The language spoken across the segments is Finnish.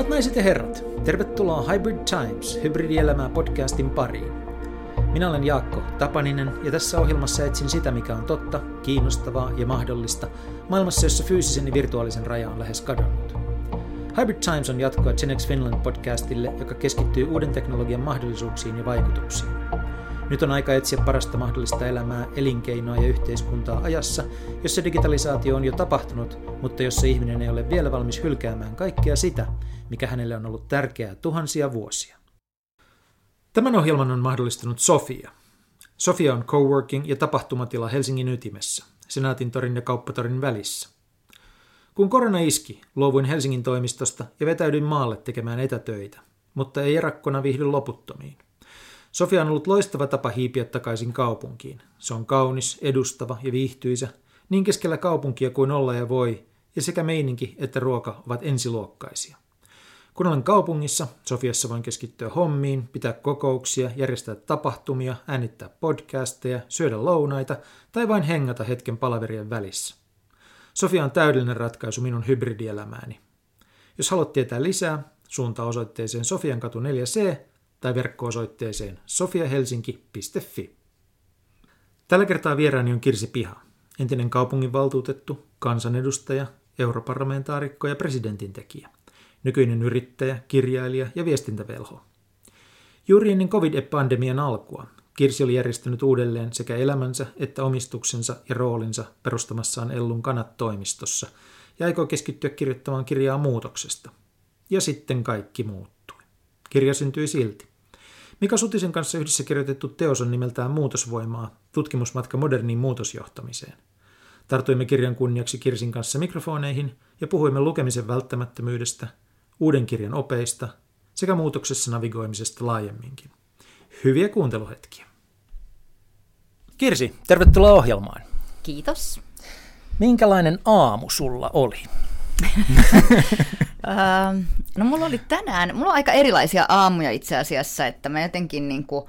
Hyvät naiset ja herrat, tervetuloa Hybrid Times, hybridielämää podcastin pariin. Minä olen Jaakko Tapaninen ja tässä ohjelmassa etsin sitä, mikä on totta, kiinnostavaa ja mahdollista maailmassa, jossa fyysisen ja virtuaalisen raja on lähes kadonnut. Hybrid Times on jatkoa Genex Finland podcastille, joka keskittyy uuden teknologian mahdollisuuksiin ja vaikutuksiin. Nyt on aika etsiä parasta mahdollista elämää, elinkeinoa ja yhteiskuntaa ajassa, jossa digitalisaatio on jo tapahtunut, mutta jossa ihminen ei ole vielä valmis hylkäämään kaikkea sitä, mikä hänelle on ollut tärkeää tuhansia vuosia. Tämän ohjelman on mahdollistanut Sofia. Sofia on coworking ja tapahtumatila Helsingin ytimessä, Senaatin torin ja Kauppatorin välissä. Kun korona iski, luovuin Helsingin toimistosta ja vetäydyin maalle tekemään etätöitä, mutta ei erakkona viihdy loputtomiin. Sofia on ollut loistava tapa hiipiä takaisin kaupunkiin. Se on kaunis, edustava ja viihtyisä, niin keskellä kaupunkia kuin olla ja voi, ja sekä meininki että ruoka ovat ensiluokkaisia. Kun olen kaupungissa, Sofiassa voin keskittyä hommiin, pitää kokouksia, järjestää tapahtumia, äänittää podcasteja, syödä lounaita tai vain hengata hetken palaverien välissä. Sofia on täydellinen ratkaisu minun hybridielämääni. Jos haluat tietää lisää, suunta osoitteeseen Sofiankatu 4C tai verkko-osoitteeseen sofiahelsinki.fi. Tällä kertaa vieraani on Kirsi Piha, entinen kaupunginvaltuutettu, kansanedustaja, europarlamentaarikko ja presidentintekijä, nykyinen yrittäjä, kirjailija ja viestintävelho. Juuri ennen covid-pandemian alkua Kirsi oli järjestänyt uudelleen sekä elämänsä että omistuksensa ja roolinsa perustamassaan Ellun kanat-toimistossa ja aikoo keskittyä kirjoittamaan kirjaa muutoksesta. Ja sitten kaikki muuttui. Kirja syntyi silti. Mika Sutisen kanssa yhdessä kirjoitettu teos on nimeltään Muutosvoimaa, tutkimusmatka moderniin muutosjohtamiseen. Tartuimme kirjan kunniaksi Kirsin kanssa mikrofoneihin ja puhuimme lukemisen välttämättömyydestä, uuden kirjan opeista sekä muutoksessa navigoimisesta laajemminkin. Hyviä kuunteluhetkiä. Kirsi, tervetuloa ohjelmaan. Kiitos. Minkälainen aamu sulla oli? Öö, no mulla oli tänään, mulla on aika erilaisia aamuja itse asiassa, että mä jotenkin niin kuin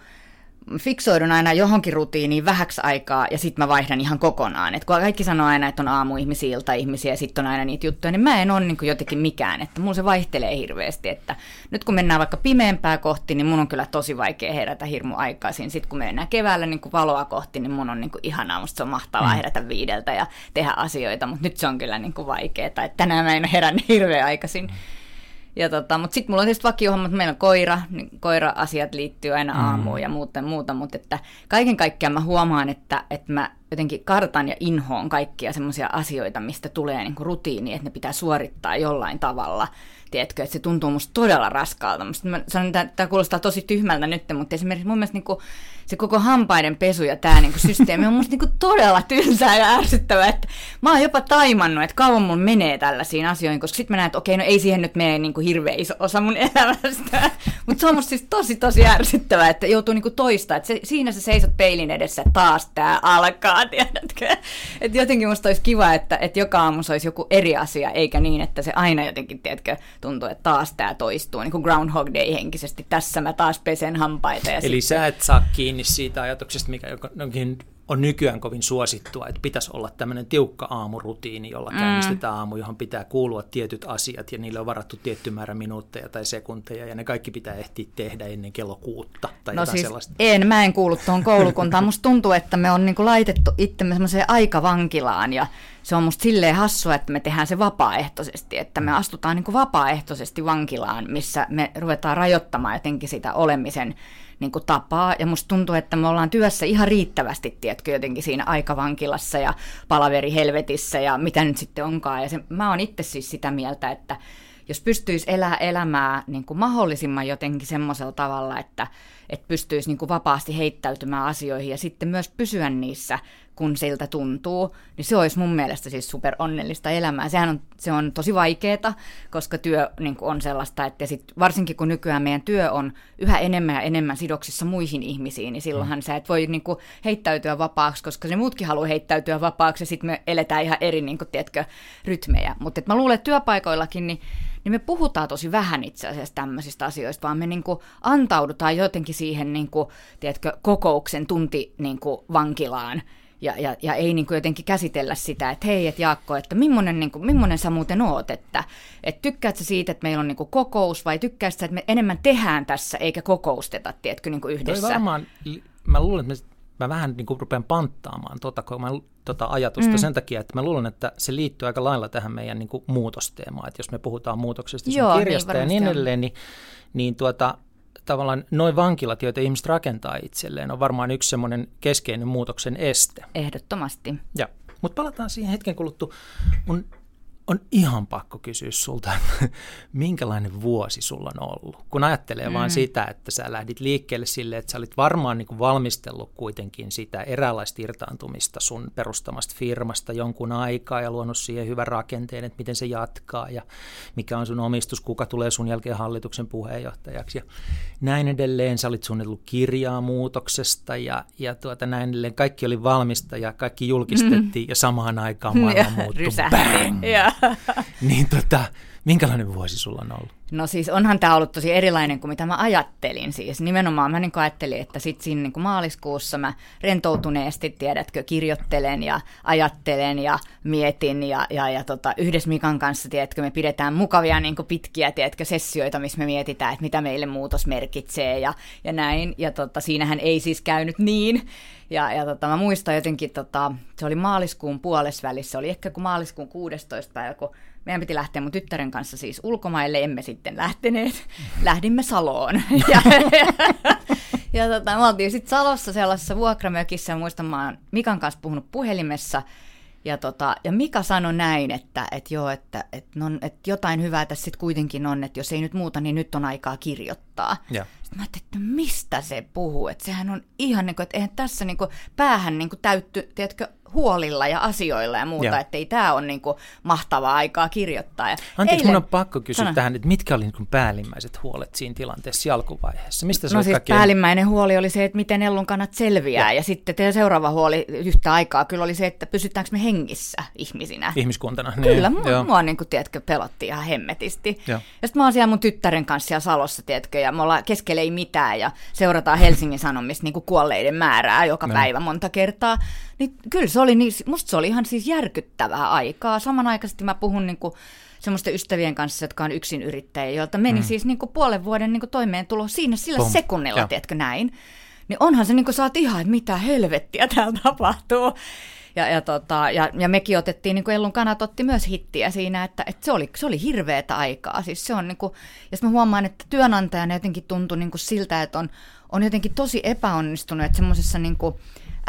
fiksoidun aina johonkin rutiiniin vähäksi aikaa ja sitten mä vaihdan ihan kokonaan. Et kun kaikki sanoo aina, että on aamuihmisiä ihmisiä ja sitten on aina niitä juttuja, niin mä en ole niin jotenkin mikään. Että mulla se vaihtelee hirveästi. Että nyt kun mennään vaikka pimeämpää kohti, niin mun on kyllä tosi vaikea herätä hirmu aikaisin. Sitten kun mennään keväällä niin kuin valoa kohti, niin mun on niin kuin ihanaa. Musta se on mahtavaa mm. herätä viideltä ja tehdä asioita, mutta nyt se on kyllä niin kuin vaikeaa. Että tänään mä en herännyt hirveän aikaisin. Mm ja tota, mutta sitten mulla on tietysti vakiohommat, meillä on koira, niin koira-asiat liittyy aina mm. aamuun mm. ja muuta, muuta mutta että kaiken kaikkiaan mä huomaan, että, että mä jotenkin kartan ja inhoon kaikkia semmoisia asioita, mistä tulee niin kuin rutiini, että ne pitää suorittaa jollain tavalla tiedätkö, että se tuntuu musta todella raskaalta. Musta mä sanon, että tämä kuulostaa tosi tyhmältä nyt, mutta esimerkiksi mun mielestä niin kuin, se koko hampaiden pesu ja tämä niin kuin, systeemi on musta niin kuin, todella tylsää ja ärsyttävää. Että mä oon jopa taimannut, että kauan mun menee tällaisiin asioihin, koska sitten mä näen, että okei, no ei siihen nyt mene niin kuin, hirveä iso osa mun elämästä. mutta se on musta siis tosi, tosi ärsyttävää, että joutuu niin kuin. Että se, siinä sä seisot peilin edessä, taas tämä alkaa, tiedätkö? Että jotenkin musta olisi kiva, että, että joka aamu se olisi joku eri asia, eikä niin, että se aina jotenkin, tiedätkö, tuntuu, että taas tämä toistuu, niin kuin Groundhog Day henkisesti. Tässä mä taas pesen hampaita. Ja Eli sitten... sä et saa kiinni siitä ajatuksesta, mikä jonkin on nykyään kovin suosittua, että pitäisi olla tämmöinen tiukka aamurutiini, jolla mm. käynnistetään aamu, johon pitää kuulua tietyt asiat ja niille on varattu tietty määrä minuutteja tai sekunteja ja ne kaikki pitää ehtiä tehdä ennen kello kuutta tai no siis sellaista. en, mä en kuulu tuohon koulukuntaan. Musta tuntuu, että me on niinku laitettu itsemme semmoiseen aikavankilaan ja se on musta silleen hassua, että me tehdään se vapaaehtoisesti, että me astutaan niinku vapaaehtoisesti vankilaan, missä me ruvetaan rajoittamaan jotenkin sitä olemisen niin kuin tapaa. Ja musta tuntuu, että me ollaan työssä ihan riittävästi, tiedätkö, jotenkin siinä aikavankilassa ja palaveri helvetissä ja mitä nyt sitten onkaan. Ja se, mä oon itse siis sitä mieltä, että jos pystyisi elää elämää niin kuin mahdollisimman jotenkin semmoisella tavalla, että, että pystyisi niin kuin vapaasti heittäytymään asioihin ja sitten myös pysyä niissä kun siltä tuntuu, niin se olisi mun mielestä siis super onnellista elämää. Sehän on, se on tosi vaikeaa, koska työ niin on sellaista, että sit, varsinkin kun nykyään meidän työ on yhä enemmän ja enemmän sidoksissa muihin ihmisiin, niin silloinhan mm. sä et voi niin kuin, heittäytyä vapaaksi, koska ne muutkin haluaa heittäytyä vapaaksi ja sitten me eletään ihan eri niin kuin, tiedätkö, rytmejä. Mutta mä luulen, että työpaikoillakin niin niin me puhutaan tosi vähän itse asiassa tämmöisistä asioista, vaan me niin kuin antaudutaan jotenkin siihen niin kuin, tiedätkö, kokouksen tunti niin kuin vankilaan ja, ja, ja ei niin kuin jotenkin käsitellä sitä, että hei, että Jaakko, että millainen, niin kuin, millainen sä muuten oot, että, että tykkäätkö sä siitä, että meillä on niin kuin kokous vai tykkäätkö sä, että me enemmän tehdään tässä eikä kokousteta, tiedätkö, niin kuin yhdessä? Toi varmaan, mä luulen, että mä vähän niin kuin rupean panttaamaan tuota, mä, tota ajatusta mm. sen takia, että mä luulen, että se liittyy aika lailla tähän meidän niin kuin muutosteemaan, että jos me puhutaan muutoksesta sun Joo, niin kirjasta niin, ja niin edelleen, niin, niin tuota, tavallaan noin vankilat, joita ihmiset rakentaa itselleen, on varmaan yksi semmoinen keskeinen muutoksen este. Ehdottomasti. Ja, mutta palataan siihen hetken kuluttua. Mun on ihan pakko kysyä sulta, minkälainen vuosi sulla on ollut? Kun ajattelee mm. vaan sitä, että sä lähdit liikkeelle sille, että sä olit varmaan niin kuin valmistellut kuitenkin sitä eräänlaista irtaantumista sun perustamasta firmasta jonkun aikaa ja luonut siihen hyvän rakenteen, että miten se jatkaa ja mikä on sun omistus, kuka tulee sun jälkeen hallituksen puheenjohtajaksi ja näin edelleen. Sä olit suunnitellut kirjaa muutoksesta ja, ja tuota, näin edelleen. Kaikki oli valmista ja kaikki julkistettiin mm. ja samaan aikaan maailma muuttui. Bang! Ja. Niin tota, minkälainen vuosi sulla on ollut? No siis onhan tämä ollut tosi erilainen kuin mitä mä ajattelin. Siis nimenomaan mä niin ajattelin, että sitten siinä niin maaliskuussa mä rentoutuneesti, tiedätkö, kirjoittelen ja ajattelen ja mietin ja, ja, ja tota, yhdessä Mikan kanssa, tiedätkö, me pidetään mukavia niin pitkiä, tiedätkö, sessioita, missä me mietitään, että mitä meille muutos merkitsee ja, ja näin. Ja tota, siinähän ei siis käynyt niin. Ja, ja tota, mä muistan jotenkin, tota, se oli maaliskuun puolesvälissä, se oli ehkä kuin maaliskuun 16. päivä, kun meidän piti lähteä mun tyttären kanssa siis ulkomaille, emme sitten lähteneet. Lähdimme Saloon. ja, ja, ja tota, me oltiin sitten Salossa sellaisessa vuokramökissä, muistan mä oon Mikan kanssa puhunut puhelimessa, ja, tota, ja Mika sanoi näin, että, että joo, että, että, no, että jotain hyvää tässä sitten kuitenkin on, että jos ei nyt muuta, niin nyt on aikaa kirjoittaa. Ja. Sitten mä ajattelin, että mistä se puhuu, että sehän on ihan niin kuin, että eihän tässä niin kuin päähän niin kuin täytty, tiedätkö, huolilla ja asioilla ja muuta, että ei tämä ole niinku mahtavaa aikaa kirjoittaa. Ja Anteeksi, eilen... mun on pakko kysyä Sano. tähän, että mitkä oli niinku päällimmäiset huolet siinä tilanteessa alkuvaiheessa? Mistä no siis kaikki... päällimmäinen huoli oli se, että miten Ellun kannat selviää, ja, ja sitten teidän seuraava huoli yhtä aikaa kyllä oli se, että pysytäänkö me hengissä ihmisinä. Ihmiskuntana. Niin. Kyllä, mua, mua niin kuin, tiedätkö, pelotti ihan hemmetisti. Ja, ja sitten mä oon siellä mun tyttären kanssa siellä Salossa, tiedätkö, ja me ollaan keskellä ei mitään, ja seurataan Helsingin Sanomista niin kuin kuolleiden määrää joka no. päivä monta kertaa. Niin kyllä se oli, niin, musta se oli ihan siis järkyttävää aikaa. Samanaikaisesti mä puhun niin kuin semmoisten ystävien kanssa, jotka on yksin yrittäjiä, joilta meni mm. siis niin kuin puolen vuoden niin kuin toimeentulo siinä sillä Pom. sekunnilla, ja. tiedätkö näin. Niin onhan se niin kuin saat ihan, että mitä helvettiä täällä tapahtuu. Ja, ja, tota, ja, ja mekin otettiin, niin kuin Ellun kanat otti myös hittiä siinä, että, että se, oli, se oli hirveätä aikaa. Siis se on niin kuin, ja mä huomaan, että työnantajana jotenkin tuntui niin kuin siltä, että on, on jotenkin tosi epäonnistunut, että semmoisessa niin kuin,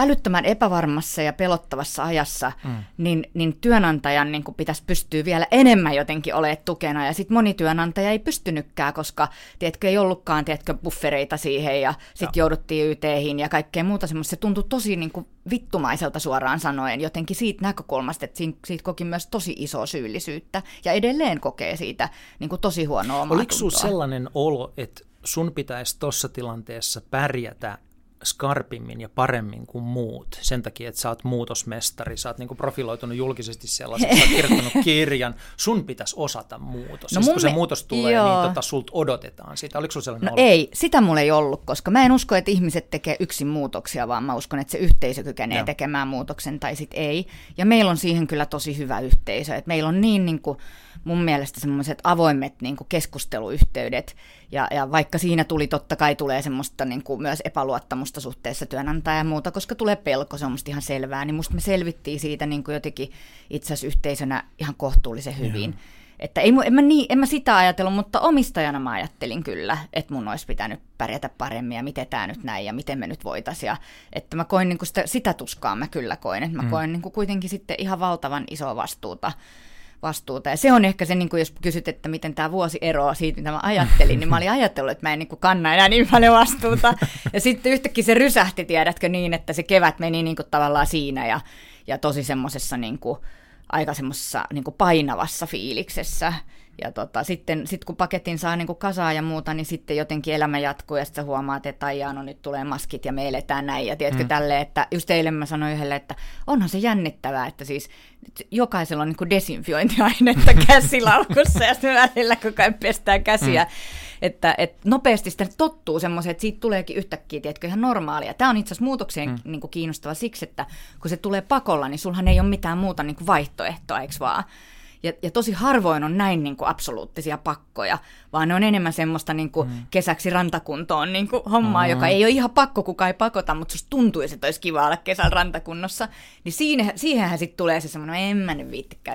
älyttömän epävarmassa ja pelottavassa ajassa, mm. niin, niin työnantajan niin kuin pitäisi pystyä vielä enemmän jotenkin olemaan tukena. Ja sitten moni työnantaja ei pystynytkään, koska tiedätkö, ei ollutkaan tiedätkö, buffereita siihen ja sitten jouduttiin YTihin ja kaikkea muuta semmoista. Se tuntui tosi niin kuin vittumaiselta suoraan sanoen jotenkin siitä näkökulmasta, että siitä koki myös tosi isoa syyllisyyttä ja edelleen kokee siitä niin kuin tosi huonoa omaa Oliko sinulla sellainen olo, että sun pitäisi tuossa tilanteessa pärjätä skarpimmin ja paremmin kuin muut sen takia, että sä oot muutosmestari, sä oot niinku profiloitunut julkisesti sellaiseksi, sä oot kirjoittanut kirjan, sun pitäisi osata muutos. No siis kun se muutos tulee, niin joo. niin tota, sulta odotetaan sitä. Oliko sulla sellainen No ollut? ei, sitä mulla ei ollut, koska mä en usko, että ihmiset tekee yksin muutoksia, vaan mä uskon, että se yhteisö kykenee joo. tekemään muutoksen tai sit ei. Ja meillä on siihen kyllä tosi hyvä yhteisö, että meillä on niin, niin kuin, mun mielestä semmoiset avoimet niin kuin keskusteluyhteydet, ja, ja vaikka siinä tuli totta kai tulee semmoista niin kuin myös epäluottamusta suhteessa työnantaja ja muuta, koska tulee pelko, se on musta ihan selvää, niin musta me selvittiin siitä niin kuin jotenkin itse asiassa yhteisönä ihan kohtuullisen hyvin. Joo. Että ei, en, mä niin, en mä sitä ajatellut, mutta omistajana mä ajattelin kyllä, että mun olisi pitänyt pärjätä paremmin ja miten tämä nyt näin ja miten me nyt voitaisiin. että mä koin niin sitä, sitä tuskaa mä kyllä koin, että mä mm. koin niin kuitenkin sitten ihan valtavan isoa vastuuta vastuuta. Ja se on ehkä se, niin kuin jos kysyt, että miten tämä vuosi eroaa siitä, mitä mä ajattelin, niin mä olin ajatellut, että mä en niin kuin kanna enää niin paljon vastuuta. Ja sitten yhtäkkiä se rysähti, tiedätkö, niin, että se kevät meni niin kuin tavallaan siinä ja, ja tosi semmoisessa niin aika semmoisessa niin painavassa fiiliksessä. Ja tota, sitten sit kun paketin saa niin kasaa ja muuta, niin sitten jotenkin elämä jatkuu ja sitten huomaat, että aijaa, no nyt tulee maskit ja me eletään näin. Ja tiedätkö mm. tälle, että just eilen mä sanoin yhdelle, että onhan se jännittävää, että siis jokaisella on niin desinfiointiainetta käsilaukussa ja sitten välillä koko ajan pestään käsiä. Mm. että, että nopeasti sitten tottuu semmoiseen, että siitä tuleekin yhtäkkiä, tiedätkö, ihan normaalia. Tämä on itse asiassa muutokseen mm. niin kuin kiinnostava siksi, että kun se tulee pakolla, niin sulhan ei ole mitään muuta niin kuin vaihtoehtoa, eikö vaan? Ja, ja tosi harvoin on näin niin kuin absoluuttisia pakkoja, vaan ne on enemmän semmoista niin kuin mm. kesäksi rantakuntoon niin kuin hommaa, mm. joka ei ole ihan pakko, kukaan ei pakota, mutta susta tuntuisi, että olisi kiva olla kesällä rantakunnossa. Niin siihen, siihenhän sitten tulee se semmoinen, en mä nyt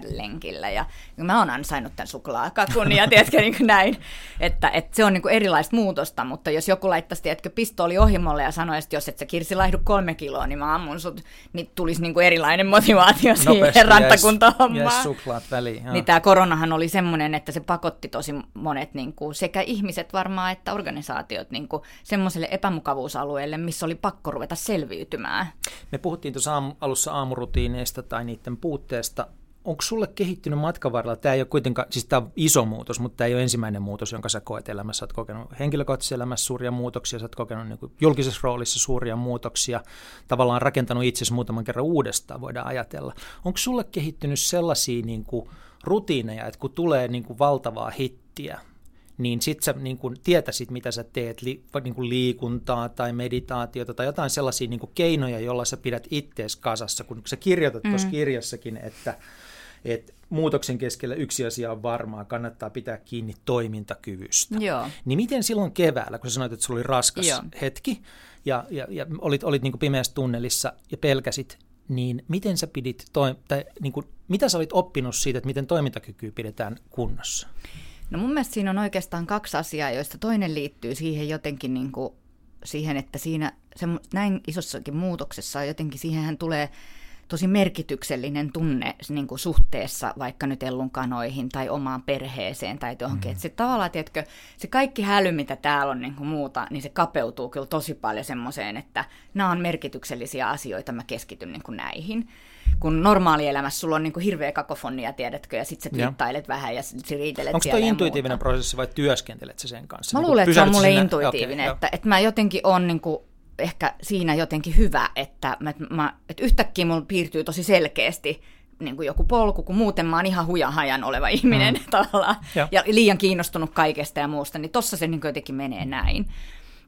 lenkillä ja mä oon ansainnut tämän suklaakakun ja tiedätkö niin kuin näin. Että, että se on niin kuin erilaista muutosta, mutta jos joku laittaisi tiedätkö, pistooli ohimolle ja sanoisi, että jos et sä Kirsi laihdu kolme kiloa, niin mä ammun sut, niin tulisi niin kuin erilainen motivaatio siihen rantakuntohommaan. Yes, suklaat väliin. Niin tämä koronahan oli semmoinen, että se pakotti tosi monet niin kuin, sekä ihmiset varmaan että organisaatiot niin kuin, semmoiselle epämukavuusalueelle, missä oli pakko ruveta selviytymään. Me puhuttiin tuossa aamu, alussa aamurutiineista tai niiden puutteesta. Onko sulle kehittynyt matkan varrella, tämä ei ole kuitenkaan, siis tämä on iso muutos, mutta tämä ei ole ensimmäinen muutos, jonka sä koet elämässä. Olet kokenut henkilökohtaisessa elämässä suuria muutoksia, sä oot kokenut niin julkisessa roolissa suuria muutoksia, tavallaan rakentanut itsesi muutaman kerran uudestaan, voidaan ajatella. Onko sulle kehittynyt sellaisia niin kuin, rutiineja, että kun tulee niin kuin valtavaa hittiä, niin sit sä niin kuin tietäisit, mitä sä teet, li, niin kuin liikuntaa tai meditaatiota tai jotain sellaisia niin kuin keinoja, joilla sä pidät ittees kasassa, kun sä kirjoitat mm. tuossa kirjassakin, että, että muutoksen keskellä yksi asia on varmaa, kannattaa pitää kiinni toimintakyvystä. Joo. Niin miten silloin keväällä, kun sä sanoit, että sulla oli raskas Joo. hetki ja, ja, ja olit, olit niin kuin pimeässä tunnelissa ja pelkäsit, niin miten sä pidit, toi, tai niin kuin, mitä sä olit oppinut siitä, että miten toimintakykyä pidetään kunnossa? No mun mielestä siinä on oikeastaan kaksi asiaa, joista toinen liittyy siihen jotenkin niin kuin, siihen, että siinä se, näin isossakin muutoksessa jotenkin siihenhän tulee tosi merkityksellinen tunne niin kuin suhteessa vaikka nyt ellunkanoihin tai omaan perheeseen tai johonkin. Mm. Että se tavallaan, tiedätkö, se kaikki häly, mitä täällä on niin kuin muuta, niin se kapeutuu kyllä tosi paljon semmoiseen, että nämä on merkityksellisiä asioita, mä keskityn niin kuin näihin kun normaalielämässä sulla on niin kuin hirveä kakofonia, tiedätkö, ja sit sä twiittailet vähän ja riitelet Onko toi intuitiivinen prosessi vai työskentelet sä sen kanssa? Mä niin luulen, että se on mulle sinne... intuitiivinen, okay, että, että mä jotenkin on niin kuin ehkä siinä jotenkin hyvä, että, mä, mä, että yhtäkkiä mulla piirtyy tosi selkeästi niin kuin joku polku, kun muuten mä oon ihan hujahajan oleva ihminen mm. tavallaan, ja. ja liian kiinnostunut kaikesta ja muusta, niin tossa se niin jotenkin menee näin.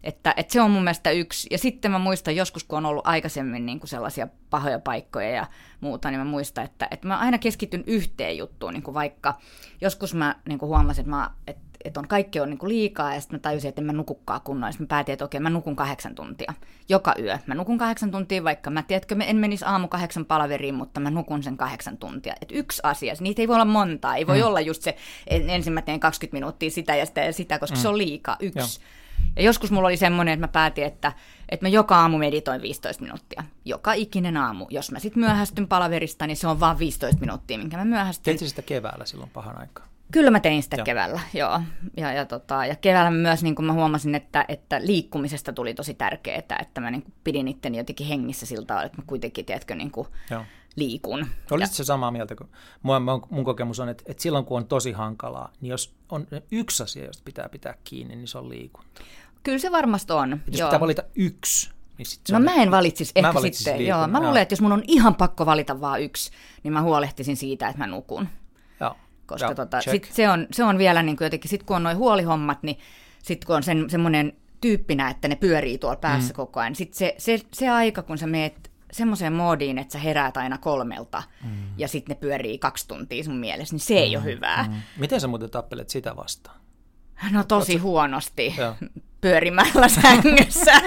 Että, että se on mun mielestä yksi. Ja sitten mä muistan joskus, kun on ollut aikaisemmin niin kuin sellaisia pahoja paikkoja ja muuta, niin mä muistan, että, että mä aina keskityn yhteen juttuun. Niin kuin vaikka joskus mä niin kuin huomasin, että, mä, että, että on, kaikki on niin kuin liikaa ja sitten mä tajusin, että en mä nukukaan kunnolla. Sitten mä päätin, että okei, mä nukun kahdeksan tuntia. Joka yö. Mä nukun kahdeksan tuntia, vaikka mä tiedätkö, en menisi aamu kahdeksan palaveriin, mutta mä nukun sen kahdeksan tuntia. Et yksi asia, niitä ei voi olla montaa. Ei voi mm. olla just se, ensin mä teen 20 minuuttia sitä ja sitä ja sitä, koska mm. se on liikaa. Yksi. Joo. Ja joskus mulla oli semmoinen, että mä päätin, että, että mä joka aamu meditoin 15 minuuttia. Joka ikinen aamu. Jos mä sitten myöhästyn palaverista, niin se on vaan 15 minuuttia, minkä mä myöhästyn. Teitkö sitä keväällä silloin pahan aikaa? Kyllä mä tein sitä joo. keväällä, joo. Ja, ja, tota, ja keväällä myös niin mä huomasin, että, että liikkumisesta tuli tosi tärkeää, että mä niin pidin itteni jotenkin hengissä siltä että mä kuitenkin, tiedätkö, niin kuin liikun. Olisitko se samaa mieltä, kun mun, mun kokemus on, että, että silloin kun on tosi hankalaa, niin jos on yksi asia, josta pitää pitää kiinni, niin se on liikunta. Kyllä se varmasti on. Et jos joo. pitää valita yksi, niin sit No mä en valitsisi ehkä mä sitten. Liikun, joo, mä luulen, että jos mun on ihan pakko valita vain yksi, niin mä huolehtisin siitä, että mä nukun. Koska joo, tota, sit se, on, se on vielä niin kuin jotenkin, sit kun on noin huolihommat, niin sitten kun on sen, semmoinen tyyppinä, että ne pyörii tuolla päässä mm. koko ajan, sitten se, se, se aika, kun sä meet semmoiseen moodiin, että sä heräät aina kolmelta mm. ja sitten ne pyörii kaksi tuntia sun mielessä, niin se ei mm. ole hyvää. Mm. Miten sä muuten tappelet sitä vastaan? No tosi huonosti. Joo pyörimällä sängyssä.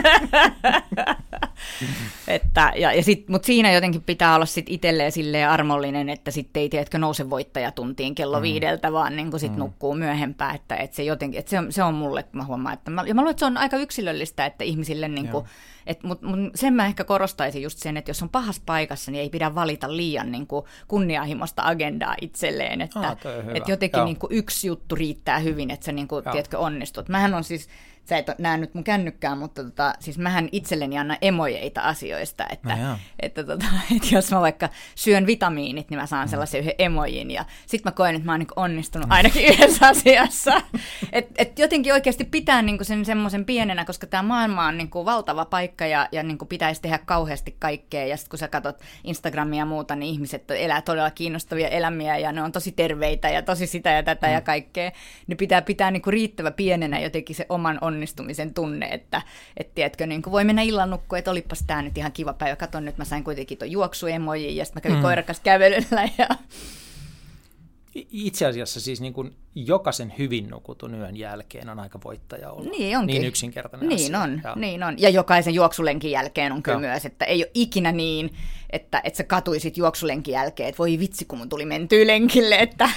että, ja, ja sit, Mutta siinä jotenkin pitää olla sit itselleen silleen armollinen, että sitten ei tiedätkö nouse voittajatuntiin kello mm. viideltä, vaan niin sit mm. nukkuu myöhempään. Että, että se, jotenkin, että se, on, se on mulle, mä huomaan. Että mä, ja mä luulen, että se on aika yksilöllistä, että ihmisille niin kuin, et, mut, mut sen mä ehkä korostaisin just sen, että jos on pahassa paikassa, niin ei pidä valita liian niin kuin, kunnianhimoista agendaa itselleen. Että, ah, että jotenkin niin kuin, yksi juttu riittää hyvin, että sä niin kuin, tiedätkö, onnistut. Mähän on siis sä et näe nyt mun kännykkää, mutta tota, siis mähän itselleni annan emojeita asioista, että, no että, tota, että jos mä vaikka syön vitamiinit, niin mä saan mm. sellaisen yhden emojin ja sit mä koen, että mä oon niin onnistunut ainakin yhdessä asiassa. että et jotenkin oikeasti pitää niin sen semmoisen pienenä, koska tämä maailma on niin valtava paikka, ja, ja niin pitäisi tehdä kauheasti kaikkea. Ja sitten kun sä katsot Instagramia ja muuta, niin ihmiset elää todella kiinnostavia elämiä ja ne on tosi terveitä ja tosi sitä ja tätä mm. ja kaikkea. Ne pitää pitää niin riittävä pienenä jotenkin se oman onnistumisen tunne, että et, tiedätkö, niin voi mennä illan nukkua, että olipas tämä nyt ihan kiva päivä. Katon nyt, mä sain kuitenkin tuon juoksuemojin ja sitten mä kävin mm. koirakas kävelyllä ja itse asiassa siis niin kuin jokaisen hyvin nukutun yön jälkeen on aika voittaja ollut. Niin onkin. Niin yksinkertainen niin asia. On, ja. niin on. Ja jokaisen juoksulenkin jälkeen on kyllä ja. myös, että ei ole ikinä niin, että, että sä katuisit juoksulenkin jälkeen, että voi vitsi, kun mun tuli mentyä lenkille. Että,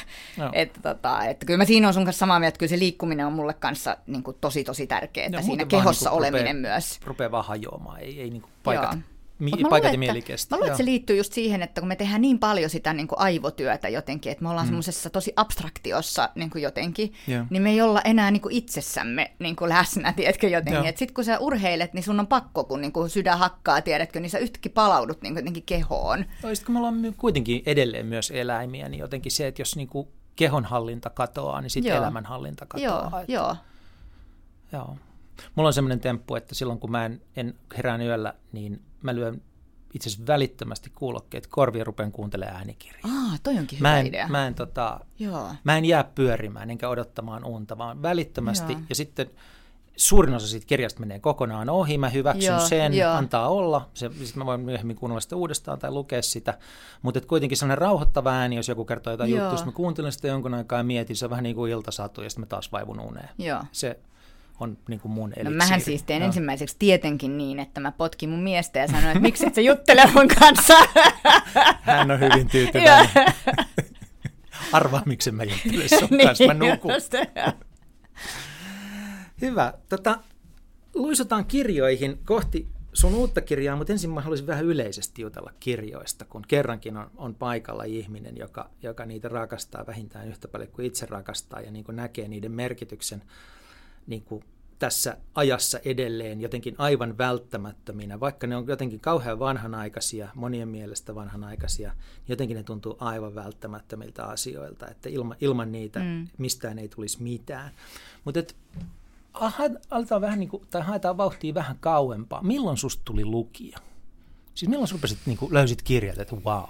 että, tota, että kyllä mä siinä on sun kanssa samaa mieltä, että kyllä se liikkuminen on mulle kanssa niin kuin tosi tosi tärkeää, että siinä kehossa niin oleminen rupeaa, myös. Rupeaa vaan hajoamaan, ei, ei niin kuin paikat Joo mi- paikat ja mieli kestää. Mä luulen, että se liittyy just siihen, että kun me tehdään niin paljon sitä niin kuin aivotyötä jotenkin, että me ollaan mm. semmoisessa tosi abstraktiossa niin kuin jotenkin, yeah. niin me ei olla enää niin kuin itsessämme niin kuin läsnä, tiedätkö jotenkin. Että sitten kun sä urheilet, niin sun on pakko, kun niin kuin sydän hakkaa, tiedätkö, niin sä yhtäkkiä palaudut niin kuin jotenkin kehoon. No, kun me ollaan kuitenkin edelleen myös eläimiä, niin jotenkin se, että jos niin kuin kehonhallinta katoaa, niin sitten elämänhallinta katoaa. Joo, että... joo. Joo. Mulla on semmoinen temppu, että silloin kun mä en, en herään yöllä, niin mä lyön itse asiassa välittömästi kuulokkeet korvia rupean kuuntelemaan äänikirjaa. Ah, toi onkin hyvä mä en, idea. Mä en, tota, Joo. mä en jää pyörimään enkä odottamaan unta, vaan välittömästi. Joo. Ja sitten suurin osa siitä kirjasta menee kokonaan ohi, mä hyväksyn Joo, sen, jo. antaa olla, se, sitten mä voin myöhemmin kuunnella sitä uudestaan tai lukea sitä, mutta kuitenkin sellainen rauhoittava ääni, jos joku kertoo jotain juttua, jos mä kuuntelen sitä jonkun aikaa ja mietin, se on vähän niin kuin iltasatu ja sitten mä taas vaivun uneen. Joo. Se, on niin kuin mun eliksiiri. No mähän siis teen no. ensimmäiseksi tietenkin niin, että mä potkin mun miestä ja sanoin, että miksi et sä juttele mun kanssa. Hän on hyvin tyytyväinen. Arvaa, miksi mä juttelen sun niin, kanssa, mä nukun. Hyvä. Tota, luisutaan kirjoihin kohti sun uutta kirjaa, mutta ensin mä haluaisin vähän yleisesti jutella kirjoista, kun kerrankin on, on paikalla ihminen, joka, joka niitä rakastaa vähintään yhtä paljon kuin itse rakastaa ja niin kuin näkee niiden merkityksen niin kuin tässä ajassa edelleen jotenkin aivan välttämättöminä, vaikka ne on jotenkin kauhean vanhanaikaisia, monien mielestä vanhanaikaisia, niin jotenkin ne tuntuu aivan välttämättömiltä asioilta, että ilma, ilman niitä mm. mistään ei tulisi mitään. Mutta aletaan vähän niin kuin, tai haetaan vauhtia vähän kauempaa. Milloin susta tuli lukija? Siis milloin sä rupesit, niin kuin, löysit kirjat, että wow?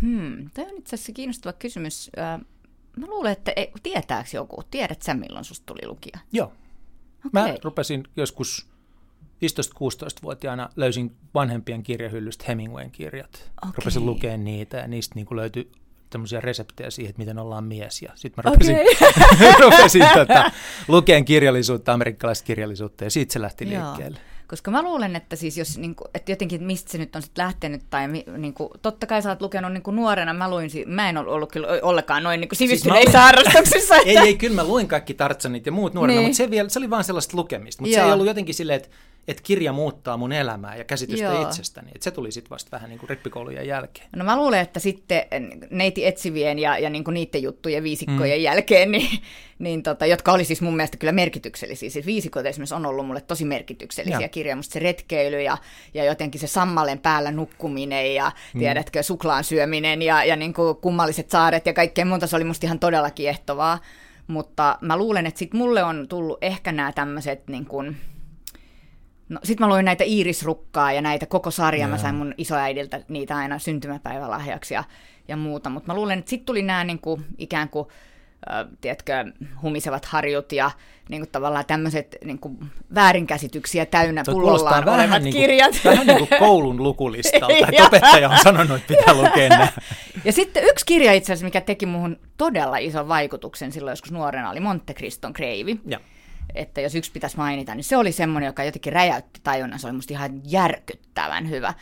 Hmm, tämä on itse asiassa kiinnostava kysymys. Mä luulen, että ei, tietääkö joku? Tiedät sä, milloin susta tuli lukija? Joo. Okay. Mä rupesin joskus 15-16-vuotiaana löysin vanhempien kirjahyllystä Hemingwayn kirjat. Okay. Rupesin lukemaan niitä ja niistä niin löytyi tämmöisiä reseptejä siihen, että miten ollaan mies. Ja sitten mä rupesin, okay. rupesin tota, lukeen kirjallisuutta, amerikkalaista kirjallisuutta ja siitä se lähti Joo. liikkeelle. Koska mä luulen, että siis jos, niin kuin, että jotenkin mistä se nyt on sitten lähtenyt, tai niin kuin, totta kai sä oot lukenut niin kuin nuorena, mä luin, mä en ollut, ollut kyllä ollenkaan noin niin kuin sivistyneissä siis harrastuksissa. Että... ei, ei, kyllä mä luin kaikki Tartsanit ja muut nuorena, niin. mutta se, vielä, se oli vaan sellaista lukemista. Mutta se ei ollut jotenkin silleen, että että kirja muuttaa mun elämää ja käsitystä Joo. itsestäni. Että se tuli sitten vasta vähän niin kuin rippikoulujen jälkeen. No mä luulen, että sitten neiti etsivien ja, ja niin kuin niiden juttujen viisikkojen mm. jälkeen, niin, niin tota, jotka oli siis mun mielestä kyllä merkityksellisiä. Siis viisikot esimerkiksi on ollut mulle tosi merkityksellisiä kirjoja. Musta se retkeily ja, ja jotenkin se sammalen päällä nukkuminen ja mm. tiedätkö, suklaan syöminen ja, ja niin kuin kummalliset saaret ja kaikkea muuta. Se oli musta ihan todella kiehtovaa. Mutta mä luulen, että sitten mulle on tullut ehkä nämä tämmöiset niin kuin, No, sitten mä luin näitä Iirisrukkaa ja näitä koko sarja. Mä sain mun isoäidiltä niitä aina syntymäpäivälahjaksi ja, ja muuta. Mutta mä luulen, että sitten tuli nämä niinku, ikään kuin äh, tiedätkö, humisevat harjut ja niin kuin tavallaan tämmöiset niin kuin väärinkäsityksiä täynnä Se pullollaan olevat vähän niin kuin, kirjat. Vähän niin kuin koulun lukulistalta, että opettaja on sanonut, että pitää lukea nämä. Ja sitten yksi kirja itse asiassa, mikä teki muhun todella ison vaikutuksen silloin joskus nuorena, oli Monte Criston kreivi. Ja että jos yksi pitäisi mainita, niin se oli semmoinen, joka jotenkin räjäytti tajunnan. Se oli musta ihan järkyttävän hyvä.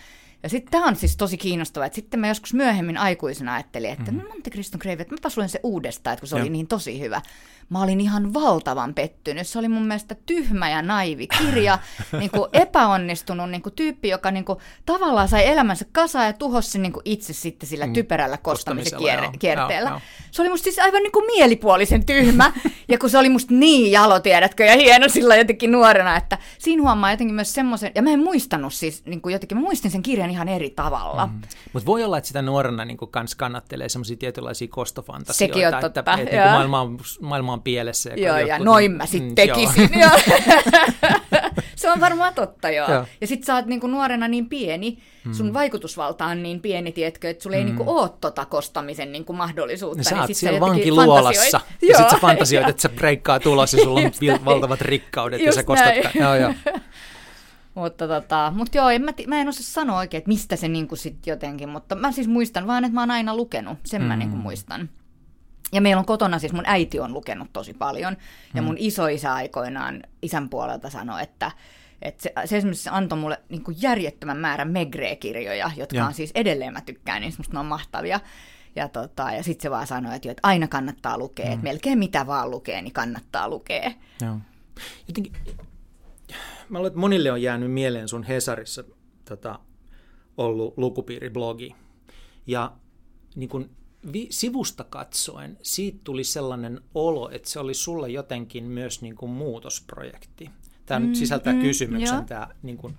Ja sitten tämä on siis tosi kiinnostavaa, että sitten mä joskus myöhemmin aikuisena ajattelin, että mm-hmm. Monte Criston Grave, että mäpäs luen se uudestaan, että kun se ja. oli niin tosi hyvä. Mä olin ihan valtavan pettynyt. Se oli mun mielestä tyhmä ja naivi kirja, niin kuin epäonnistunut niin kuin tyyppi, joka niin kuin, tavallaan sai elämänsä kasaan ja tuhosi niin kuin itse sitten sillä mm. typerällä kostamisen kier- kierteellä. Joo, joo. Se oli musta siis aivan niin kuin mielipuolisen tyhmä, ja kun se oli musta niin jalo, tiedätkö, ja hieno sillä jotenkin nuorena, että siinä huomaa jotenkin myös semmoisen, ja mä en muistanut siis niin kuin jotenkin, mä muistin sen kirjan ihan eri tavalla. Mm. Mutta voi olla, että sitä nuorena niin kuin kans kannattelee semmoisia tietynlaisia kostofantasioita. Sekin on totta. Että, että niin maailma, on, maailma on pielessä. Joo, ja noin mä sitten mm, tekisin. Joo. se on varmaan totta, joo. Joo. Ja sit sä oot niinku nuorena niin pieni, sun vaikutusvalta on niin pieni, tiedätkö, että sulla ei niinku oo tota kostamisen niinku mahdollisuutta. Niin sä oot sit siellä vankiluolassa, ja sit sä fantasioit, joo. että se breikkaa tulos, ja sulla on vil- valtavat rikkaudet, ja Just sä kostat... Joo, joo. Mutta tota, mut joo, en mä, mä en osaa sanoa oikein, että mistä se niinku sit jotenkin, mutta mä siis muistan vaan, että mä oon aina lukenut, sen mä niinku muistan. Ja meillä on kotona siis, mun äiti on lukenut tosi paljon, ja mun isoisä aikoinaan isän puolelta sanoi, että, että se, se esimerkiksi antoi mulle niinku järjettömän määrän Megre-kirjoja, jotka Joo. on siis edelleen mä tykkään, niin musta ne on mahtavia. Ja, tota, ja sitten se vaan sanoi, että, jo, että aina kannattaa lukea, että melkein mitä vaan lukee, niin kannattaa lukea. Joo. Jotenkin, mä luulen, että monille on jäänyt mieleen sun Hesarissa tota, ollut lukupiiriblogi. Ja niin kun vi, sivusta katsoen siitä tuli sellainen olo, että se oli sulle jotenkin myös niin kuin muutosprojekti. Tämä mm, nyt sisältää mm, kysymyksen, tämä niin kuin,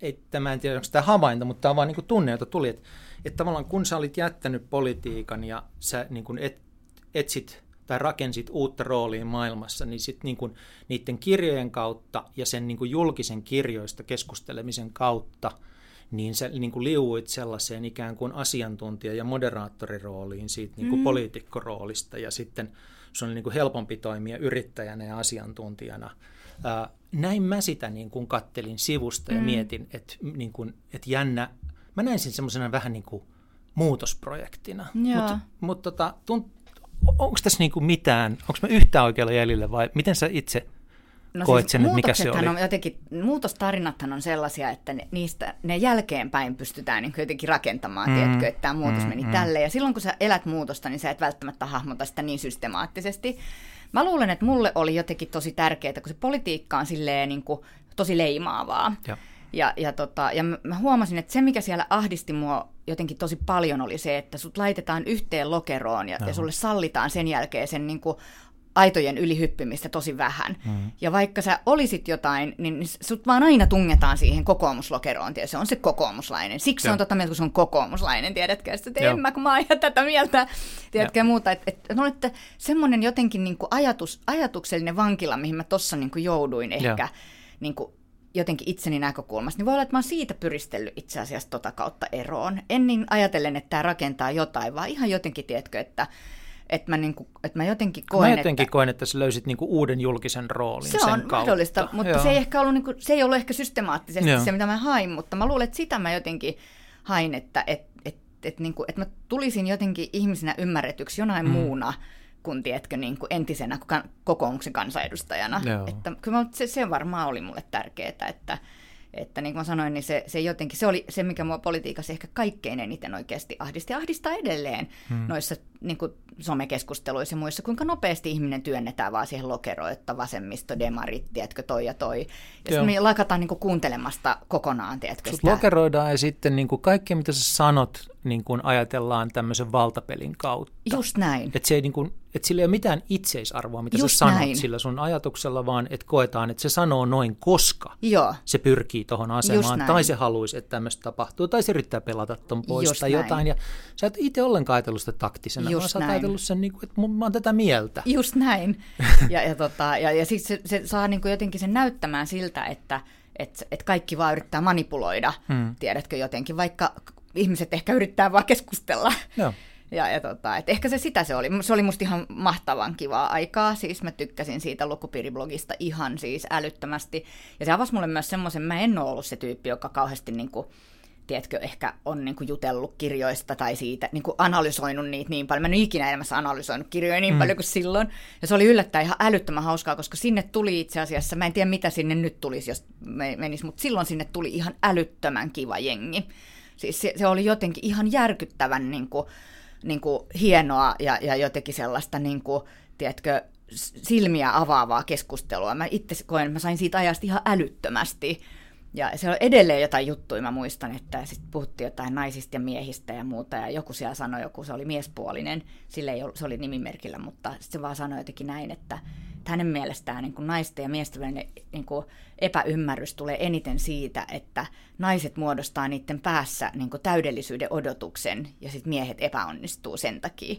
että mä en tiedä, onko tämä havainto, mutta tämä on vaan niin kuin tunne, jota tuli, että, että tavallaan kun sä olit jättänyt politiikan ja sä niin kuin et, etsit tai rakensit uutta roolia maailmassa, niin sitten niin kuin niiden kirjojen kautta ja sen niin kuin julkisen kirjoista keskustelemisen kautta, niin sä niin kuin liuuit sellaiseen ikään kuin asiantuntija- ja moderaattorirooliin siitä niin kuin mm. poliitikkoroolista, ja sitten sun oli niin kuin helpompi toimia yrittäjänä ja asiantuntijana. Ää, näin mä sitä niin kuin kattelin sivusta ja mm. mietin, että, niin kuin, että jännä, mä näin sen semmoisena vähän niin kuin muutosprojektina. Mutta mut tota, tunt, onko tässä niin kuin mitään, onko mä yhtään oikealla jäljellä vai miten sä itse koet sen, että mikä se No oli? On jotenkin, muutostarinathan on sellaisia, että ne, niistä, ne jälkeenpäin pystytään niin jotenkin rakentamaan, mm, tiedätkö, että tämä muutos mm, meni mm. tälle. Ja silloin kun sä elät muutosta, niin sä et välttämättä hahmota sitä niin systemaattisesti. Mä luulen, että mulle oli jotenkin tosi tärkeää, kun se politiikka on silleen niin kuin, tosi leimaavaa. Joo. Ja, ja, tota, ja mä mä huomasin, että se, mikä siellä ahdisti mua jotenkin tosi paljon, oli se, että sut laitetaan yhteen lokeroon ja, ja sulle sallitaan sen jälkeen sen niin kuin aitojen ylihyppimistä tosi vähän. Mm. Ja vaikka sä olisit jotain, niin sut vaan aina tungetaan siihen kokoomuslokeroon. Tiedä, se on se kokoomuslainen. Siksi se Joo. on tota mieltä, kun se on kokoomuslainen, tiedätkö? Että en mä, kun mä ihan tätä mieltä, tiedätkö, ja muuta. Että et, no, että semmoinen jotenkin niin kuin ajatus, ajatuksellinen vankila, mihin mä tossa niin kuin jouduin ehkä, Joo. niin kuin jotenkin itseni näkökulmasta, niin voi olla, että mä oon siitä pyristellyt itse asiassa tota kautta eroon. En niin ajatellen, että tämä rakentaa jotain, vaan ihan jotenkin, tiedätkö, että, että, mä, niin kuin, että mä jotenkin koen, Mä jotenkin että koen, että sä löysit niinku uuden julkisen roolin se sen on kautta. mahdollista, mutta Joo. se ei, ehkä ollut, niin kuin, se ei ollut ehkä systemaattisesti Joo. se, mitä mä hain, mutta mä luulen, että sitä mä jotenkin hain, että et, et, et, niin kuin, että mä tulisin jotenkin ihmisenä ymmärretyksi jonain mm. muuna kuin, tiedätkö, niin kuin entisenä kan- kokoomuksen kansanedustajana. Joo. Että, kyllä mä, se, se varmaan oli mulle tärkeää, että, että niin kuin mä sanoin, niin se, se jotenkin, se oli se, mikä mua politiikassa ehkä kaikkein eniten oikeasti ahdisti. Ja ahdistaa edelleen hmm. noissa niin kuin somekeskusteluissa ja muissa, kuinka nopeasti ihminen työnnetään vaan siihen lokeroon, että vasemmisto, demarit, tiedätkö, toi ja toi. Ja me lakataan niin kuin kuuntelemasta kokonaan, tiedätkö, Sut sitä. lokeroidaan ja sitten niin kuin kaikki, mitä sä sanot, niin kuin ajatellaan tämmöisen valtapelin kautta. Just näin. Että, niin kuin, että sillä ei ole mitään itseisarvoa, mitä Just sä sanot näin. sillä sun ajatuksella, vaan että koetaan, että se sanoo noin, koska Joo, se pyrkii tuohon asemaan, tai se haluaisi, että tämmöistä tapahtuu, tai se yrittää pelata ton pois Just tai näin. jotain. Ja sä et itse ollenkaan ajatellut sitä taktisena, Just vaan sä näin. ajatellut sen, niin kuin, että mun- mä oon tätä mieltä. Just näin. Ja, ja, tota, ja, ja sitten se, se saa niinku jotenkin sen näyttämään siltä, että et, et kaikki vaan yrittää manipuloida, hmm. tiedätkö jotenkin, vaikka ihmiset ehkä yrittää vaan keskustella. Joo. Ja, ja tota, et ehkä se sitä se oli. Se oli musta ihan mahtavan kivaa aikaa. Siis mä tykkäsin siitä lukupiiriblogista ihan siis älyttömästi. Ja se avasi mulle myös semmoisen, mä en ole ollut se tyyppi, joka kauheasti niinku, tiedätkö, ehkä on niinku jutellut kirjoista tai siitä, niinku analysoinut niitä niin paljon. Mä en ole ikinä elämässä analysoinut kirjoja niin mm. paljon kuin silloin. Ja se oli yllättäen ihan älyttömän hauskaa, koska sinne tuli itse asiassa, mä en tiedä mitä sinne nyt tulisi, jos me- menisi, mutta silloin sinne tuli ihan älyttömän kiva jengi. Siis se, se oli jotenkin ihan järkyttävän niin kuin, niin kuin hienoa ja, ja jotenkin sellaista, niin kuin, tiedätkö, silmiä avaavaa keskustelua. Mä itse koen, mä sain siitä ajasta ihan älyttömästi. Ja se on edelleen jotain juttuja, mä muistan, että sitten puhuttiin jotain naisista ja miehistä ja muuta, ja joku siellä sanoi, joku se oli miespuolinen, sille ei ollut, se oli nimimerkillä, mutta sit se vaan sanoi jotenkin näin, että, hänen mielestään niin kuin naisten ja miesten välinen niin epäymmärrys tulee eniten siitä, että naiset muodostaa niiden päässä niin täydellisyyden odotuksen ja sitten miehet epäonnistuu sen takia.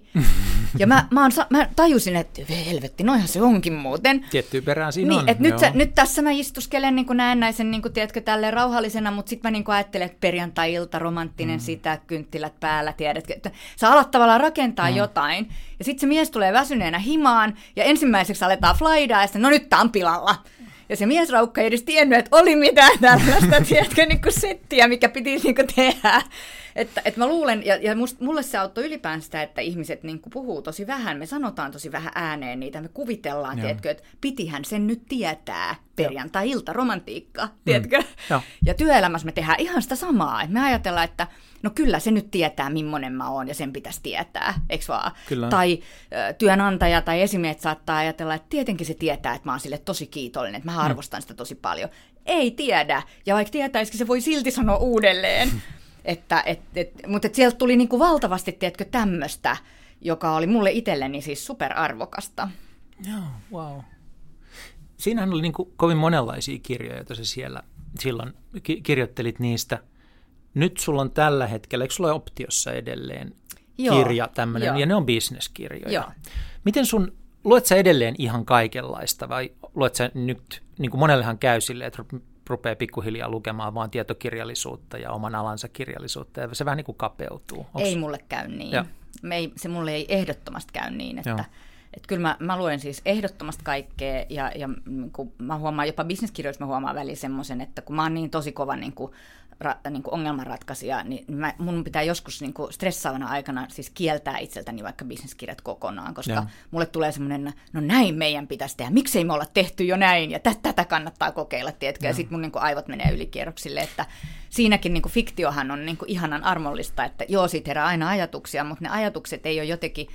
ja mä, mä, on, mä tajusin, että helvetti, noihan se onkin muuten. Tiettyä perään siinä niin, on. Et nyt, sä, nyt tässä mä istuskelen niin näennäisen, niin kuin, tiedätkö, tälleen rauhallisena, mutta sitten mä niin ajattelen, että perjantai-ilta, romanttinen mm. sitä, kynttilät päällä, tiedätkö, että sä alat tavallaan rakentaa mm. jotain, ja sitten se mies tulee väsyneenä himaan, ja ensimmäiseksi aletaan flaidaa, ja sitten, no nyt tää on pilalla. Ja se miesraukka ei edes tiennyt, että oli mitään tällaista, tiedätkö, niin kuin settiä, mikä piti niin kuin tehdä. Että, että mä luulen, ja, ja must, mulle se auttoi ylipäänsä sitä, että ihmiset niin puhuu tosi vähän, me sanotaan tosi vähän ääneen niitä, me kuvitellaan, Joo. tiedätkö, että pitihän sen nyt tietää perjantai-ilta, romantiikka, mm. tiedätkö? Mm. Ja työelämässä me tehdään ihan sitä samaa, että me ajatellaan, että no kyllä se nyt tietää, millainen mä oon, ja sen pitäisi tietää, eikö vaan? Kyllä. Tai ö, työnantaja tai esimies saattaa ajatella, että tietenkin se tietää, että mä oon sille tosi kiitollinen, että mä mm. arvostan mm. sitä tosi paljon. Ei tiedä, ja vaikka tietäisikin, se voi silti sanoa uudelleen. Että, et, et, mutta et sieltä tuli niinku valtavasti, tiedätkö, tämmöistä, joka oli mulle itselleni siis superarvokasta. Joo, wow. Siinähän oli niinku kovin monenlaisia kirjoja, joita sä siellä silloin ki- kirjoittelit niistä. Nyt sulla on tällä hetkellä, eikö sulla ole optiossa edelleen Joo, kirja tämmöinen, ja ne on bisneskirjoja. Joo. Miten sun, luet sä edelleen ihan kaikenlaista vai luet sä nyt, niin kuin monellehan käy silleen, että rupeaa pikkuhiljaa lukemaan vain tietokirjallisuutta ja oman alansa kirjallisuutta, ja se vähän niin kuin kapeutuu. Onks... Ei mulle käy niin. Me ei, se mulle ei ehdottomasti käy niin, että, että kyllä mä, mä luen siis ehdottomasti kaikkea, ja, ja kun mä huomaan jopa bisneskirjoissa, mä huomaan väliin semmoisen, että kun mä oon niin tosi kova niin kuin ra, niin kuin ongelmanratkaisija, niin mä, mun pitää joskus niin kuin stressaavana aikana siis kieltää itseltäni vaikka bisneskirjat kokonaan, koska ja. mulle tulee semmoinen, no näin meidän pitäisi tehdä, miksei me olla tehty jo näin, ja tätä kannattaa kokeilla, tiedätkö, ja, ja sitten mun niin kuin aivot menee ylikierroksille, että siinäkin niin kuin fiktiohan on niin kuin ihanan armollista, että joo, siitä herää aina ajatuksia, mutta ne ajatukset ei ole jotenkin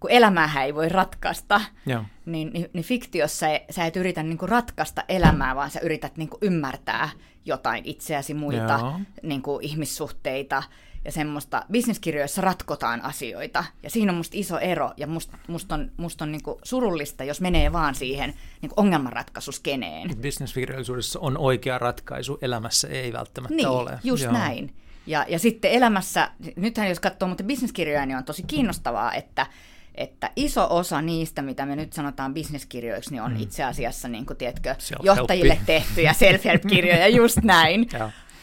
kun elämää ei voi ratkaista, Joo. Niin, niin, niin fiktiossa sä et yritä niin kuin ratkaista elämää, vaan sä yrität niin kuin ymmärtää jotain itseäsi, muita niin kuin ihmissuhteita ja semmoista. Bisneskirjoissa ratkotaan asioita ja siinä on musta iso ero ja musta must on, must on niin kuin surullista, jos menee vaan siihen niin kuin ongelmanratkaisuskeneen. Bisneskirjallisuudessa on oikea ratkaisu, elämässä ei välttämättä niin, ole. just Joo. näin. Ja, ja sitten elämässä, nythän jos katsoo mutta bisneskirjoja, niin on tosi kiinnostavaa, että että iso osa niistä, mitä me nyt sanotaan bisneskirjoiksi, niin on mm. itse asiassa, niin kuin, tiedätkö, johtajille tehtyjä self-help-kirjoja, just näin.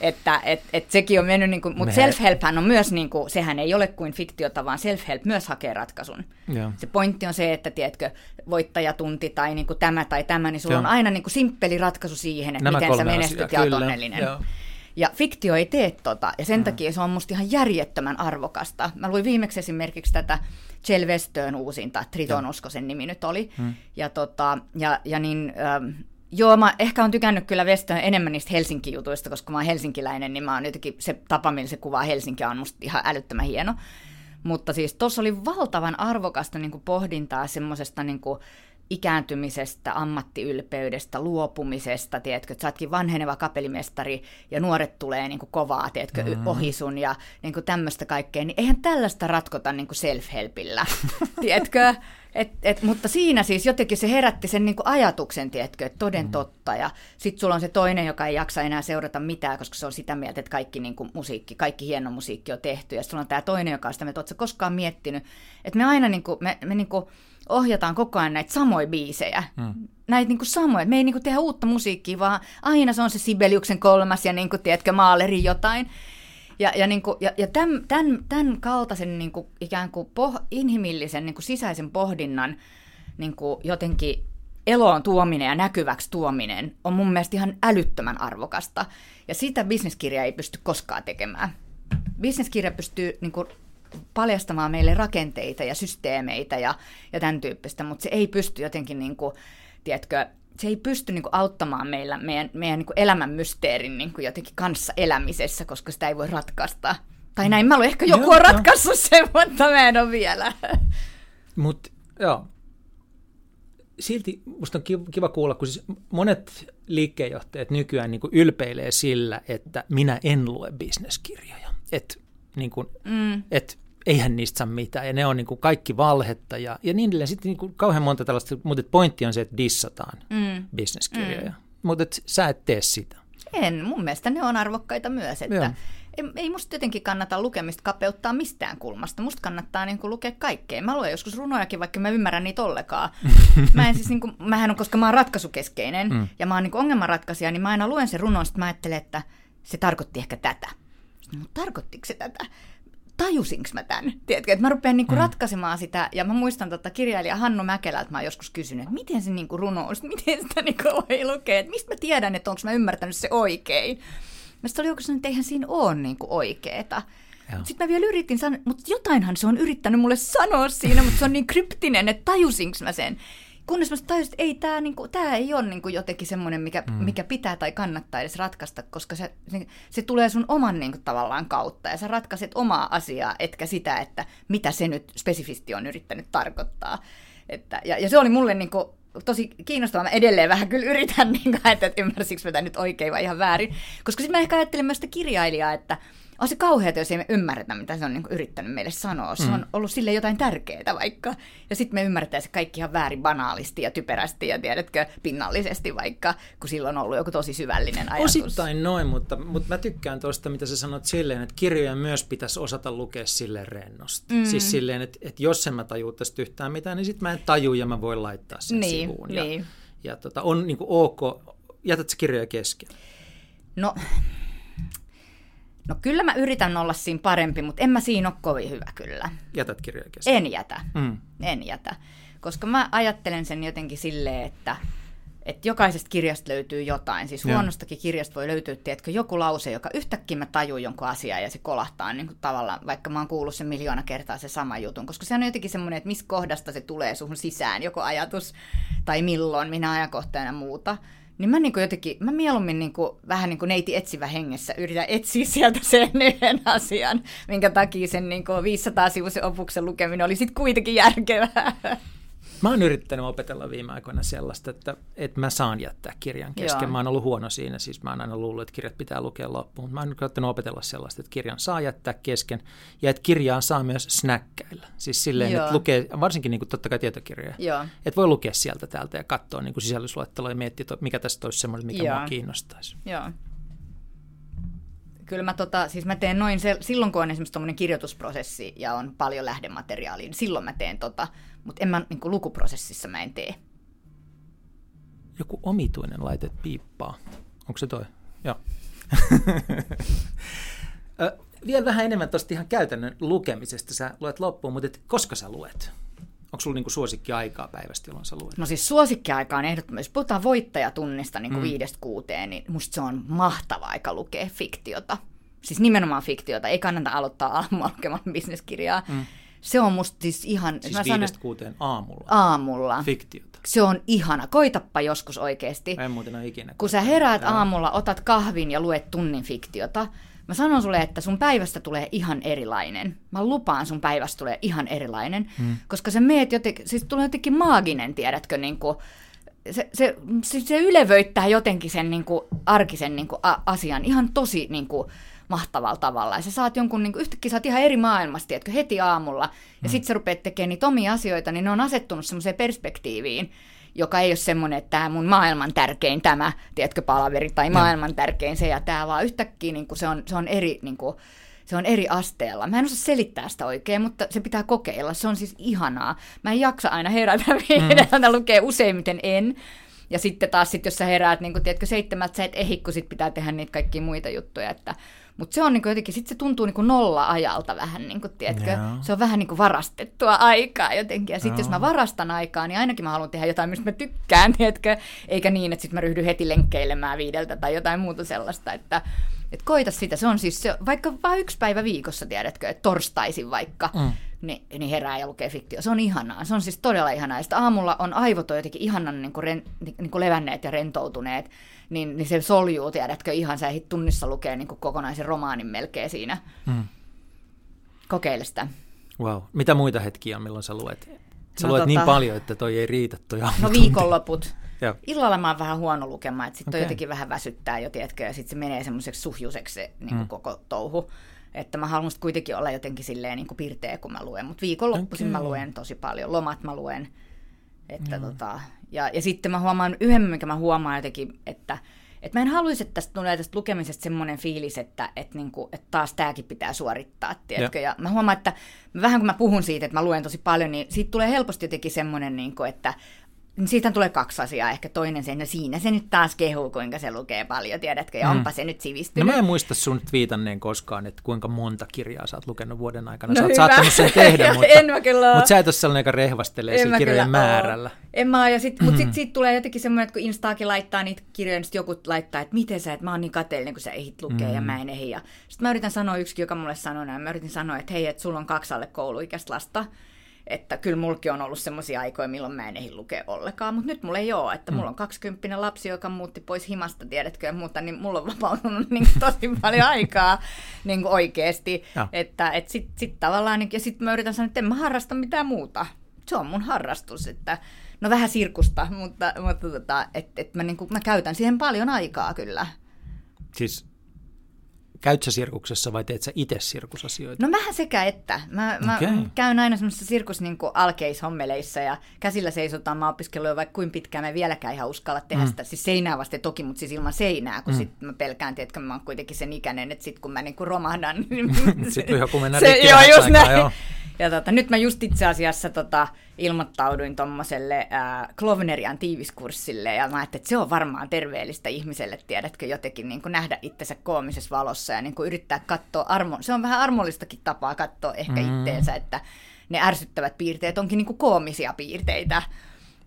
Että et, et sekin on mennyt, niin kuin, mutta self-help on myös, niin kuin, sehän ei ole kuin fiktiota, vaan self-help myös hakee ratkaisun. Ja. Se pointti on se, että tiedätkö, voittajatunti tai niin kuin tämä tai tämä, niin sulla ja. on aina niin kuin simppeli ratkaisu siihen, että Nämä miten sä menestyt asiaa, ja olet onnellinen. Ja. Ja fiktio ei tee tota, ja sen mm. takia se on musta ihan järjettömän arvokasta. Mä luin viimeksi esimerkiksi tätä Chel Westön uusinta, Triton Uskosen nimi nyt oli. Mm. Ja, tota, ja, ja niin, ähm, joo, mä ehkä on tykännyt kyllä Westön enemmän niistä Helsinki-jutuista, koska mä oon helsinkiläinen, niin mä oon jotenkin, se tapa, millä se kuvaa Helsinkiä on musta ihan älyttömän hieno. Mutta siis tuossa oli valtavan arvokasta niin kuin pohdintaa semmoisesta niin kuin, ikääntymisestä, ammattiylpeydestä, luopumisesta, tiedätkö, että sä ootkin vanheneva kapelimestari ja nuoret tulee niin kuin kovaa, tiedätkö, mm-hmm. ohi sun ja niin kuin tämmöistä kaikkea, niin eihän tällaista ratkota niin kuin self-helpillä, tiedätkö? Et, et, mutta siinä siis jotenkin se herätti sen niin kuin ajatuksen, tiedätkö, että toden mm. totta. Ja sitten sulla on se toinen, joka ei jaksa enää seurata mitään, koska se on sitä mieltä, että kaikki niin kuin musiikki, kaikki hieno musiikki on tehty. Ja sulla on tämä toinen, joka on sitä mieltä, että koskaan miettinyt, että me aina niin kuin, me, me niin kuin ohjataan koko ajan näitä samoja biisejä. Mm. Näitä niin kuin samoja. Me ei niin kuin tehdä uutta musiikkia, vaan aina se on se Sibeliuksen kolmas ja niin kuin, tiedätkö, maaleri jotain. Ja, ja, niin kuin, ja, ja tämän, tämän, tämän kaltaisen niin kuin, ikään kuin poh, inhimillisen niin kuin sisäisen pohdinnan niin kuin jotenkin eloon tuominen ja näkyväksi tuominen on mun mielestä ihan älyttömän arvokasta. Ja sitä bisneskirja ei pysty koskaan tekemään. Bisneskirja pystyy niin kuin, paljastamaan meille rakenteita ja systeemeitä ja, ja tämän tyyppistä, mutta se ei pysty jotenkin, niin kuin, tiedätkö, se ei pysty niin kuin, auttamaan meillä, meidän, meidän niin kuin, elämän mysteerin niin kuin, jotenkin kanssa elämisessä, koska sitä ei voi ratkaista. Tai näin, mä olen ehkä joku joo, on ratkaissut sen, mutta mä en ole vielä. Mutta joo, silti musta on kiva kuulla, kun siis monet liikkeenjohtajat nykyään niin kuin ylpeilee sillä, että minä en lue bisneskirjoja. Että niin kuin, mm. et eihän niistä saa mitään, ja ne on niin kuin kaikki valhetta, ja, ja niin edelleen. Sitten niin kuin kauhean monta tällaista, mutta pointti on se, että dissataan mm. bisneskirjoja, mm. mutta et, sä et tee sitä. En, mun mielestä ne on arvokkaita myös, että Joo. ei, ei musta jotenkin kannata lukemista kapeuttaa mistään kulmasta. Musta kannattaa niin kuin, lukea kaikkea. Mä luen joskus runojakin, vaikka mä ymmärrän niitä ollenkaan. mä en siis, niin kuin, mähän on, koska mä oon ratkaisukeskeinen mm. ja mä oon niin ongelmanratkaisija, niin mä aina luen sen runon, sitten mä ajattelen, että se tarkoitti ehkä tätä. Mutta tarkoittiko se tätä? tajusinko mä tämän? Tiedätkö, että mä rupean niinku mm. ratkaisemaan sitä, ja mä muistan tota kirjailija Hannu Mäkelältä, mä oon joskus kysynyt, että miten se niinku runous, miten sitä niinku voi lukea, että mistä mä tiedän, että onko mä ymmärtänyt se oikein. Mä sitten oli joku sanonut, että eihän siinä ole niinku oikeeta. Sitten mä vielä yritin sanoa, mutta jotainhan se on yrittänyt mulle sanoa siinä, mutta se on niin kryptinen, että tajusinko mä sen kunnes mä tajusin, että ei tämä niinku, tää ei ole niinku jotenkin semmoinen, mikä, mm. mikä pitää tai kannattaa edes ratkaista, koska se, se, tulee sun oman niinku, tavallaan kautta ja sä ratkaiset omaa asiaa, etkä sitä, että mitä se nyt spesifisti on yrittänyt tarkoittaa. Että, ja, ja se oli mulle niinku, tosi kiinnostavaa. Mä edelleen vähän kyllä yritän, niin kuin, että ymmärsikö mä nyt oikein vai ihan väärin. Koska sitten mä ehkä ajattelen myös sitä kirjailijaa, että on se kauheata, jos ei me ymmärretä, mitä se on niin yrittänyt meille sanoa. Se mm. on ollut sille jotain tärkeää vaikka. Ja sitten me ymmärretään se kaikki ihan väärin banaalisti ja typerästi ja tiedätkö, pinnallisesti vaikka, kun silloin on ollut joku tosi syvällinen ajatus. Osittain noin, mutta, mutta mä tykkään tuosta, mitä sä sanot silleen, että kirjoja myös pitäisi osata lukea silleen rennosti. Mm. Siis silleen, että, että jos en mä tajuu tästä yhtään mitään, niin sitten mä en taju ja mä voin laittaa sen niin, sivuun. Niin. Ja, ja tota, on niin ok, jätät sä kirjoja kesken? No, No kyllä mä yritän olla siinä parempi, mutta en mä siinä ole kovin hyvä kyllä. Jätät kirjoja kesken? En jätä, mm. en jätä. Koska mä ajattelen sen jotenkin silleen, että, että jokaisesta kirjasta löytyy jotain. Siis huonostakin kirjasta voi löytyä, tiedätkö, joku lause, joka yhtäkkiä mä tajun jonkun asian ja se kolahtaa niin kuin tavallaan, vaikka mä oon kuullut sen miljoona kertaa se sama jutun. Koska se on jotenkin semmoinen, että missä kohdasta se tulee suhun sisään, joku ajatus tai milloin, minä ajankohtajana ja muuta. Niin mä niin jotenkin, mä mieluummin niin kuin, vähän niin kuin neiti etsivä hengessä yritän etsiä sieltä sen yhden asian, minkä takia sen niin 500-sivuisen opuksen lukeminen oli sitten kuitenkin järkevää. Mä oon yrittänyt opetella viime aikoina sellaista, että, että mä saan jättää kirjan kesken. Joo. Mä oon ollut huono siinä, siis mä oon aina luullut, että kirjat pitää lukea loppuun. Mä oon yrittänyt opetella sellaista, että kirjan saa jättää kesken ja että kirjaa saa myös snäkkäillä. Siis silleen, Joo. että lukee, varsinkin niin kuin totta kai tietokirjoja, Joo. että voi lukea sieltä täältä ja katsoa niin sisällysluetteloa ja miettiä, mikä tästä olisi semmoinen, mikä Joo. mua kiinnostaisi. Joo kyllä mä, tota, siis mä teen noin, se, silloin kun on esimerkiksi kirjoitusprosessi ja on paljon lähdemateriaalia, niin silloin mä teen tota, mutta en mä niin kuin lukuprosessissa mä en tee. Joku omituinen laite piippaa. Onko se toi? Joo. Vielä vähän enemmän tuosta ihan käytännön lukemisesta. Sä luet loppuun, mutta et koska sä luet? Onko sulla niinku suosikki-aikaa päivästä, jolloin sä luet? No siis suosikki-aika on ehdottomasti, jos puhutaan voittajatunnista niin kuin mm. viidestä kuuteen, niin musta se on mahtava aika lukea fiktiota. Siis nimenomaan fiktiota. Ei kannata aloittaa aamulla lukemaan bisneskirjaa. Mm. Se on musta siis ihan... Siis mä viidestä sanon, kuuteen aamulla? Aamulla. Fiktiota. Se on ihana. Koitappa joskus oikeasti. en muuten ole ikinä. Kun sä heräät Joo. aamulla, otat kahvin ja luet tunnin fiktiota, Mä sanon sulle, että sun päivästä tulee ihan erilainen. Mä lupaan sun päivästä tulee ihan erilainen, hmm. koska se meet jotenkin, siis tulee jotenkin maaginen, tiedätkö, niin kuin, se, se, se, se ylevöittää jotenkin sen niin kuin, arkisen niin kuin, a, asian ihan tosi niin kuin, mahtavalla tavalla. Ja sä saat jonkun, niin kuin, yhtäkkiä saat ihan eri maailmasta, tiedätkö, heti aamulla. Ja mm. sit sä rupeat tekemään niitä omia asioita, niin ne on asettunut semmoiseen perspektiiviin, joka ei ole semmoinen, että tämä mun maailman tärkein tämä, tiedätkö, palaveri, tai no. maailman tärkein se ja tämä, vaan yhtäkkiä niin kuin se, on, se on eri... Niin kuin, se on eri asteella. Mä en osaa selittää sitä oikein, mutta se pitää kokeilla. Se on siis ihanaa. Mä en jaksa aina herätä viideltä, mm. lukee useimmiten en. Ja sitten taas, sit, jos sä heräät, niin kun, tiedätkö, seitsemät, sä et ehdi, kun sit pitää tehdä niitä kaikkia muita juttuja. Että mutta se on niinku jotenkin, sit se tuntuu niinku nolla-ajalta vähän, niinku, tiedätkö? Yeah. Se on vähän niinku varastettua aikaa jotenkin. Ja sitten jos mä varastan aikaa, niin ainakin mä haluan tehdä jotain, mistä mä tykkään, tiedätkö? Eikä niin, että sitten mä ryhdyn heti lenkkeilemään viideltä tai jotain muuta sellaista, että et koita sitä. Se on siis se, vaikka vain yksi päivä viikossa, tiedätkö, että torstaisin vaikka, mm. niin, niin herää ja lukee fiktio. Se on ihanaa. Se on siis todella ihanaa. Ja aamulla on aivot on jotenkin ihanan niin kuin, ren, niin kuin levänneet ja rentoutuneet niin, niin se soljuu, tiedätkö, ihan sä ehdit tunnissa lukee niin kokonaisen romaanin melkein siinä. Mm. Kokeile sitä. Wow. Mitä muita hetkiä on, milloin sä luet? Sä no, luet niin tota... niin paljon, että toi ei riitä toi No viikonloput. Joo. Illalla mä oon vähän huono lukemaan, että sitten okay. jotenkin vähän väsyttää jo, tiedätkö, ja sitten se menee semmoiseksi suhjuseksi se niin mm. koko touhu. Että mä haluan kuitenkin olla jotenkin silleen niin kuin pirteä, kun mä luen. Mutta viikonloppuisin okay. mä luen tosi paljon. Lomat mä luen. Että mm. tota, ja, ja sitten mä huomaan yhden, mikä mä huomaan jotenkin, että et mä en haluaisi, että tästä tulee tästä lukemisesta semmoinen fiilis, että et niinku, et taas tämäkin pitää suorittaa, tiedätkö? Ja. ja mä huomaan, että vähän kun mä puhun siitä, että mä luen tosi paljon, niin siitä tulee helposti jotenkin semmoinen, niinku, että siitä tulee kaksi asiaa. Ehkä toinen se, no siinä se nyt taas kehuu, kuinka se lukee paljon, tiedätkö, ja mm. onpa se nyt sivistynyt. No mä en muista sun viitanneen koskaan, että kuinka monta kirjaa sä oot lukenut vuoden aikana. No sä oot hyvä. saattanut sen tehdä, mutta, en mä kyllä mutta sä et ole sellainen, joka rehvastelee sen kirjojen määrällä. Ole. En mä ja sit, mm. mutta sitten sit tulee jotenkin semmoinen, että kun Instaakin laittaa niitä kirjoja, niin joku laittaa, että miten sä, että mä oon niin kateellinen, kun sä ehdit lukea mm. ja mä en ehdi. Sitten mä yritän sanoa yksi, joka mulle sanoi näin, mä yritin sanoa, että hei, että sulla on kaksi alle kouluikäistä lasta, että kyllä mulki on ollut semmoisia aikoja, milloin mä en ehdi lukea ollenkaan, mutta nyt mulla ei ole, että mulla mm. on 20 lapsi, joka muutti pois himasta, tiedätkö, ja muuta, niin mulla on vapautunut niin tosi paljon aikaa niin kuin oikeasti, ja. että et sit, sit tavallaan, niin, ja sitten mä yritän sanoa, että en mä harrasta mitään muuta, se on mun harrastus, että no vähän sirkusta, mutta, mutta tota, että et mä, niin kuin, mä käytän siihen paljon aikaa kyllä. Siis Käyt sä sirkuksessa vai teet sä itse sirkusasioita? No vähän sekä että. Mä, mä okay. käyn aina semmoisessa sirkus niin alkeishommeleissa ja käsillä seisotaan. Mä opiskellut jo vaikka kuin pitkään. Mä vieläkään ihan uskalla tehdä mm. sitä. Siis seinää vasten toki, mutta siis ilman seinää, kun mm. sit mä pelkään, että mä oon kuitenkin sen ikäinen, että sit kun mä niin kuin romahdan. Niin sitten joku mennä se, joo, just näin. Joo. Ja tota, nyt mä just itse asiassa tota, ilmoittauduin tuommoiselle Klovnerian tiiviskurssille ja mä ajattelin, että se on varmaan terveellistä ihmiselle, tiedätkö, jotenkin niin kuin nähdä itsensä koomisessa valossa ja niin kuin yrittää katsoa, armo, se on vähän armollistakin tapaa katsoa ehkä mm. itteensä, että ne ärsyttävät piirteet onkin niin kuin koomisia piirteitä.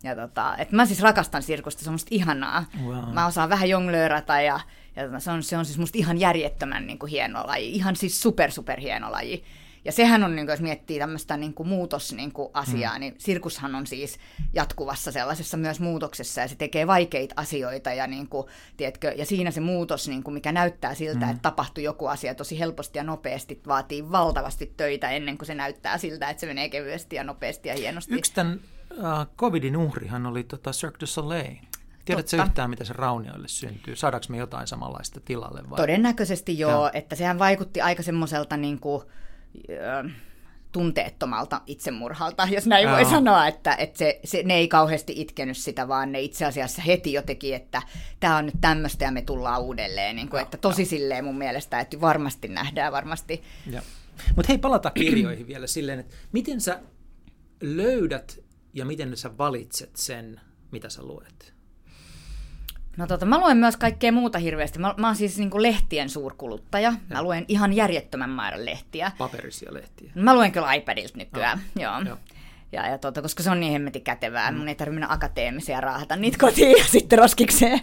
Ja tota, että mä siis rakastan sirkusta, se on musta ihanaa. Wow. Mä osaan vähän jonglöörata ja, ja tota, se, on, se on siis musta ihan järjettömän niin kuin hieno laji, ihan siis super super hieno laji. Ja sehän on, niin kuin, jos miettii tämmöistä niin kuin muutosasiaa, niin kuin asiaa, mm. niin sirkushan on siis jatkuvassa sellaisessa myös muutoksessa ja se tekee vaikeita asioita ja, niin kuin, tiedätkö, ja siinä se muutos, niin kuin, mikä näyttää siltä, mm. että tapahtuu joku asia tosi helposti ja nopeasti, vaatii valtavasti töitä ennen kuin se näyttää siltä, että se menee kevyesti ja nopeasti ja hienosti. Yksi tämän uh, covidin uhrihan oli tota Cirque du Soleil. Tiedätkö yhtään, mitä se raunioille syntyy? Saadaanko me jotain samanlaista tilalle? Vai? Todennäköisesti joo, ja. että sehän vaikutti aika semmoiselta niin kuin, tunteettomalta itsemurhalta, jos näin Aa. voi sanoa, että, että se, se, ne ei kauheasti itkenyt sitä, vaan ne itse asiassa heti jo teki, että tämä on nyt tämmöistä ja me tullaan uudelleen. Niin kuin, että tosi silleen mun mielestä, että varmasti nähdään varmasti. Mutta hei, palata kirjoihin vielä silleen, että miten sä löydät ja miten sä valitset sen, mitä sä luet? No tota, mä luen myös kaikkea muuta hirveästi. Mä, mä oon siis niin lehtien suurkuluttaja. Mä luen ihan järjettömän määrän lehtiä. Paperisia lehtiä. Mä luen kyllä iPadilta nykyään, oh. joo. joo. Ja, ja tota, koska se on niin hemmetin kätevää, mm. mun ei tarvitse mennä akateemisia raahata niitä kotiin ja sitten roskikseen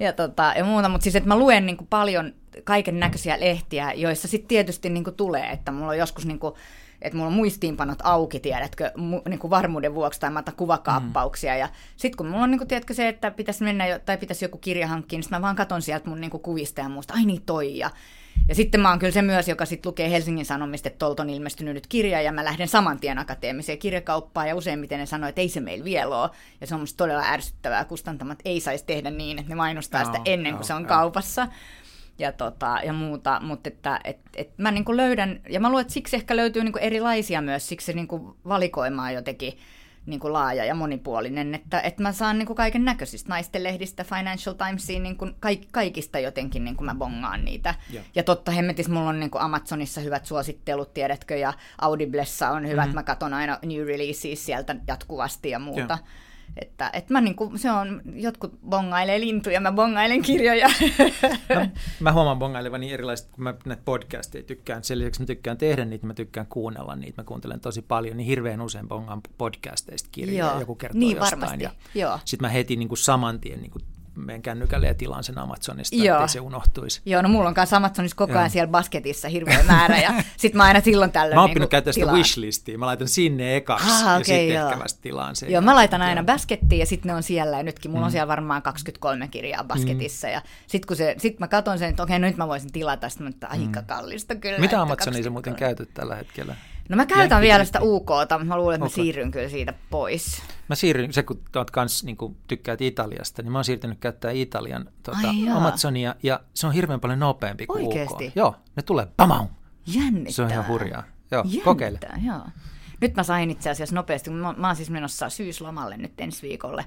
ja, tota, ja muuta. Mutta siis, että mä luen niin paljon kaiken näköisiä lehtiä, joissa sitten tietysti niin tulee, että mulla on joskus niin kuin, että mulla on muistiinpanot auki, tiedätkö, mu, niin kuin varmuuden vuoksi, tai mä otan kuvakaappauksia. Mm. Ja sitten kun mulla on, niin kuin, tiedätkö, se, että pitäisi mennä, jo, tai pitäisi joku kirja hankkia, niin mä vaan katon sieltä mun niin kuin, kuvista ja muusta, ai niin toi. Ja, ja sitten mä oon kyllä se myös, joka sitten lukee Helsingin Sanomista, että tuolta on ilmestynyt nyt kirja, ja mä lähden saman tien akateemiseen kirjakauppaan, ja useimmiten ne sanoo, että ei se meillä vielä ole. Ja se on musta todella ärsyttävää, kustantamat ei saisi tehdä niin, että ne mainostaa sitä ennen kuin se on kaupassa ja, tota, ja muuta, mutta että et, et mä niin löydän, ja mä luulen, että siksi ehkä löytyy niin erilaisia myös, siksi se niin valikoima on jotenkin niin kuin laaja ja monipuolinen, että, että mä saan niin kuin kaiken näköisistä naisten lehdistä, Financial Timesiin, niin kuin kaik, kaikista jotenkin niin kuin mä bongaan niitä. Ja, ja totta hemmetis, mulla on niin kuin Amazonissa hyvät suosittelut, tiedätkö, ja Audiblessa on hyvät, mm-hmm. mä katson aina new releases sieltä jatkuvasti ja muuta. Ja. Että, että mä niinku, se on, jotkut bongailee lintuja, mä bongailen kirjoja. No, mä huomaan bongailevani erilaiset, kun mä näitä podcasteja tykkään. Sen lisäksi mä tykkään tehdä niitä, mä tykkään kuunnella niitä, mä kuuntelen tosi paljon, niin hirveän usein bongaan podcasteista kirjoja, Joo, joku kertoo niin jostain. Varmasti. Ja Sitten mä heti niinku saman tien niinku meidän kännykälle ja tilaan sen Amazonista, Joo. ettei se unohtuisi. Joo, no mulla on kanssa Amazonissa koko ajan Joo. siellä basketissa hirveä määrä ja sit mä aina silloin tällöin Mä oon oppinut niin käyttää sitä wishlistia, mä laitan sinne ekaksi ah, okay, ja sitten ehkä vasta tilaan sen. Joo, mä laitan aina baskettiin ja sitten ne on siellä ja nytkin mulla mm. on siellä varmaan 23 kirjaa basketissa mm. ja sit kun se, sit mä katson sen, että okei, okay, no nyt mä voisin tilata, sitten mä aika mm. kallista kyllä. Mitä Amazonissa muuten käytät tällä hetkellä? No mä käytän vielä sitä UKta, mä luulen, että mä siirryn kyllä siitä pois. Mä siirryn, se kun oot kans niin kun tykkäät Italiasta, niin mä oon siirtynyt käyttää Italian tuota, Amazonia, ja se on hirveän paljon nopeampi kuin Oikeesti? UK. Joo, ne tulee pamau. Jännittävää. Se on ihan hurjaa. Joo, Jännittää, kokeile. Joo. Nyt mä sain itse asiassa nopeasti, mä, mä oon siis menossa syyslomalle nyt ensi viikolle.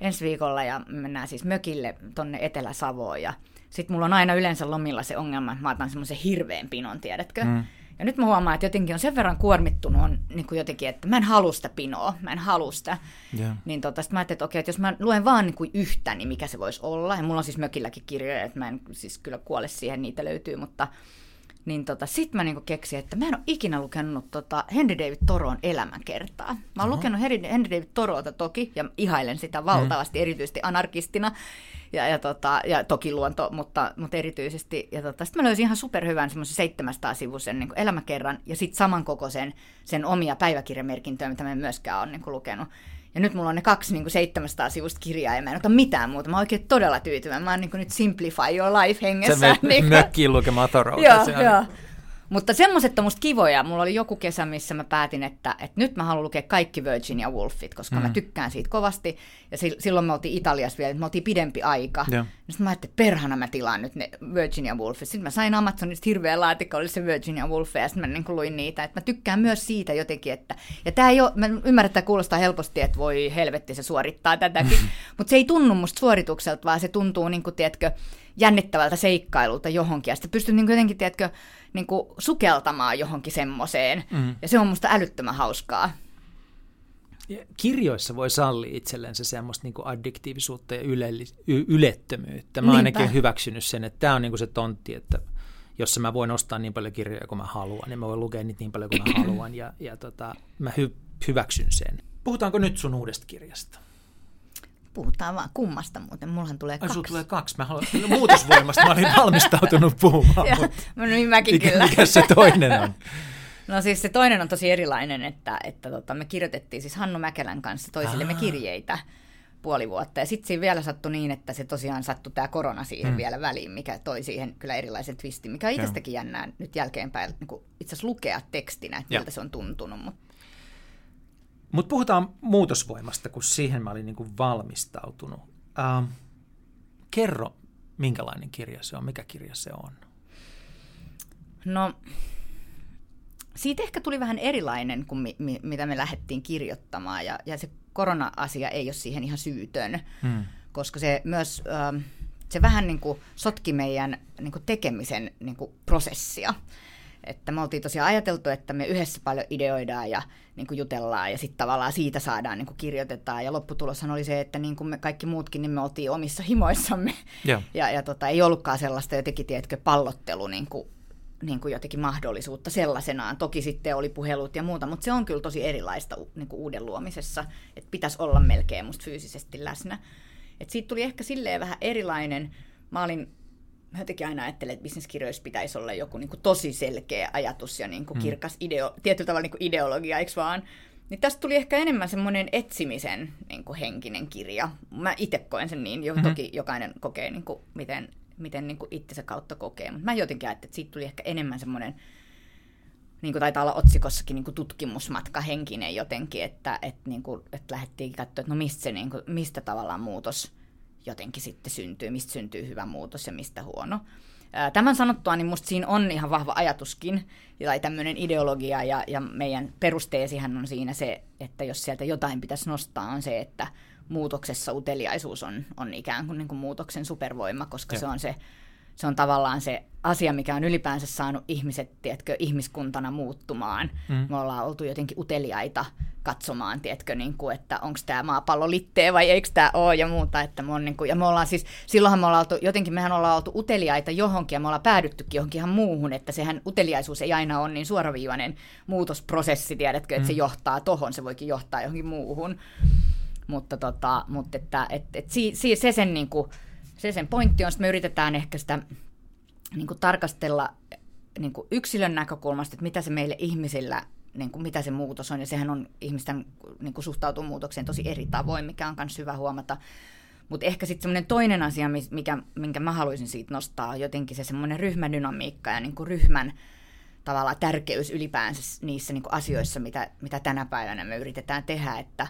Ensi viikolla ja mennään siis mökille tonne Etelä-Savoon ja sitten mulla on aina yleensä lomilla se ongelma, että mä otan semmoisen hirveän pinon, tiedätkö? Mm. Ja nyt mä huomaan, että jotenkin on sen verran kuormittunut on niin kuin jotenkin, että mä en halua sitä pinoa, mä en halua sitä. Yeah. Niin tota, sit mä ajattelin, että okei, että jos mä luen vaan niin kuin yhtä, niin mikä se voisi olla. Ja mulla on siis mökilläkin kirjoja, että mä en siis kyllä kuole siihen, niitä löytyy, mutta niin tota, sit mä niinku keksin, että mä en ole ikinä lukenut tota Henry David Thoreau'n elämänkertaa. Mä oon lukenut Henry, Henry David Thoreauta toki, ja ihailen sitä valtavasti, mm. erityisesti anarkistina, ja, ja, tota, ja toki luonto, mutta, mutta erityisesti. Ja tota, sitten mä löysin ihan superhyvän semmoisen 700 sivuisen niin elämäkerran, ja sitten samankokoisen sen omia päiväkirjamerkintöjä, mitä mä en myöskään ole niin lukenut. Ja nyt mulla on ne kaksi niin kuin 700 sivusta kirjaa ja mä en ota mitään muuta. Mä oon oikein todella tyytyväinen. Mä oon niin kuin nyt Simplify Your Life hengessä. Se niin mökkiin lukemaan Joo, joo. Mutta semmoiset on musta kivoja. Mulla oli joku kesä, missä mä päätin, että, että nyt mä haluan lukea kaikki Virginia Woolfit, koska mm. mä tykkään siitä kovasti. Ja silloin me oltiin Italiassa vielä, että me oltiin pidempi aika. Ja. Sitten mä ajattelin, että perhana mä tilaan nyt ne Virginia Woolfit. Sitten mä sain Amazonista hirveän laatikko, oli se Virginia Woolf, ja sitten mä niin luin niitä. Että mä tykkään myös siitä jotenkin, että... Ja tää ei ole, mä ymmärrän, että kuulostaa helposti, että voi helvetti, se suorittaa tätäkin. Mutta se ei tunnu musta suoritukselta, vaan se tuntuu, niin kuin, tiedätkö, jännittävältä seikkailulta johonkin. Ja sitten pystyt niin kuin, jotenkin, tiedätkö, niin kuin sukeltamaan johonkin semmoiseen. Mm. Ja se on musta älyttömän hauskaa. Kirjoissa voi sallia itsellensä semmoista niin kuin addiktiivisuutta ja ylellis- y- ylettömyyttä. Mä ainakin olen hyväksynyt sen, että tämä on niin kuin se tontti, että jossa mä voin ostaa niin paljon kirjoja kuin mä haluan, niin mä voin lukea niitä niin paljon kuin mä haluan, ja, ja tota, mä hy- hyväksyn sen. Puhutaanko nyt sun uudesta kirjasta? Puhutaan vaan kummasta muuten. Mullahan tulee kaksi. Ai, tulee kaksi. Mä haluan, muutosvoimasta mä olin valmistautunut puhumaan. ja, mutta no niin mäkin mikä, kyllä. Mikä se toinen on? No siis se toinen on tosi erilainen, että, että tota, me kirjoitettiin siis Hannu Mäkelän kanssa toisillemme kirjeitä puoli vuotta. Ja sitten siinä vielä sattui niin, että se tosiaan sattui tämä korona siihen mm. vielä väliin, mikä toi siihen kyllä erilaisen twistin, mikä on itsestäkin jännää nyt jälkeenpäin niin itse asiassa lukea tekstinä, että miltä se on tuntunut. Mutta mutta puhutaan muutosvoimasta, kun siihen mä olin niinku valmistautunut. Ähm, kerro, minkälainen kirja se on, mikä kirja se on? No, siitä ehkä tuli vähän erilainen kuin mi- mi- mitä me lähdettiin kirjoittamaan. Ja, ja se korona-asia ei ole siihen ihan syytön, hmm. koska se myös... Ähm, se vähän niin kuin sotki meidän niin kuin tekemisen niin kuin prosessia. Että me oltiin tosiaan ajateltu, että me yhdessä paljon ideoidaan ja niin kuin jutellaan ja sitten tavallaan siitä saadaan niin kuin kirjoitetaan. Ja lopputuloshan oli se, että niin kuin me kaikki muutkin, niin me oltiin omissa himoissamme. Ja, ja, ja tota, ei ollutkaan sellaista jotenkin, tiedätkö, pallottelu niin kuin, niin kuin jotenkin mahdollisuutta sellaisenaan. Toki sitten oli puhelut ja muuta, mutta se on kyllä tosi erilaista niin kuin uuden luomisessa, että pitäisi olla melkein musta fyysisesti läsnä. Et siitä tuli ehkä silleen vähän erilainen. Mä olin mä jotenkin aina ajattelen, että bisneskirjoissa pitäisi olla joku niin kuin tosi selkeä ajatus ja niin kuin mm. kirkas ideo, tietyllä tavalla niin kuin ideologia, eikö vaan? Niin tästä tuli ehkä enemmän semmoinen etsimisen niin kuin henkinen kirja. Mä itse koen sen niin, jo, mm-hmm. toki jokainen kokee, niin kuin, miten, miten niin kuin itsensä kautta kokee. Mutta mä jotenkin ajattelin, että siitä tuli ehkä enemmän semmoinen, niin kuin taitaa olla otsikossakin niin kuin tutkimusmatka henkinen jotenkin, että, että, niin kuin, että lähdettiin katsoa, että no mistä, se, niin kuin, mistä tavallaan muutos jotenkin sitten syntyy, mistä syntyy hyvä muutos ja mistä huono. Tämän sanottua, niin musta siinä on ihan vahva ajatuskin, tai tämmöinen ideologia, ja, ja meidän perusteesihän on siinä se, että jos sieltä jotain pitäisi nostaa, on se, että muutoksessa uteliaisuus on, on ikään kuin, niin kuin muutoksen supervoima, koska ja. se on se se on tavallaan se asia, mikä on ylipäänsä saanut ihmiset, tiedätkö, ihmiskuntana muuttumaan. Mm. Me ollaan oltu jotenkin uteliaita katsomaan, tiedätkö, niin kuin, että onko tämä maapallo littee vai eikö tämä ole ja muuta. Että me on, niin kuin, ja me ollaan siis, silloinhan me ollaan oltu, jotenkin mehän ollaan oltu uteliaita johonkin ja me ollaan päädyttykin johonkin ihan muuhun, että sehän uteliaisuus ei aina ole niin suoraviivainen muutosprosessi, tiedätkö, että mm. se johtaa tohon, se voikin johtaa johonkin muuhun. Mutta, tota, mutta että, et, et, si, se sen niin kuin, se sen pointti on, että me yritetään ehkä sitä niin kuin tarkastella niin kuin yksilön näkökulmasta, että mitä se meille ihmisillä, niin kuin mitä se muutos on, ja sehän on ihmisten niin kuin suhtautuu muutokseen tosi eri tavoin, mikä on myös hyvä huomata. Mutta ehkä sitten semmoinen toinen asia, mikä, minkä mä haluaisin siitä nostaa, on jotenkin se semmoinen ryhmädynamiikka ja niin kuin ryhmän tavallaan tärkeys ylipäänsä niissä niin kuin asioissa, mitä, mitä tänä päivänä me yritetään tehdä, että,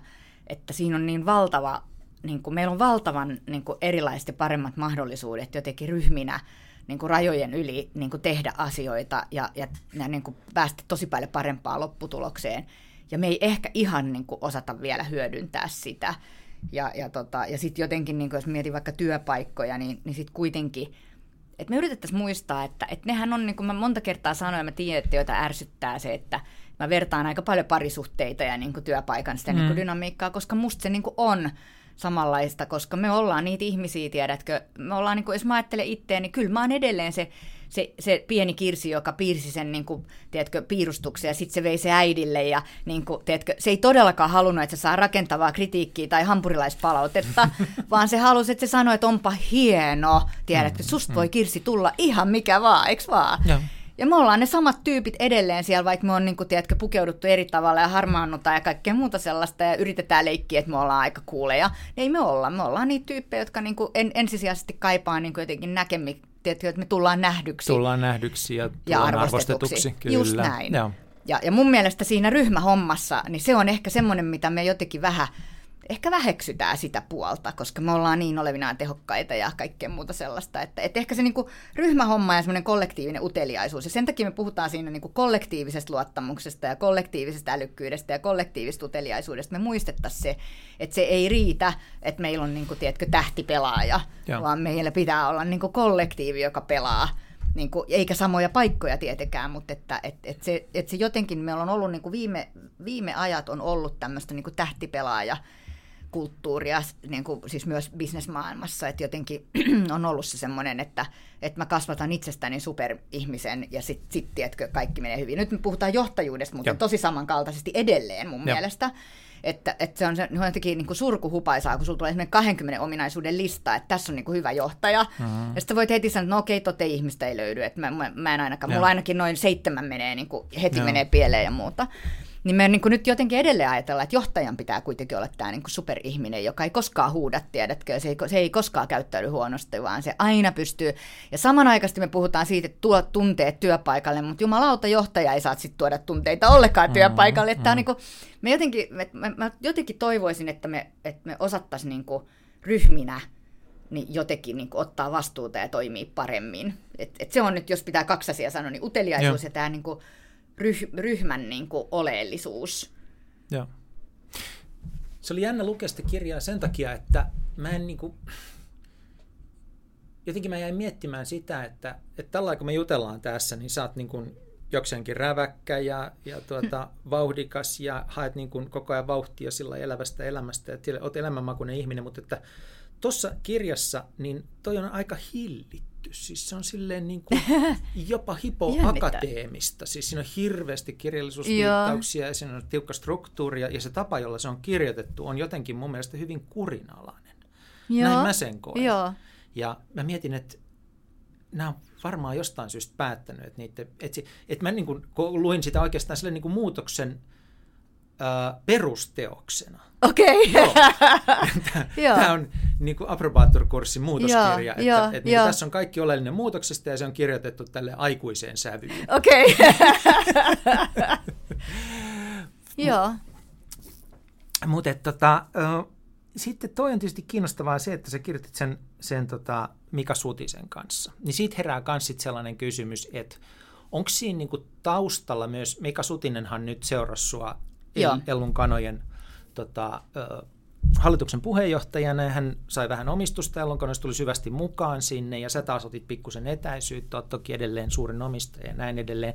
että siinä on niin valtava niin kuin meillä on valtavan niin kuin erilaiset ja paremmat mahdollisuudet jotenkin ryhminä niin kuin rajojen yli niin kuin tehdä asioita ja, ja, ja niin kuin päästä tosi paljon parempaan lopputulokseen. Ja me ei ehkä ihan niin kuin osata vielä hyödyntää sitä. Ja, ja, tota, ja sitten jotenkin, niin kuin jos mietin vaikka työpaikkoja, niin, niin sitten kuitenkin, että me yritettäisiin muistaa, että, että nehän on, niin kuin mä monta kertaa sanoin, ja mä tiedän, että joita ärsyttää se, että mä vertaan aika paljon parisuhteita ja niin kuin työpaikan sitä mm. niin kuin dynamiikkaa, koska musta se niin kuin on samanlaista, koska me ollaan niitä ihmisiä, tiedätkö, me ollaan, niin kuin, jos mä ajattelen itseäni, niin kyllä mä oon edelleen se, se, se pieni kirsi, joka piirsi sen, niin kuin, tiedätkö, piirustuksen ja sitten se vei se äidille ja niin kuin, tiedätkö, se ei todellakaan halunnut, että se saa rakentavaa kritiikkiä tai hampurilaispalautetta, vaan se halusi, että se sanoi, että onpa hieno, tiedätkö, mm, susta voi mm. kirsi tulla ihan mikä vaan, eikö vaan? Ja. Ja me ollaan ne samat tyypit edelleen siellä, vaikka me on niin kuin, tiedätkö, pukeuduttu eri tavalla ja harmaannutaan ja kaikkea muuta sellaista ja yritetään leikkiä, että me ollaan aika kuuleja. Ei me olla. Me ollaan niitä tyyppejä, jotka niin kuin en, ensisijaisesti kaipaa niin kuin jotenkin näkemi, tiedätkö, että me tullaan nähdyksi. Tullaan nähdyksi ja, tullaan ja arvostetuksi. arvostetuksi. Kyllä. Just näin. Joo. Ja, ja mun mielestä siinä ryhmähommassa, niin se on ehkä semmoinen, mitä me jotenkin vähän ehkä väheksytään sitä puolta, koska me ollaan niin olevinaan tehokkaita ja kaikkea muuta sellaista. Että, että ehkä se niin kuin ryhmähomma ja semmoinen kollektiivinen uteliaisuus, ja sen takia me puhutaan siinä niin kuin kollektiivisesta luottamuksesta ja kollektiivisesta älykkyydestä ja kollektiivisesta uteliaisuudesta. Me muistettaisiin se, että se ei riitä, että meillä on niin kuin, tiedätkö, tähtipelaaja, Joo. vaan meillä pitää olla niin kuin kollektiivi, joka pelaa niin kuin, eikä samoja paikkoja tietenkään, mutta että et, et se, et se jotenkin, meillä on ollut niin kuin viime, viime ajat on ollut tämmöistä niin kuin tähtipelaaja kulttuuria, niin kuin, siis myös bisnesmaailmassa, että jotenkin on ollut se semmoinen, että, että mä kasvatan itsestäni superihmisen ja sitten sit, tiedätkö, kaikki menee hyvin. Nyt me puhutaan johtajuudesta, mutta ja. tosi samankaltaisesti edelleen mun ja. mielestä. Että, että se on, se, jotenkin niin kuin surkuhupaisaa, kun sulla tulee esimerkiksi 20 ominaisuuden lista, että tässä on niin kuin hyvä johtaja. Mm-hmm. Ja sitten voit heti sanoa, että no okei, tote ihmistä ei löydy. Että mä, mä, mä en ainakaan, ja. mulla ainakin noin seitsemän menee, niin kuin heti ja. menee pieleen ja muuta. Niin me niin kuin nyt jotenkin edelleen ajatellaan, että johtajan pitää kuitenkin olla tämä niin kuin superihminen, joka ei koskaan huuda, tiedätkö, se ei, se ei koskaan käyttäydy huonosti, vaan se aina pystyy. Ja samanaikaisesti me puhutaan siitä, että tuo tunteet työpaikalle, mutta jumalauta johtaja ei saa sitten tuoda tunteita ollenkaan mm, työpaikalle. Että mm. niin kuin, me jotenkin, me, mä, mä jotenkin toivoisin, että me, että me osattaisiin niin kuin ryhminä niin jotenkin niin kuin ottaa vastuuta ja toimii paremmin. Et, et se on nyt, jos pitää kaksi asiaa sanoa, niin uteliaisuus Joo. ja tämä niin kuin, ryh, ryhmän niin kuin, oleellisuus. Joo. Se oli jännä lukea sitä kirjaa sen takia, että mä en niin kuin, jotenkin mä jäin miettimään sitä, että, että tällä kun me jutellaan tässä, niin sä oot niin kuin jokseenkin räväkkä ja, ja tuota, vauhdikas ja haet niin kuin koko ajan vauhtia sillä elävästä elämästä ja oot elämänmakuinen ihminen, mutta että tuossa kirjassa niin toi on aika hillitty Siis se on silleen niin kuin jopa hipoakateemista. Siis siinä on hirveästi kirjallisuusviittauksia ja siinä on tiukka struktuuri ja, se tapa, jolla se on kirjoitettu, on jotenkin mun mielestä hyvin kurinalainen. Joo. Näin mä sen koen. Joo. Ja mä mietin, että nämä on varmaan jostain syystä päättänyt, että, niitä, että, että mä niin kuin, luin sitä oikeastaan sille niin kuin muutoksen äh, perusteoksena. Okei. Okay. Tämä on niin kuin approbaattorikurssin muutoskirja. Joo, että, jo, että niin tässä on kaikki oleellinen muutoksesta ja se on kirjoitettu tälle aikuiseen sävyyn. Okei. Okay. Joo. Mutta tota, sitten toi on tietysti kiinnostavaa se, että sä kirjoitit sen, sen tota Mika Sutisen kanssa. Niin siitä herää myös sellainen kysymys, että onko siinä niinku taustalla myös, Mika Sutinenhan nyt seurasi sua Joo. Ellun kanojen tota, hallituksen puheenjohtajana ja hän sai vähän omistusta, Ellun kanoista tuli syvästi mukaan sinne ja sä taas otit pikkusen etäisyyttä, oot toki edelleen suurin omistaja ja näin edelleen.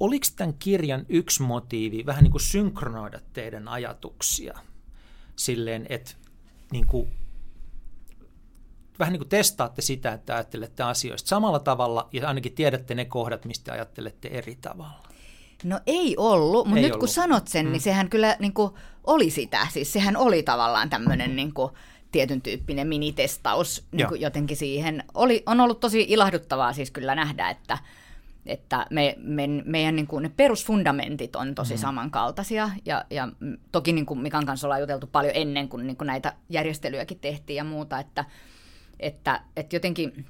Oliko tämän kirjan yksi motiivi vähän niin kuin synkronoida teidän ajatuksia silleen, että niin kuin, vähän niin kuin testaatte sitä, että ajattelette asioista samalla tavalla ja ainakin tiedätte ne kohdat, mistä ajattelette eri tavalla? No ei ollut, mutta nyt ollut. kun sanot sen, niin mm. niin sehän kyllä niin kuin, oli sitä. Siis sehän oli tavallaan tämmöinen niin kuin, tietyn tyyppinen minitestaus niin kuin jotenkin siihen. Oli, on ollut tosi ilahduttavaa siis kyllä nähdä, että, että me, me, meidän niin kuin, ne perusfundamentit on tosi mm. samankaltaisia. Ja, ja toki niin kuin Mikan kanssa ollaan juteltu paljon ennen kuin, niin kuin näitä järjestelyjäkin tehtiin ja muuta, että, että, että jotenkin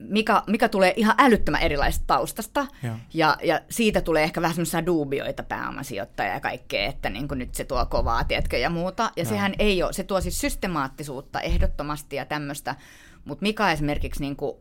mikä, mikä tulee ihan älyttömän erilaisesta taustasta, ja, ja siitä tulee ehkä vähän semmoisia duubioita pääomasijoittajia ja kaikkea, että niin kuin nyt se tuo kovaa, tiedätkö, ja muuta. Ja no. sehän ei ole, se tuo siis systemaattisuutta ehdottomasti ja tämmöistä, mutta Mika esimerkiksi niin kuin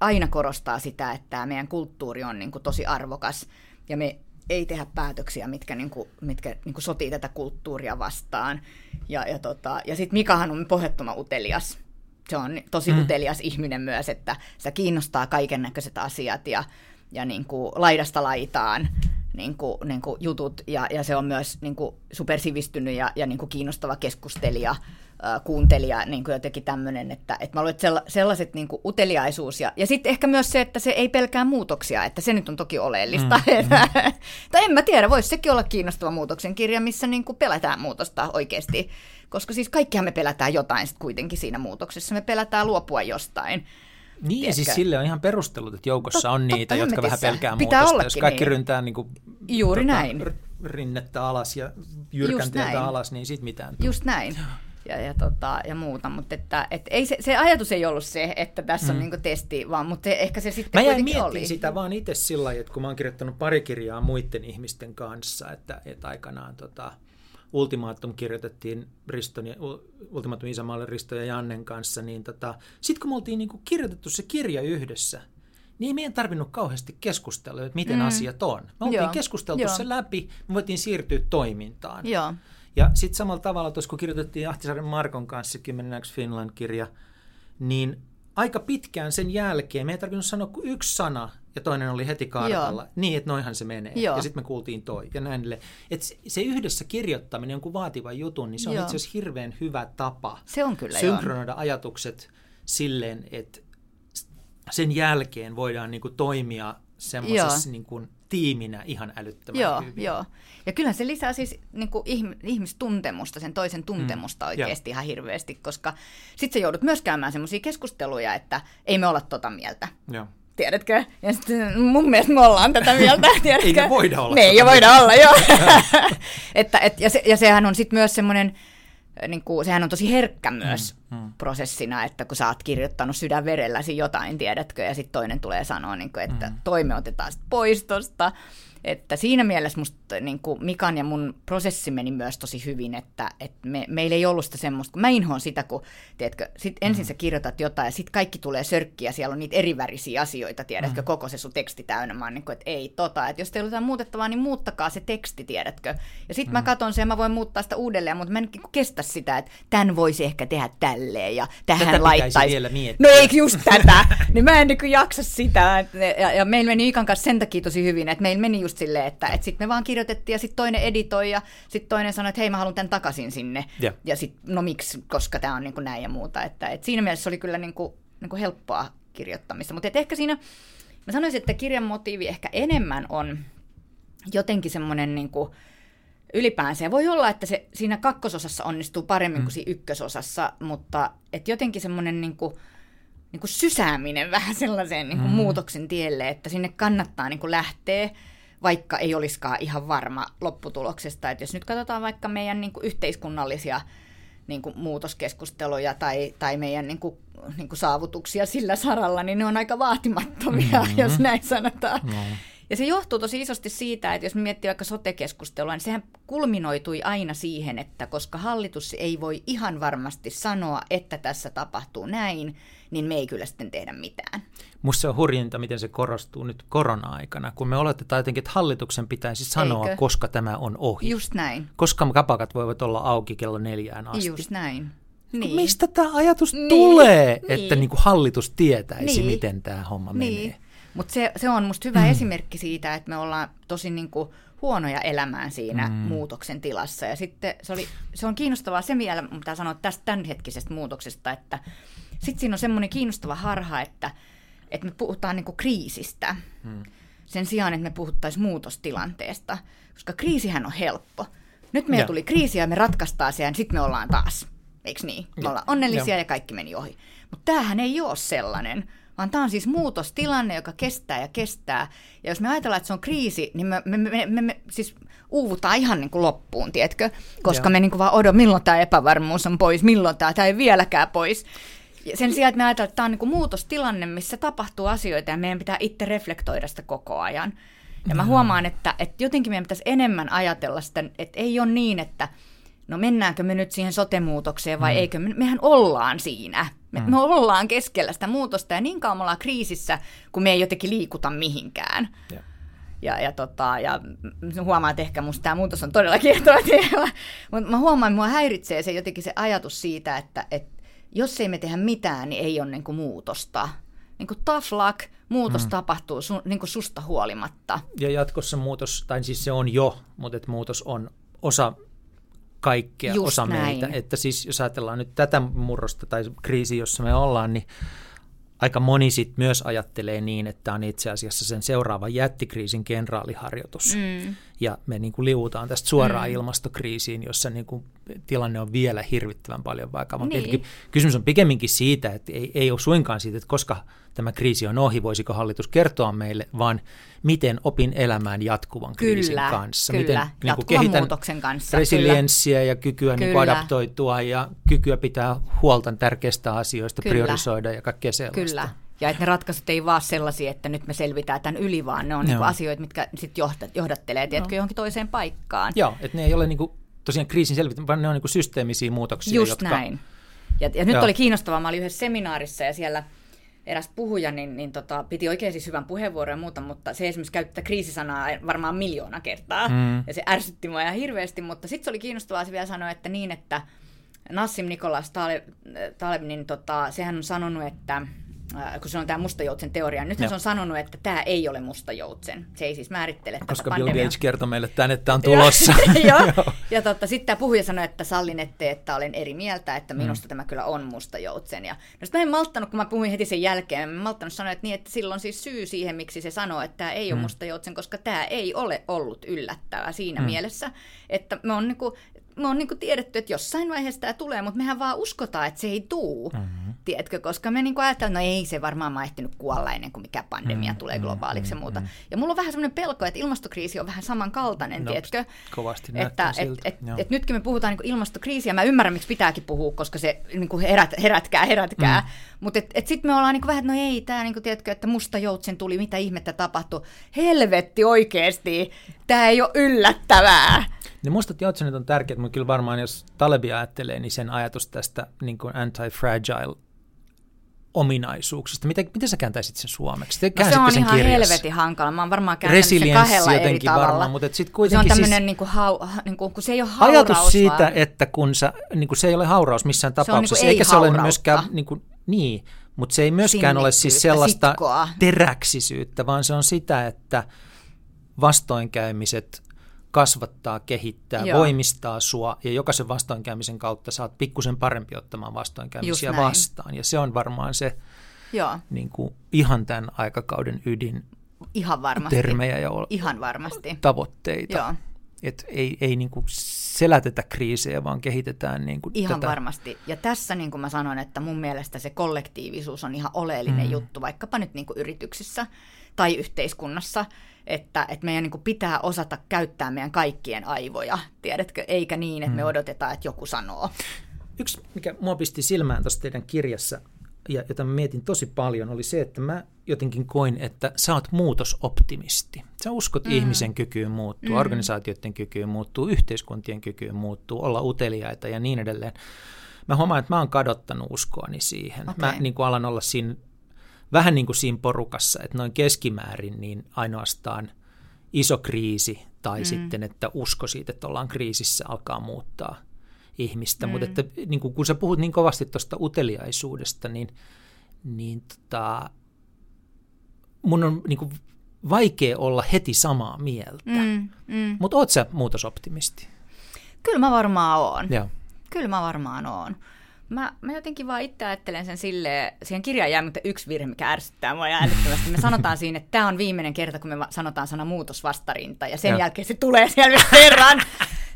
aina korostaa sitä, että meidän kulttuuri on niin kuin tosi arvokas, ja me ei tehdä päätöksiä, mitkä, niin kuin, mitkä niin kuin sotii tätä kulttuuria vastaan. Ja, ja, tota, ja sitten Mikahan on pohjattoman utelias se on tosi mm. utelias ihminen myös, että sitä kiinnostaa kaiken näköiset asiat ja, ja niin kuin laidasta laitaan niin kuin, niin kuin jutut, ja, ja se on myös niin kuin supersivistynyt ja, ja niin kuin kiinnostava keskustelija, äh, kuuntelija, niin kuin jotenkin tämmöinen, että, että mä luulen, että sellaiset niin kuin uteliaisuus, ja, ja sitten ehkä myös se, että se ei pelkää muutoksia, että se nyt on toki oleellista. Mm, tai en mä tiedä, voisi sekin olla kiinnostava muutoksen kirja, missä niin kuin pelätään muutosta oikeasti koska siis kaikkihan me pelätään jotain sit kuitenkin siinä muutoksessa. Me pelätään luopua jostain. Niin, Tiedätkö? ja siis sille on ihan perustelut, että joukossa Tot, on niitä, jotka vähän pelkää Pitää muutosta. Jos kaikki niin. ryntää niin kuin, Juuri tota, näin. rinnettä alas ja jyrkänteeltä alas, niin sit mitään. Tuu. Just näin. Ja, ja, tota, ja muuta, mutta että, et ei se, se, ajatus ei ollut se, että tässä mm. on niin testi, vaan mutta se, ehkä se sitten Mä jäin oli. sitä vaan itse sillä lailla, että kun mä oon kirjoittanut pari kirjaa muiden ihmisten kanssa, että, että aikanaan tota, Ultimaattum kirjoitettiin Riston ja, Ultimaattum Isämaalle Risto ja Jannen kanssa, niin tota, sitten kun me oltiin niin kuin kirjoitettu se kirja yhdessä, niin ei meidän tarvinnut kauheasti keskustella, että miten mm. asiat on. Me oltiin Joo. keskusteltu Joo. se läpi, me voitiin siirtyä toimintaan. Joo. Ja sitten samalla tavalla, tuossa kun kirjoitettiin Ahtisaaren Markon kanssa 10 Finland-kirja, niin aika pitkään sen jälkeen, me ei tarvinnut sanoa kuin yksi sana, ja toinen oli heti kartalla. Joo. Niin, että noinhan se menee. Joo. Ja sitten me kuultiin toi ja näin. Että se yhdessä kirjoittaminen jonkun vaativan jutun, niin se on itse asiassa hirveän hyvä tapa se on kyllä, synkronoida joo. ajatukset silleen, että sen jälkeen voidaan niinku toimia semmoisessa niinku tiiminä ihan älyttömän joo, hyvin. Joo, ja kyllähän se lisää siis niin kuin ihmistuntemusta, sen toisen tuntemusta mm, oikeasti joo. ihan hirveästi, koska sitten sä joudut myös käymään semmoisia keskusteluja, että ei me olla tota mieltä. Joo tiedätkö? Ja sitten mun mielestä me ollaan tätä mieltä, tiedätkö? ei voida olla. Me ei voida olla, joo. että, et, ja, se, ja sehän on sitten myös semmoinen, niin kuin, sehän on tosi herkkä myös mm, mm. prosessina, että kun sä oot kirjoittanut sydänverelläsi jotain, tiedätkö, ja sitten toinen tulee sanoa, niin kuin, että mm. toime otetaan sitten pois tosta, että siinä mielessä musta niin kuin Mikan ja mun prosessi meni myös tosi hyvin, että, että me, meillä ei ollut sitä semmoista, kun mä inhoan sitä, kun tiedätkö, sit ensin mm. sä kirjoitat jotain ja sitten kaikki tulee sörkkiä, siellä on niitä erivärisiä asioita, tiedätkö, mm. koko se sun teksti täynnä. Mä oon niin kuin, että ei tota, että jos teillä on jotain muutettavaa, niin muuttakaa se teksti, tiedätkö. Ja sitten mm. mä katson sen ja mä voin muuttaa sitä uudelleen, mutta mä en niinku kestä sitä, että tämän voisi ehkä tehdä tälleen ja tähän tätä laittaisi. vielä No ei just tätä, niin mä en niin jaksa sitä. Ja, ja meillä meni Ikan kanssa sen takia tosi hyvin, että meillä meni just silleen, että, että sitten me vaan kirjoitettiin ja sitten toinen editoi ja sitten toinen sanoi, että hei mä haluan tämän takaisin sinne. Yeah. Ja sitten no miksi, koska tämä on niin kuin näin ja muuta. Että, että siinä mielessä oli kyllä niin kuin, niin kuin helppoa kirjoittamista. Mutta ehkä siinä, mä sanoisin, että kirjan motiivi ehkä enemmän on jotenkin semmoinen niin kuin, ylipäänsä. Ja voi olla, että se siinä kakkososassa onnistuu paremmin mm. kuin siinä ykkösosassa, mutta että jotenkin semmoinen niin kuin, niin kuin sysääminen vähän sellaiseen niin kuin mm. muutoksen tielle, että sinne kannattaa niin kuin lähteä, vaikka ei olisikaan ihan varma lopputuloksesta. Että jos nyt katsotaan vaikka meidän niin kuin yhteiskunnallisia niin kuin muutoskeskusteluja tai, tai meidän niin kuin, niin kuin saavutuksia sillä saralla, niin ne on aika vaatimattomia, mm-hmm. jos näin sanotaan. No. Ja se johtuu tosi isosti siitä, että jos miettii vaikka sote-keskustelua, niin sehän kulminoitui aina siihen, että koska hallitus ei voi ihan varmasti sanoa, että tässä tapahtuu näin, niin me ei kyllä sitten tehdä mitään. Musta se on hurjinta, miten se korostuu nyt korona-aikana, kun me oletetaan jotenkin, että hallituksen pitäisi sanoa, Eikö? koska tämä on ohi. Just näin. Koska kapakat voivat olla auki kello neljään asti. Just näin. Niin. Mistä tämä ajatus niin. tulee, niin. että niin kuin hallitus tietäisi, niin. miten tämä homma niin. menee? Mutta se, se on musta hyvä mm. esimerkki siitä, että me ollaan tosi niin kuin huonoja elämään siinä mm. muutoksen tilassa. Ja sitten se, oli, se on kiinnostavaa se vielä, mitä sanoa tästä tämänhetkisestä muutoksesta, että sitten siinä on semmoinen kiinnostava harha, että, että me puhutaan niin kuin kriisistä mm. sen sijaan, että me puhuttaisiin muutostilanteesta, koska kriisihän on helppo. Nyt meillä ja. tuli kriisi ja me ratkaistaan se ja sitten me ollaan taas, eikö niin? Me ollaan onnellisia ja. ja kaikki meni ohi. Mutta tämähän ei ole sellainen, vaan tämä on siis muutostilanne, joka kestää ja kestää. Ja jos me ajatellaan, että se on kriisi, niin me, me, me, me, me siis uuvutaan ihan niin kuin loppuun, tiedätkö? Koska Joo. me niin kuin vaan odot, milloin tämä epävarmuus on pois, milloin tämä, tämä ei vieläkään pois. Sen sijaan, että me ajatellaan, että tämä on niin kuin muutostilanne, missä tapahtuu asioita ja meidän pitää itse reflektoida sitä koko ajan. Ja mä mm. huomaan, että, että jotenkin meidän pitäisi enemmän ajatella sitä, että ei ole niin, että no mennäänkö me nyt siihen sotemuutokseen vai mm. eikö, me, mehän ollaan siinä. Me, mm. me ollaan keskellä sitä muutosta ja niin kauan me ollaan kriisissä, kun me ei jotenkin liikuta mihinkään. Yeah. Ja, ja, tota, ja huomaan, että ehkä musta tämä muutos on todella kiehtova teema. Mutta mä huomaan, että mua häiritsee se jotenkin se ajatus siitä, että, että jos ei me tehdä mitään, niin ei ole niin kuin muutosta. Niin kuin tough luck, muutos mm. tapahtuu su, niin kuin susta huolimatta. Ja jatkossa muutos, tai siis se on jo, mutta että muutos on osa kaikkea, Just osa näin. meitä. Että siis jos ajatellaan nyt tätä murrosta tai kriisiä, jossa me ollaan, niin aika moni sit myös ajattelee niin, että on itse asiassa sen seuraavan jättikriisin kenraaliharjoitus. Mm. Ja me niin kuin liuutaan tästä suoraan mm. ilmastokriisiin, jossa niin kuin tilanne on vielä hirvittävän paljon vakavampi. Niin. Kysymys on pikemminkin siitä, että ei, ei ole suinkaan siitä, että koska tämä kriisi on ohi, voisiko hallitus kertoa meille, vaan miten opin elämään jatkuvan kriisin kyllä, kanssa. Kyllä, miten niin kuin kehitän muutoksen kanssa. Resilienssiä kyllä. ja kykyä niin kuin adaptoitua ja kykyä pitää huolta tärkeistä asioista, kyllä. priorisoida ja kaikkea sellaista. Kyllä. Ja että ne ratkaisut ei vaan sellaisia, että nyt me selvitään tämän yli, vaan ne on niin asioita, mitkä sitten johdat, johdattelee, tiedätkö, no. johonkin toiseen paikkaan. Joo, että ne ei ole niin kuin, tosiaan kriisin selvittämistä, vaan ne on niin kuin systeemisiä muutoksia. Just jotka... näin. Ja, ja nyt Joo. oli kiinnostavaa, mä olin yhdessä seminaarissa ja siellä – eräs puhuja niin, niin tota, piti oikein siis hyvän puheenvuoron ja muuta, mutta se esimerkiksi käyttää kriisisanaa varmaan miljoona kertaa. Mm. Ja se ärsytti mua ihan hirveästi, mutta sitten se oli kiinnostavaa, se vielä sanoa, että niin, että Nassim Nikolas Taleb, Taleb niin tota, sehän on sanonut, että kun se on tämä mustajoutsen teoria. Nyt se on sanonut, että tämä ei ole mustajoutsen. Se ei siis määrittele tätä Koska pandemia. Bill Gates kertoi meille tämän, että tämä on tulossa. Joo. ja totta, sitten tämä puhuja sanoi, että sallin ette, että olen eri mieltä, että minusta mm. tämä kyllä on mustajoutsen. Ja no mä en malttanut, kun mä puhuin heti sen jälkeen, mä en malttanut sanoa, että, niin, että silloin siis syy siihen, miksi se sanoo, että tämä ei ole mm. mustajoutsen, koska tämä ei ole ollut yllättävää siinä mm. mielessä, että me on, niin kuin, me on niin kuin tiedetty, että jossain vaiheessa tämä tulee, mutta mehän vaan uskotaan, että se ei tuu. Mm-hmm. Tiedätkö, koska me niin ajatellaan, no ei se varmaan mä ehtinyt kuolla ennen kuin mikä pandemia mm-hmm. tulee globaaliksi mm-hmm. ja muuta. Ja mulla on vähän semmoinen pelko, että ilmastokriisi on vähän samankaltainen, no, tiedätkö? Kovasti että et, et, et, et nytkin me puhutaan niin ilmastokriisiä, mä ymmärrän, miksi pitääkin puhua, koska se niin kuin herät, herätkää, herätkää. Mm. Mutta et, et sitten me ollaan niin kuin vähän, että no ei, tämä niin kuin, tiedätkö, että musta joutsen tuli, mitä ihmettä tapahtui. Helvetti oikeasti, tämä ei ole yllättävää. Ne mustat joutsenet on tärkeät, mutta kyllä varmaan jos Talebi ajattelee, niin sen ajatus tästä niin kuin anti-fragile ominaisuuksista. Miten, miten sä kääntäisit sen suomeksi? Te no se on sen ihan kirjassa. helvetin hankala. Mä oon varmaan kääntänyt sen kahdella eri tavalla. Varmaan, mutta sit kuitenkin se on tämmöinen, siis, niin kuin hau, niin kuin, kun se ei ole hauraus, Ajatus siitä, vaan... että kun sä, niin kuin se ei ole hauraus missään tapauksessa, se niin eikä se ole myöskään, niin, kuin, niin mutta se ei myöskään ole siis sellaista sitkoa. teräksisyyttä, vaan se on sitä, että vastoinkäymiset kasvattaa, kehittää, Joo. voimistaa sua ja jokaisen vastoinkäymisen kautta saat pikkusen parempi ottamaan vastoinkäymisiä vastaan. Ja se on varmaan se Joo. Niin kuin, ihan tämän aikakauden ydin ihan varmasti. termejä ja ihan varmasti. tavoitteita. Joo. Et ei, ei niin kuin selätetä kriisejä, vaan kehitetään niin kuin Ihan tätä. varmasti. Ja tässä niin kuin mä sanoin, että mun mielestä se kollektiivisuus on ihan oleellinen mm. juttu, vaikkapa nyt niin kuin yrityksissä tai yhteiskunnassa että, että meidän niin pitää osata käyttää meidän kaikkien aivoja, tiedätkö, eikä niin, että me mm. odotetaan, että joku sanoo. Yksi, mikä mua pisti silmään tuossa teidän kirjassa, ja jota mä mietin tosi paljon, oli se, että mä jotenkin koin, että sä oot muutosoptimisti. Sä uskot mm. ihmisen kykyyn muuttua, mm. organisaatioiden kykyyn muuttuu, yhteiskuntien kykyyn muuttuu, olla uteliaita ja niin edelleen. Mä huomaan, että mä oon kadottanut uskoani siihen. Okay. Mä niin kuin alan olla siinä vähän niin kuin siinä porukassa, että noin keskimäärin niin ainoastaan iso kriisi tai mm. sitten, että usko siitä, että ollaan kriisissä, alkaa muuttaa ihmistä. Mm. Mutta että niin kuin, kun sä puhut niin kovasti tuosta uteliaisuudesta, niin, niin tota, mun on niin kuin, vaikea olla heti samaa mieltä. Mm, mm. Mutta oot sä muutosoptimisti? Kyllä mä varmaan oon. Joo. Kyllä mä varmaan oon. Mä, mä jotenkin vaan itse ajattelen sen silleen, siihen kirjaan jää mutta yksi virhe, mikä ärsyttää mua älyttömästi. Me sanotaan siinä, että tämä on viimeinen kerta, kun me sanotaan sana muutosvastarinta, ja sen ja. jälkeen se tulee siellä kerran.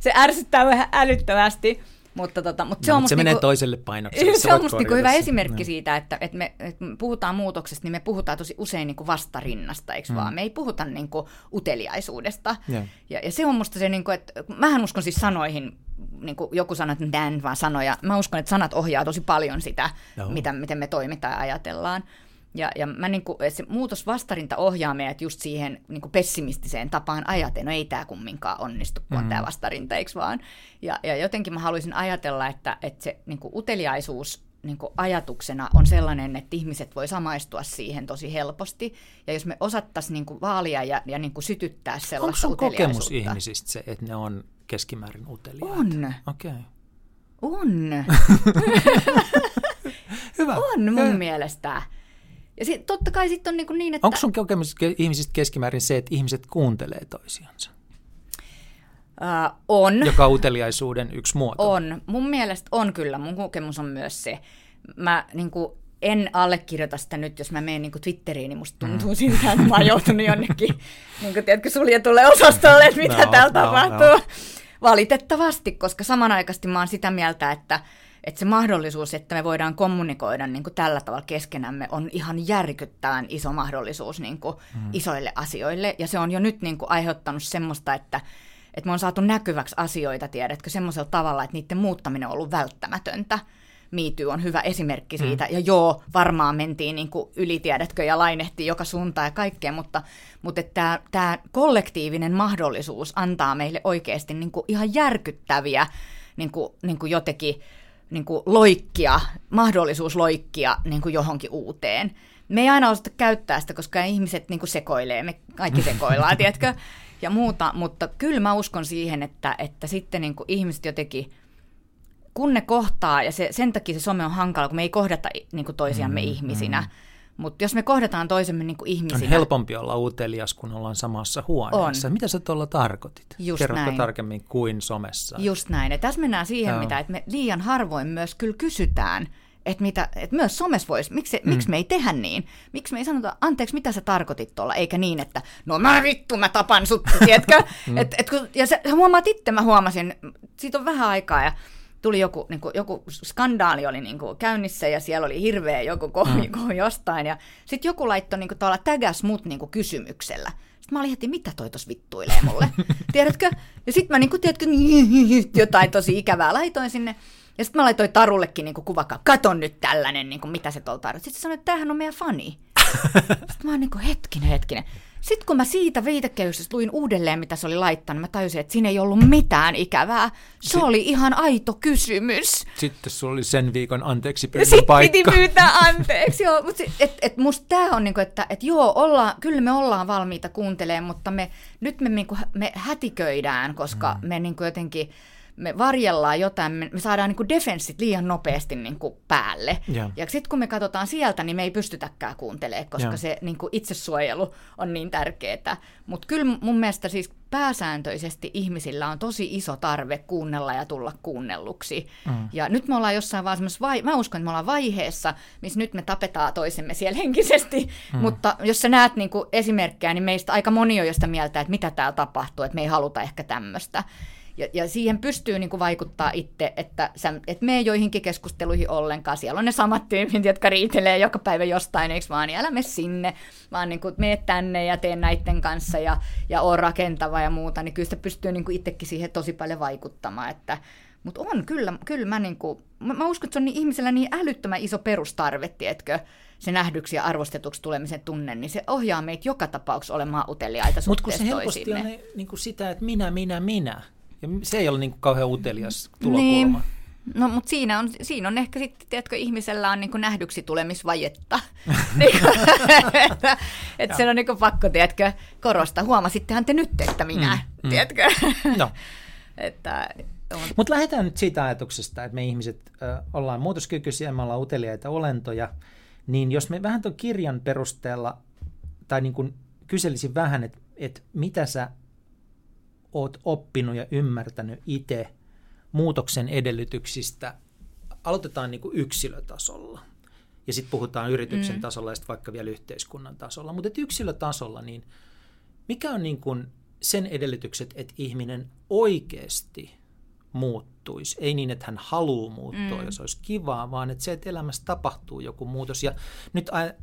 Se ärsyttää vähän älyttömästi. Mutta, tota, mutta se, no, on mutta se menee niinku, toiselle painokselle. Se on musta niinku hyvä esimerkki no. siitä, että, että, me, että me puhutaan muutoksesta, niin me puhutaan tosi usein niinku vastarinnasta, eikö mm. vaan? Me ei puhuta niinku uteliaisuudesta. Yeah. Ja, ja se on musta se, niinku, että mähän uskon siis sanoihin niin kuin joku sanoo, että Dan vaan sanoja. Mä uskon, että sanat ohjaa tosi paljon sitä, Joo. mitä, miten me toimitaan ja ajatellaan. Ja, ja mä niin kuin, se muutos vastarinta ohjaa meidät just siihen niin kuin pessimistiseen tapaan ajatella, no ei tämä kumminkaan onnistu, kun on Mm. tämä vastarinta, eikö vaan? Ja, ja jotenkin mä haluaisin ajatella, että, että se niin kuin uteliaisuus niin kuin ajatuksena on sellainen, että ihmiset voi samaistua siihen tosi helposti. Ja jos me osattaisiin niin kuin vaalia ja, ja niin kuin sytyttää Onko sellaista sun kokemus ihmisistä se, että ne on keskimäärin uteliaita? On, Okei. Okay. on. Hyvä. On mun Joo. mielestä. Ja sit, totta kai sitten on niin, kuin niin että... Onko sun kokemus ke- ihmisistä keskimäärin se, että ihmiset kuuntelee toisiansa? Ää, on. Joka uteliaisuuden yksi muoto. On. Mun mielestä on kyllä. Mun kokemus on myös se. Mä niin kuin, en allekirjoita sitä nyt, jos mä menen niin kuin Twitteriin, niin musta tuntuu mm. siltä, että mä oon joutunut jonnekin, niin kuin, tiedätkö, suljetulle osastolle, että mitä no, täällä no, tapahtuu. no. Valitettavasti, koska samanaikaisesti mä oon sitä mieltä, että, että se mahdollisuus, että me voidaan kommunikoida niin kuin tällä tavalla keskenämme, on ihan järkyttävän iso mahdollisuus niin kuin mm. isoille asioille. Ja se on jo nyt niin kuin aiheuttanut semmoista, että, että me on saatu näkyväksi asioita, tiedätkö, semmoisella tavalla, että niiden muuttaminen on ollut välttämätöntä. Miity on hyvä esimerkki siitä. Mm. Ja joo, varmaan mentiin niin kuin yli, tiedätkö, ja lainehtiin joka suuntaan ja kaikkea, mutta, mutta tämä, tämä kollektiivinen mahdollisuus antaa meille oikeasti niin kuin ihan järkyttäviä niin kuin, niin kuin jotenkin niin kuin loikkia, mahdollisuus loikkia niin kuin johonkin uuteen. Me ei aina osata käyttää sitä, koska ihmiset niin kuin sekoilee, me kaikki sekoillaan, tiedätkö, ja muuta, mutta kyllä mä uskon siihen, että, että sitten niin kuin ihmiset jotenkin, kun ne kohtaa, ja se, sen takia se some on hankala, kun me ei kohdata niin kuin toisiamme mm, ihmisinä, mm. mutta jos me kohdataan toisemme niin kuin ihmisinä, On helpompi olla utelias, kun ollaan samassa huoneessa. On. Mitä sä tuolla tarkoitit? Just Kerrotko näin. tarkemmin kuin somessa? Just näin. Ja tässä mennään siihen, Joo. mitä että me liian harvoin myös kyllä kysytään, että, mitä, että myös somessa voisi, miksi, mm. miksi me ei tehdä niin? Miksi me ei sanota, anteeksi, mitä sä tarkoitit tuolla, eikä niin, että no mä vittu, mä tapan sut, tiedätkö? Mm. et, et, kun, ja sä sä huomaat itse, mä huomasin, siitä on vähän aikaa ja tuli joku, niin kuin, joku skandaali oli niin kuin, käynnissä ja siellä oli hirveä joku kohu, mm. kohu jostain ja sitten joku laittoi niin kuin, tuolla tägäs mut niin kuin, kysymyksellä. Sitten mä olin heti, mitä toi tos vittuilee mulle, tiedätkö? Ja sitten mä niin kuin, tiedätkö, jotain tosi ikävää laitoin sinne. Ja sitten mä laitoin Tarullekin niin kuvakaan, katon nyt tällainen, niin kuin, mitä se tuolla tarvitsee. Sitten se sanoi, että tämähän on meidän fani. Sitten mä oon niin kuin, hetkinen, hetkinen. Sitten kun mä siitä viitekehyksestä luin uudelleen, mitä se oli laittanut, mä tajusin, että siinä ei ollut mitään ikävää. Se Si- oli ihan aito kysymys. Sitten sulla oli sen viikon anteeksi pyynnön sitten paikka. piti pyytää anteeksi. Joo, mutta et, et musta tämä on niinku, että et joo, ollaan, kyllä me ollaan valmiita kuuntelemaan, mutta me, nyt me, niinku, me hätiköidään, koska mm. me niinku jotenkin me varjellaan jotain, me, me saadaan niinku defenssit liian nopeasti niinku päälle. Joo. Ja sitten kun me katsotaan sieltä, niin me ei pystytäkään kuuntelemaan, koska Joo. se niinku itsesuojelu on niin tärkeää. Mutta kyllä mun mielestä siis pääsääntöisesti ihmisillä on tosi iso tarve kuunnella ja tulla kuunnelluksi. Mm. Ja nyt me ollaan jossain vaan vai- mä uskon, että me ollaan vaiheessa, missä nyt me tapetaan toisemme siellä henkisesti, mm. mutta jos sä näet niinku esimerkkejä, niin meistä aika moni on jo sitä mieltä, että mitä täällä tapahtuu, että me ei haluta ehkä tämmöistä. Ja, ja siihen pystyy niin kuin vaikuttaa itse, että sä et mene joihinkin keskusteluihin ollenkaan. Siellä on ne samat tyypit, jotka riitelee joka päivä jostain, eikö vaan, niin älä mene sinne, vaan niin kuin mene tänne ja tee näiden kanssa ja, ja oo rakentava ja muuta. Niin kyllä sitä pystyy niin kuin itsekin siihen tosi paljon vaikuttamaan. Että, mutta on, kyllä, kyllä mä, niin kuin, mä, mä uskon, että se on niin ihmisellä niin älyttömän iso perustarve, tiedätkö, se nähdyksi ja arvostetuksi tulemisen tunne, niin se ohjaa meitä joka tapauksessa olemaan uteliaita Mutta kun se helposti toisiimme. on ne, niin kuin sitä, että minä, minä, minä. Ja se ei ole niin kuin kauhean utelias Niin. tulokulma. No, mutta siinä on, siinä on ehkä sitten, tiedätkö, ihmisellä on niin nähdyksi tulemisvajetta. niin kuin, että, että sen on niin pakko, tiedätkö, korostaa. Huomasittehan te nyt, että minä, Mm, mm, tiedätkö? No. että, on, Mutta lähdetään nyt siitä ajatuksesta, että me ihmiset ö, ollaan muutoskykyisiä, me ollaan uteliaita olentoja, niin jos me vähän tuon kirjan perusteella, tai niin kuin kyselisin vähän, että, että mitä sä oot oppinut ja ymmärtänyt itse muutoksen edellytyksistä, aloitetaan niin kuin yksilötasolla. Ja sitten puhutaan yrityksen mm. tasolla ja sitten vaikka vielä yhteiskunnan tasolla. Mutta yksilötasolla, niin mikä on niin kuin sen edellytykset, että ihminen oikeasti muuttuisi? Ei niin, että hän haluaa muuttua, mm. jos olisi kivaa, vaan että se, että elämässä tapahtuu joku muutos. Ja nyt aj-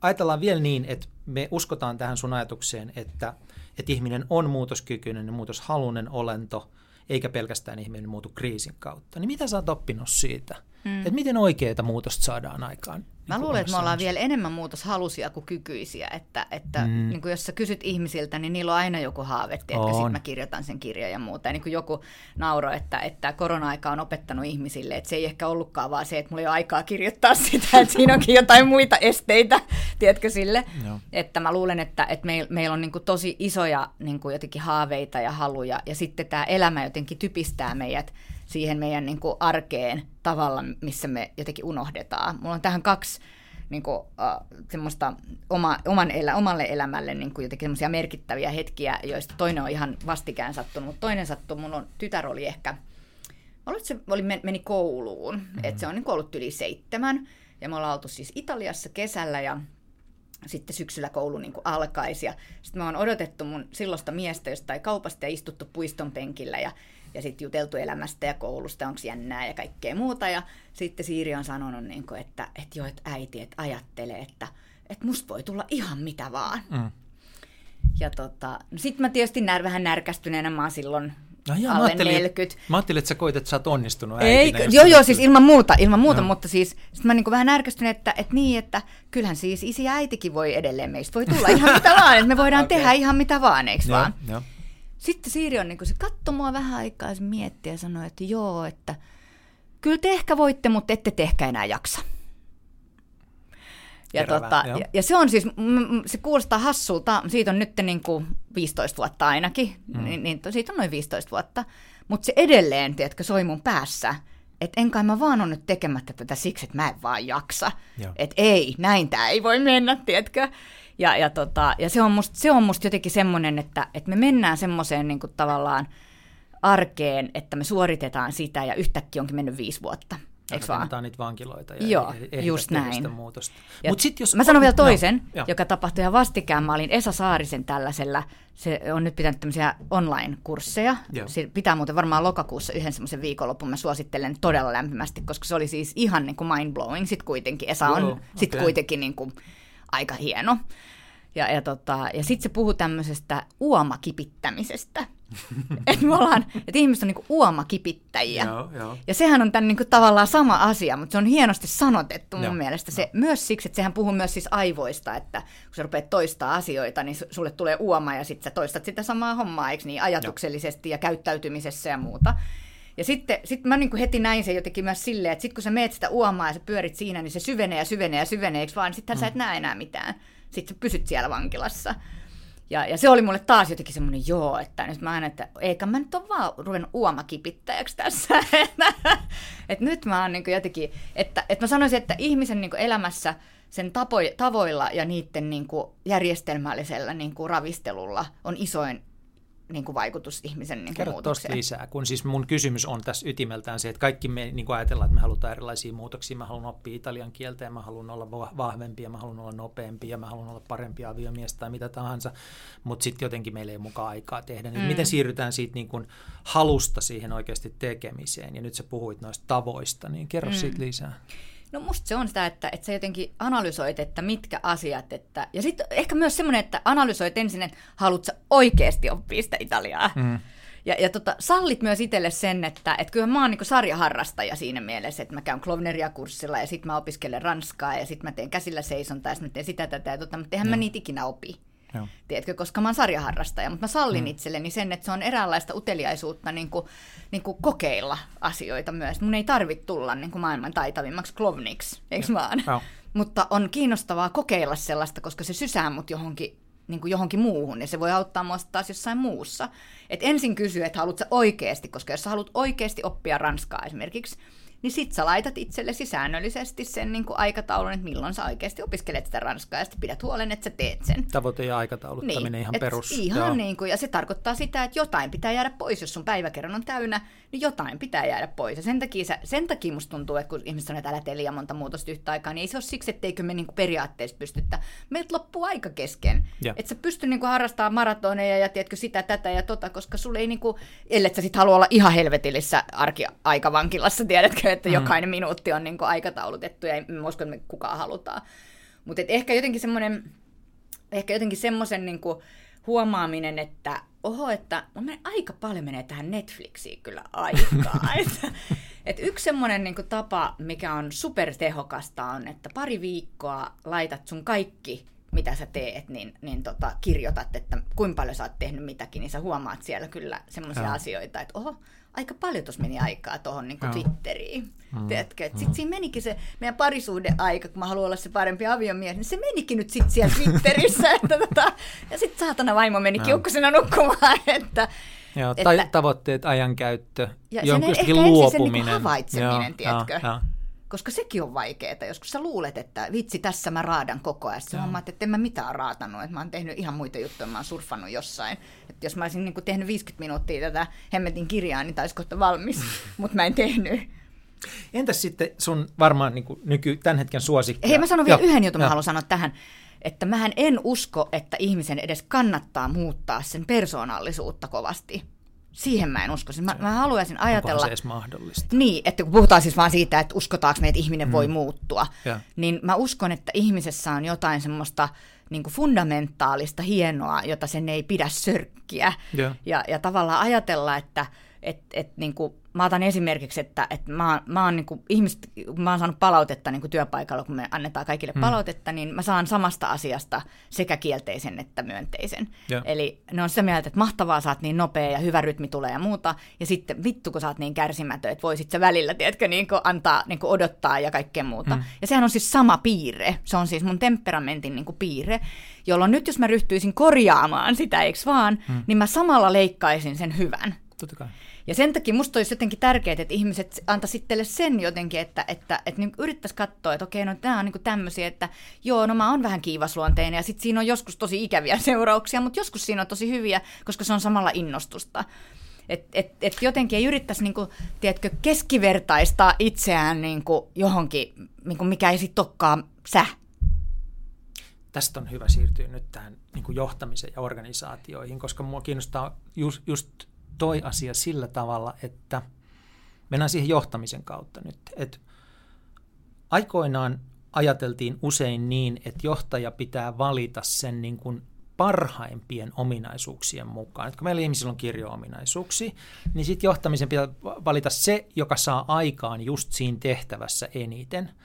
ajatellaan vielä niin, että me uskotaan tähän sun ajatukseen, että, että ihminen on muutoskykyinen ja muutoshalunen olento, eikä pelkästään ihminen muutu kriisin kautta. Niin mitä sä oot oppinut siitä? Mm. Että miten oikeita muutosta saadaan aikaan? Mä niin luulen, että me ollaan vielä enemmän muutoshalusia kuin kykyisiä, että, että mm. niin kuin jos sä kysyt ihmisiltä, niin niillä on aina joku haave, että sitten mä kirjoitan sen kirjan ja muuta. Ja niin kuin joku nauro, että, että korona-aika on opettanut ihmisille, että se ei ehkä ollutkaan vaan se, että mulla ei ole aikaa kirjoittaa sitä, että siinä onkin jotain muita esteitä, tiedätkö sille. No. Että mä luulen, että, että meillä meil on niin kuin tosi isoja niin kuin jotenkin haaveita ja haluja, ja sitten tämä elämä jotenkin typistää meidät siihen meidän niin kuin arkeen tavalla, missä me jotenkin unohdetaan. Mulla on tähän kaksi niin kuin, uh, semmoista oma, oman elä, omalle elämälle niin kuin jotenkin semmoisia merkittäviä hetkiä, joista toinen on ihan vastikään sattunut, mutta toinen sattuu, mun on, tytär oli ehkä, mä että se oli, meni kouluun, mm-hmm. että se on niin ollut yli seitsemän, ja me ollaan oltu siis Italiassa kesällä, ja sitten syksyllä koulu niin alkaisi. Ja sitten me on odotettu mun silloista miestä jostain kaupasta ja istuttu puiston penkillä ja ja sitten juteltu elämästä ja koulusta, onko jännää ja kaikkea muuta. Ja sitten Siiri on sanonut, niin kuin, että, että joo, että äiti, että ajattelee, että, että musta voi tulla ihan mitä vaan. Mm. Ja tota, no sitten mä tietysti när, vähän närkästyneenä, mä oon silloin No joo, alle mä ajattelin, 40. Mä ajattelin, että sä koit, että sä oot onnistunut Ei, Joo, joo, siis ilman muuta, ilman muuta no. mutta siis sit mä niin vähän närkästyn, että, että niin, että kyllähän siis isi ja äitikin voi edelleen meistä, voi tulla ihan mitä vaan, että me voidaan okay. tehdä ihan mitä vaan, eikö vaan? Joo. Sitten Siiri on niin kuin, se mua vähän aikaa ja mietti ja sanoi, että joo, että kyllä te ehkä voitte, mutta ette te ehkä enää jaksa. Ja, Terävä, tota, ja, ja se on siis, se kuulostaa hassulta, siitä on nyt niin kuin 15 vuotta ainakin, mm. niin, niin siitä on noin 15 vuotta, mutta se edelleen, tiedätkö, soi mun päässä, että en kai mä vaan on nyt tekemättä tätä siksi, että mä en vaan jaksa. Että ei, näin tämä ei voi mennä, tiedätkö. Ja, ja, tota, ja se, on musta, se on musta jotenkin semmoinen, että, että me mennään semmoiseen niin tavallaan arkeen, että me suoritetaan sitä ja yhtäkkiä onkin mennyt viisi vuotta. Eikö vaan? niitä vankiloita ja Joo, just näin. muutosta. Mut sit, jos Mä sanon vielä toisen, no, joka tapahtui ihan vastikään. Mä olin Esa Saarisen tällaisella, se on nyt pitänyt tämmöisiä online-kursseja. Se pitää muuten varmaan lokakuussa yhden semmoisen viikonlopun. Mä suosittelen todella lämpimästi, koska se oli siis ihan niin kuin mind-blowing. Sitten kuitenkin Esa on wow, sit okay. kuitenkin niin kuin aika hieno. Ja, ja, tota, ja sitten se puhuu tämmöisestä uomakipittämisestä. että me ollaan, että ihmiset on niinku uomakipittäjiä. Joo, joo. Ja sehän on tämän niinku tavallaan sama asia, mutta se on hienosti sanotettu mun joo, mielestä. Se, Myös siksi, että sehän puhuu myös siis aivoista, että kun sä rupeat toistaa asioita, niin sulle tulee uoma ja sitten sä toistat sitä samaa hommaa, eikö niin, ajatuksellisesti joo. ja käyttäytymisessä ja muuta. Ja sitten sit mä niin kuin heti näin se jotenkin myös silleen, että sitten kun sä meet sitä uomaa ja sä pyörit siinä, niin se syvenee ja syvenee ja syvenee, eikö vaan? Sittenhän mm. sä et mm. näe enää mitään. Sitten sä pysyt siellä vankilassa. Ja, ja se oli mulle taas jotenkin semmoinen joo, että nyt mä aina, että eikä mä nyt ole vaan ruvennut uomakipittäjäksi tässä. että nyt mä oon niin jotenkin, että, että mä sanoisin, että ihmisen niin elämässä sen tapo, tavoilla ja niiden niin järjestelmällisellä niin ravistelulla on isoin niin kuin vaikutus ihmisen niin kuin Kerro tuosta lisää, kun siis mun kysymys on tässä ytimeltään se, että kaikki me niin kuin ajatellaan, että me halutaan erilaisia muutoksia. Mä haluan oppia italian kieltä ja mä haluan olla vahvempi ja mä haluan olla nopeampi ja mä haluan olla parempi aviomies tai mitä tahansa, mutta sitten jotenkin meillä ei ole mukaan aikaa tehdä. Mm. Miten siirrytään siitä niin kuin halusta siihen oikeasti tekemiseen? Ja nyt sä puhuit noista tavoista, niin kerro mm. siitä lisää. No musta se on sitä, että, että sä jotenkin analysoit, että mitkä asiat, että, ja sitten ehkä myös semmoinen, että analysoit ensin, että haluatko oikeasti oppia sitä italiaa. Mm. Ja, ja tota, sallit myös itselle sen, että et kyllä mä oon niin sarjaharrastaja siinä mielessä, että mä käyn Klovneria-kurssilla ja sitten mä opiskelen ranskaa ja sitten mä teen käsillä seisontaa ja sitten mä teen sitä tätä ja tota, mutta eihän mm. mä niitä ikinä opi. Joo. Tiedätkö, koska mä oon sarjaharrastaja, mutta mä sallin mm. itselleni sen, että se on eräänlaista uteliaisuutta niin kuin, niin kuin kokeilla asioita myös. Mun ei tarvitse tulla niin kuin maailman taitavimmaksi klovniksi, eikö vaan? Joo. Mutta on kiinnostavaa kokeilla sellaista, koska se sysää mut johonkin niin kuin johonkin muuhun, ja se voi auttaa mua taas jossain muussa. Et ensin kysy, että haluatko oikeasti, koska jos sä haluat oikeasti oppia ranskaa esimerkiksi, niin sit sä laitat itsellesi säännöllisesti sen niin kuin aikataulun, että milloin sä oikeasti opiskelet sitä ranskaa, ja sitten pidät huolen, että sä teet sen. Tavoite ja aikatauluttaminen niin, ihan perus. Ihan Joo. niin kuin, ja se tarkoittaa sitä, että jotain pitää jäädä pois, jos sun päiväkerran on täynnä, niin jotain pitää jäädä pois. Ja sen takia, se, sen takia musta tuntuu, että kun ihmiset sanoo, että älä tee liian monta muutosta yhtä aikaa, niin ei se ole siksi, etteikö me niin kuin periaatteessa pystytä. Meiltä loppuu aika kesken. Että sä pysty niin kuin harrastamaan maratoneja ja tiedätkö sitä, tätä ja tota, koska sulle ei, niin kuin, ellei sä sit halua olla ihan helvetillisessä arkiaikavankilassa, tiedätkö, että mm. jokainen minuutti on niin kuin aikataulutettu ja ei usko, että me kukaan halutaan. Mutta ehkä jotenkin semmoinen, ehkä jotenkin semmoisen niin kuin huomaaminen, että oho, että menee, aika paljon menee tähän Netflixiin kyllä aikaa. että, että yksi semmoinen niin tapa, mikä on supertehokasta, on, että pari viikkoa laitat sun kaikki mitä sä teet, niin, niin tota, kirjoitat, että kuinka paljon sä oot tehnyt mitäkin, niin sä huomaat siellä kyllä semmoisia asioita, että oho, aika paljon tuossa meni aikaa tuohon niin Twitteriin. Mm. Tiedätkö? Mm. Sitten siinä menikin se meidän parisuuden aika, kun mä haluan olla se parempi aviomies, niin se menikin nyt sitten siellä Twitterissä. että tota, ja sitten saatana vaimo meni kiukkosena nukkumaan. Että, Joo, että, tavoitteet, ajankäyttö, ja jonkun ehkä luopuminen. Ensin se niin havaitseminen, joo, tiedätkö? Joo, joo koska sekin on vaikeaa. Joskus sä luulet, että vitsi, tässä mä raadan koko ajan. Sitten mä että en mä mitään raatannut, että mä oon tehnyt ihan muita juttuja, mä oon surffannut jossain. Että jos mä olisin niin tehnyt 50 minuuttia tätä hemmetin kirjaa, niin taisi kohta valmis, mutta mä en tehnyt. Entäs sitten sun varmaan niin kuin nyky, tämän hetken suosikki? Hei, mä sanon vielä yhden jutun, mä haluan sanoa tähän. Että mähän en usko, että ihmisen edes kannattaa muuttaa sen persoonallisuutta kovasti Siihen mä en usko. Siis mä, mä haluaisin ajatella... Onko se edes mahdollista? Niin, että kun puhutaan siis vaan siitä, että uskotaanko me, että ihminen mm. voi muuttua, ja. niin mä uskon, että ihmisessä on jotain semmoista niin kuin fundamentaalista hienoa, jota sen ei pidä sörkkiä. Ja, ja, ja tavallaan ajatella, että et, et, niin kuin mä otan esimerkiksi, että, että mä, mä oon niin kuin, ihmiset, mä oon saanut palautetta niin kuin työpaikalla, kun me annetaan kaikille hmm. palautetta, niin mä saan samasta asiasta sekä kielteisen että myönteisen. Ja. Eli ne on sitä mieltä, että mahtavaa, sä oot niin nopea ja hyvä rytmi tulee ja muuta, ja sitten vittu, kun sä oot niin kärsimätön, että voisit sä välillä, tiedätkö, niin kuin antaa, niin kuin odottaa ja kaikkea muuta. Hmm. Ja sehän on siis sama piirre, se on siis mun temperamentin niin kuin piirre, jolloin nyt jos mä ryhtyisin korjaamaan sitä, eikö vaan, hmm. niin mä samalla leikkaisin sen hyvän. Totta kai. Ja sen takia musta olisi jotenkin tärkeää, että ihmiset antaisi itselle sen jotenkin, että, että, että niin yrittäisi katsoa, että okei, no nämä on niin tämmöisiä, että joo, no mä oon vähän kiivasluonteinen ja sitten siinä on joskus tosi ikäviä seurauksia, mutta joskus siinä on tosi hyviä, koska se on samalla innostusta. Että et, et jotenkin ei yrittäisi niinku, tiedätkö, keskivertaistaa itseään niinku johonkin, niinku mikä ei sitten olekaan sä. Tästä on hyvä siirtyä nyt tähän niin johtamiseen ja organisaatioihin, koska mua kiinnostaa just, just toi asia sillä tavalla, että mennään siihen johtamisen kautta nyt. Et aikoinaan ajateltiin usein niin, että johtaja pitää valita sen niin kuin parhaimpien ominaisuuksien mukaan. Et kun meillä ihmisillä on kirjo-ominaisuuksia, niin sitten johtamisen pitää valita se, joka saa aikaan just siinä tehtävässä eniten –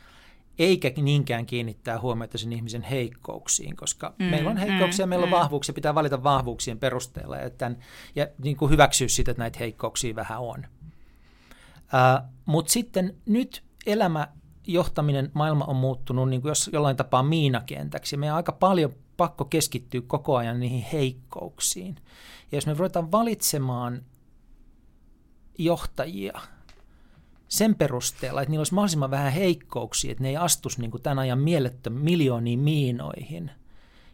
eikä niinkään kiinnittää huomiota sen ihmisen heikkouksiin, koska mm, meillä on heikkouksia, mm, meillä on mm. vahvuuksia, pitää valita vahvuuksien perusteella ja, tämän, ja niin kuin hyväksyä sitä, että näitä heikkouksia vähän on. Uh, Mutta sitten nyt elämä, johtaminen, maailma on muuttunut niin kuin jos jollain tapaa miinakentäksi. Meidän on aika paljon pakko keskittyä koko ajan niihin heikkouksiin. Ja jos me ruvetaan valitsemaan johtajia – sen perusteella, että niillä olisi mahdollisimman vähän heikkouksia, että ne ei astuisi niin kuin tämän ajan mielettöm miljooniin miinoihin,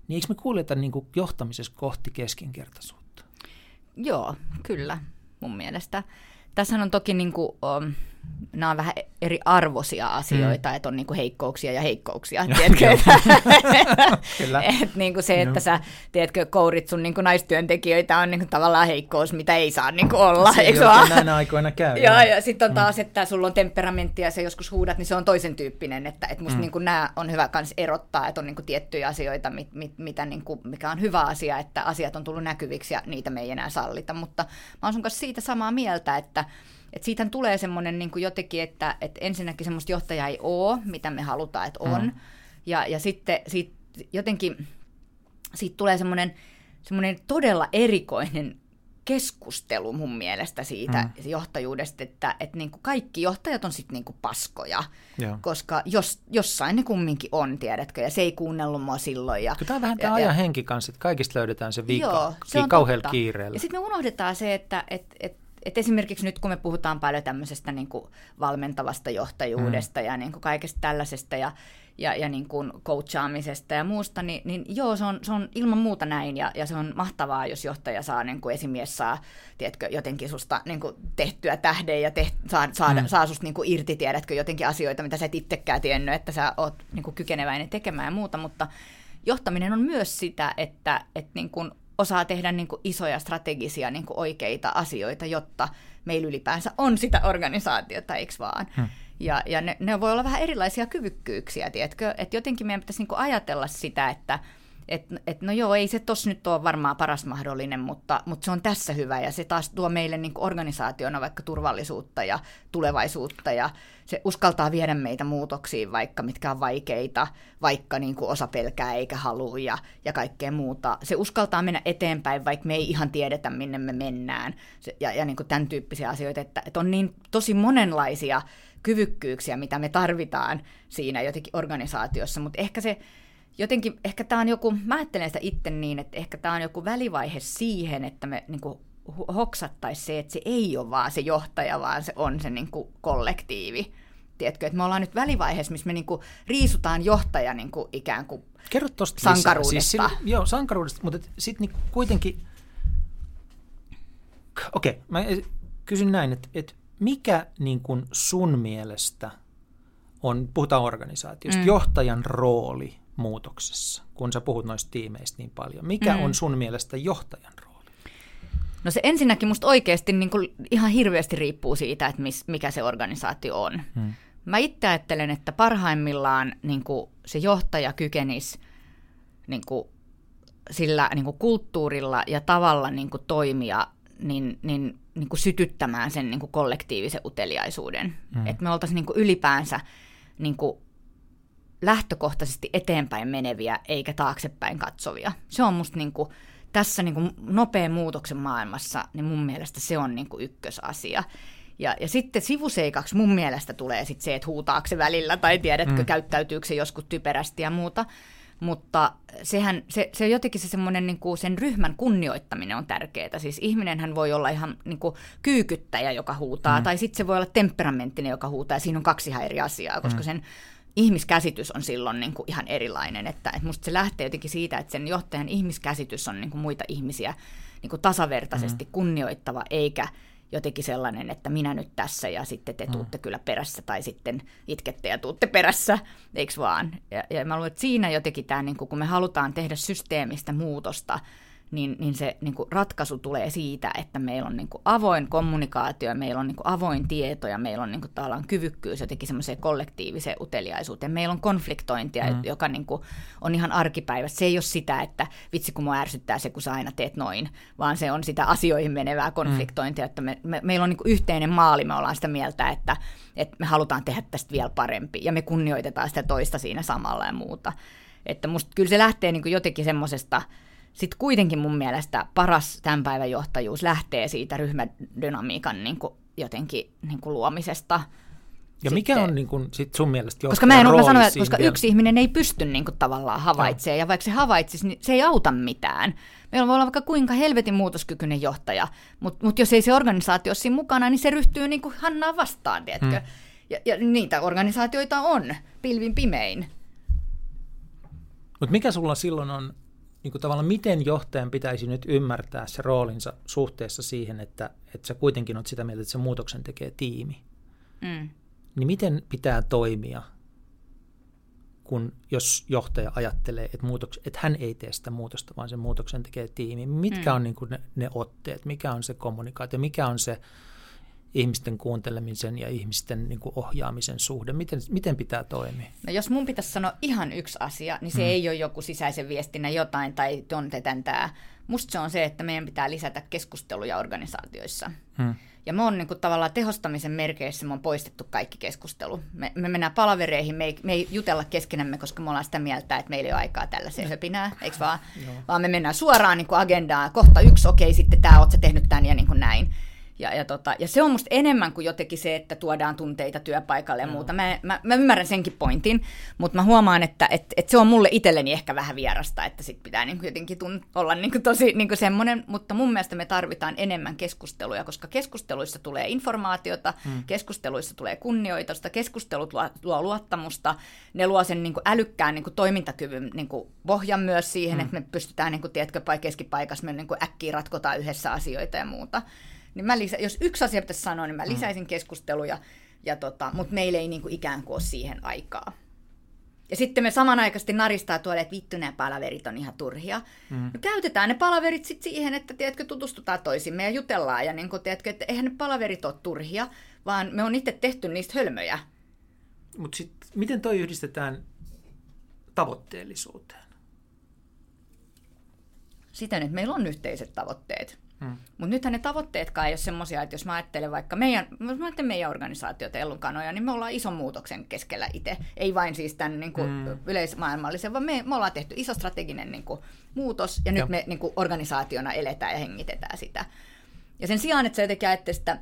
niin eikö me kuljeta niin kuin johtamisessa kohti keskinkertaisuutta? Joo, kyllä, mun mielestä. Tässä on toki niin kuin, um, nämä on vähän eri arvoisia asioita, mm. että on niinku heikkouksia ja heikkouksia. Tiedätkö, Kyllä. Et niinku se, että no. sä tiedätkö, kourit sun niinku naistyöntekijöitä on niinku tavallaan heikkous, mitä ei saa niinku olla. Se eikö vaan? näinä aikoina käy. Joo, ja sitten on mm. taas, että sulla on temperamentti ja se joskus huudat, niin se on toisen tyyppinen. Että et musta mm. niinku nämä on hyvä kans erottaa, että on niinku tiettyjä asioita, mit, mit, mitä niinku, mikä on hyvä asia, että asiat on tullut näkyviksi ja niitä me ei enää sallita. Mutta mä oon sun kanssa siitä samaa mieltä, että et siitä tulee semmoinen niin jotenkin, että, että ensinnäkin semmoista johtajaa ei ole, mitä me halutaan, että on. Mm. Ja, ja sitten siitä, jotenkin siitä tulee semmoinen, semmoinen todella erikoinen keskustelu mun mielestä siitä mm. johtajuudesta, että, että niin kuin kaikki johtajat on sitten niin kuin paskoja, Joo. koska jos, jossain ne kumminkin on, tiedätkö, ja se ei kuunnellut mua silloin. Ja, tämä on vähän tämä ajan henki kanssa, että kaikista löydetään se vika joo, se on kauhealla kiireellä. Ja sitten me unohdetaan se, että et, et, et esimerkiksi nyt kun me puhutaan paljon tämmöisestä niin kuin valmentavasta johtajuudesta mm. ja niin kuin kaikesta tällaisesta ja, ja, ja niin kuin coachaamisesta ja muusta, niin, niin joo, se on, se on ilman muuta näin ja, ja se on mahtavaa, jos johtaja saa, niin kuin esimies saa, tiedätkö, jotenkin susta niin kuin tehtyä tähden ja teht, saa, saa, mm. saa susta niin kuin irti, tiedätkö, jotenkin asioita, mitä sä et itsekään tiennyt, että sä oot niin kuin kykeneväinen tekemään ja muuta, mutta johtaminen on myös sitä, että, että niin kuin osaa tehdä niin kuin isoja strategisia niin kuin oikeita asioita, jotta meillä ylipäänsä on sitä organisaatiota, eikö vaan? Hmm. Ja, ja ne, ne voi olla vähän erilaisia kyvykkyyksiä, tiedätkö? Että jotenkin meidän pitäisi niin kuin ajatella sitä, että että et, no joo, ei se tos nyt ole varmaan paras mahdollinen, mutta, mutta se on tässä hyvä. Ja se taas tuo meille niin organisaationa vaikka turvallisuutta ja tulevaisuutta ja se uskaltaa viedä meitä muutoksiin vaikka mitkä on vaikeita, vaikka niin kuin osa pelkää eikä halua ja, ja kaikkea muuta. Se uskaltaa mennä eteenpäin, vaikka me ei ihan tiedetä minne me mennään. Se, ja, ja niin kuin tämän tyyppisiä asioita, että, että on niin tosi monenlaisia kyvykkyyksiä, mitä me tarvitaan siinä jotenkin organisaatiossa, mutta ehkä se jotenkin, ehkä tämä on joku, mä ajattelen sitä itse niin, että ehkä tämä on joku välivaihe siihen, että me niin kuin, hoksattaisiin se, että se ei ole vaan se johtaja, vaan se on se niin kuin, kollektiivi. Tiedätkö, että me ollaan nyt välivaiheessa, missä me niin kuin, riisutaan johtaja niin kuin, ikään kuin Kerro tosta sankaruudesta. Siis sillä, joo, sankaruudesta, mutta sitten niin kuitenkin, okei, okay, mä kysyn näin, että, että mikä niin kuin sun mielestä on, puhutaan organisaatiosta, mm. johtajan rooli muutoksessa, kun sä puhut noista tiimeistä niin paljon? Mikä mm. on sun mielestä johtajan rooli? No se ensinnäkin musta oikeasti niin kuin ihan hirveästi riippuu siitä, että mis, mikä se organisaatio on. Mm. Mä itse ajattelen, että parhaimmillaan niin kuin se johtaja kykenisi niin kuin sillä niin kuin kulttuurilla ja tavalla niin kuin toimia niin, niin, niin kuin sytyttämään sen niin kuin kollektiivisen uteliaisuuden. Mm. Että me oltaisiin niin kuin ylipäänsä niin kuin lähtökohtaisesti eteenpäin meneviä eikä taaksepäin katsovia. Se on musta niin kuin, tässä niin kuin nopean muutoksen maailmassa, niin mun mielestä se on niin kuin ykkösasia. Ja, ja sitten sivuseikaksi mun mielestä tulee sit se, että huutaako se välillä tai tiedätkö, mm. käyttäytyykö se joskus typerästi ja muuta. Mutta sehän, se, se jotenkin se semmoinen niin kuin sen ryhmän kunnioittaminen on tärkeää. Siis ihminenhän voi olla ihan niin kuin kyykyttäjä, joka huutaa, mm. tai sitten se voi olla temperamenttinen, joka huutaa, ja siinä on kaksi ihan eri asiaa, koska mm. sen ihmiskäsitys on silloin niin kuin ihan erilainen. Että, että musta se lähtee jotenkin siitä, että sen johtajan ihmiskäsitys on niin kuin muita ihmisiä niin kuin tasavertaisesti mm. kunnioittava, eikä jotenkin sellainen, että minä nyt tässä ja sitten te mm. tuutte kyllä perässä tai sitten itkette ja tuutte perässä, eikö vaan? Ja, ja mä luulen, että siinä jotenkin tämä, niin kuin, kun me halutaan tehdä systeemistä muutosta, niin, niin se niin kuin ratkaisu tulee siitä, että meillä on niin kuin avoin kommunikaatio, meillä on niin kuin avoin tieto ja meillä on niin kuin tavallaan kyvykkyys jotenkin semmoiseen kollektiiviseen uteliaisuuteen. Meillä on konfliktointia, mm. joka niin kuin on ihan arkipäivä. Se ei ole sitä, että vitsi kun mua ärsyttää se, kun sä aina teet noin, vaan se on sitä asioihin menevää konfliktointia, mm. että me, me, meillä on niin kuin yhteinen maali, me ollaan sitä mieltä, että, että me halutaan tehdä tästä vielä parempi ja me kunnioitetaan sitä toista siinä samalla ja muuta. Että musta kyllä se lähtee niin kuin jotenkin semmoisesta sitten kuitenkin mun mielestä paras tämän päivän johtajuus lähtee siitä ryhmädynamiikan niin kuin jotenkin niin kuin luomisesta. Ja sitten, mikä on niin kuin, sit sun mielestä Koska mä en mä sanoa, että koska vielä? yksi ihminen ei pysty niin kuin, tavallaan havaitsemaan, no. ja vaikka se havaitsisi, niin se ei auta mitään. Meillä voi olla vaikka kuinka helvetin muutoskykyinen johtaja, mutta mut jos ei se organisaatio ole siinä mukana, niin se ryhtyy niin kuin Hannaa vastaan, tiedätkö? Hmm. Ja, ja niitä organisaatioita on pilvin pimein. Mutta mikä sulla silloin on niin kuin tavallaan miten johtajan pitäisi nyt ymmärtää se roolinsa suhteessa siihen, että, että sä kuitenkin olet sitä mieltä, että se muutoksen tekee tiimi. Mm. Niin miten pitää toimia, kun jos johtaja ajattelee, että, muutoks, että hän ei tee sitä muutosta, vaan sen muutoksen tekee tiimi. Mitkä mm. on niin kuin ne, ne otteet, mikä on se kommunikaatio, mikä on se ihmisten kuuntelemisen ja ihmisten niin kuin ohjaamisen suhde? Miten, miten pitää toimia? No jos mun pitäisi sanoa ihan yksi asia, niin se hmm. ei ole joku sisäisen viestinnän jotain tai tontetan tämä. Musta se on se, että meidän pitää lisätä keskusteluja organisaatioissa. Hmm. Ja me on niin kuin, tavallaan tehostamisen merkeissä, me on poistettu kaikki keskustelu. Me, me mennään palavereihin, me ei, me ei jutella keskenämme, koska me ollaan sitä mieltä, että meillä ei ole aikaa tällaiseen höpinää, eikö vaan? Vaan me mennään suoraan niin kuin agendaan, kohta yksi, okei, sitten tämä, oot tehnyt tämän ja niin kuin näin. Ja, ja, tota, ja se on musta enemmän kuin jotenkin se, että tuodaan tunteita työpaikalle ja muuta. Mä, mä, mä ymmärrän senkin pointin, mutta mä huomaan, että et, et se on mulle itselleni ehkä vähän vierasta, että sit pitää niin jotenkin tun, olla niin tosi niin semmoinen, mutta mun mielestä me tarvitaan enemmän keskusteluja, koska keskusteluissa tulee informaatiota, hmm. keskusteluissa tulee kunnioitusta, keskustelut luo, luo luottamusta, ne luo sen niin älykkään niin toimintakyvyn niin pohjan myös siihen, hmm. että me pystytään, niin kuin, tiedätkö, keskipaikassa me niin äkkiä ratkotaan yhdessä asioita ja muuta. Niin mä lisä, jos yksi asia pitäisi sanoa, niin mä mm. lisäisin mm. keskusteluja, ja tota, mutta meillä ei niinku ikään kuin ole siihen aikaa. Ja sitten me samanaikaisesti naristaa tuolle, että vittu nämä palaverit on ihan turhia. Mm. No käytetään ne palaverit sitten siihen, että tiedätkö, tutustutaan toisimme ja jutellaan. Ja niin kuin, tiedätkö, että eihän ne palaverit ole turhia, vaan me on itse tehty niistä hölmöjä. Mutta sitten miten toi yhdistetään tavoitteellisuuteen? siten, että meillä on yhteiset tavoitteet. Hmm. Mutta nythän ne tavoitteetkaan ei ole semmoisia, että jos mä ajattelen vaikka meidän, jos mä ajattelen meidän organisaatiota Ellunkanoja, niin me ollaan ison muutoksen keskellä itse. Ei vain siis tämän niin kuin hmm. yleismaailmallisen, vaan me, me ollaan tehty iso strateginen niin kuin, muutos, ja nyt Joo. me niin kuin, organisaationa eletään ja hengitetään sitä. Ja sen sijaan, että se jotenkin ajattelisi sitä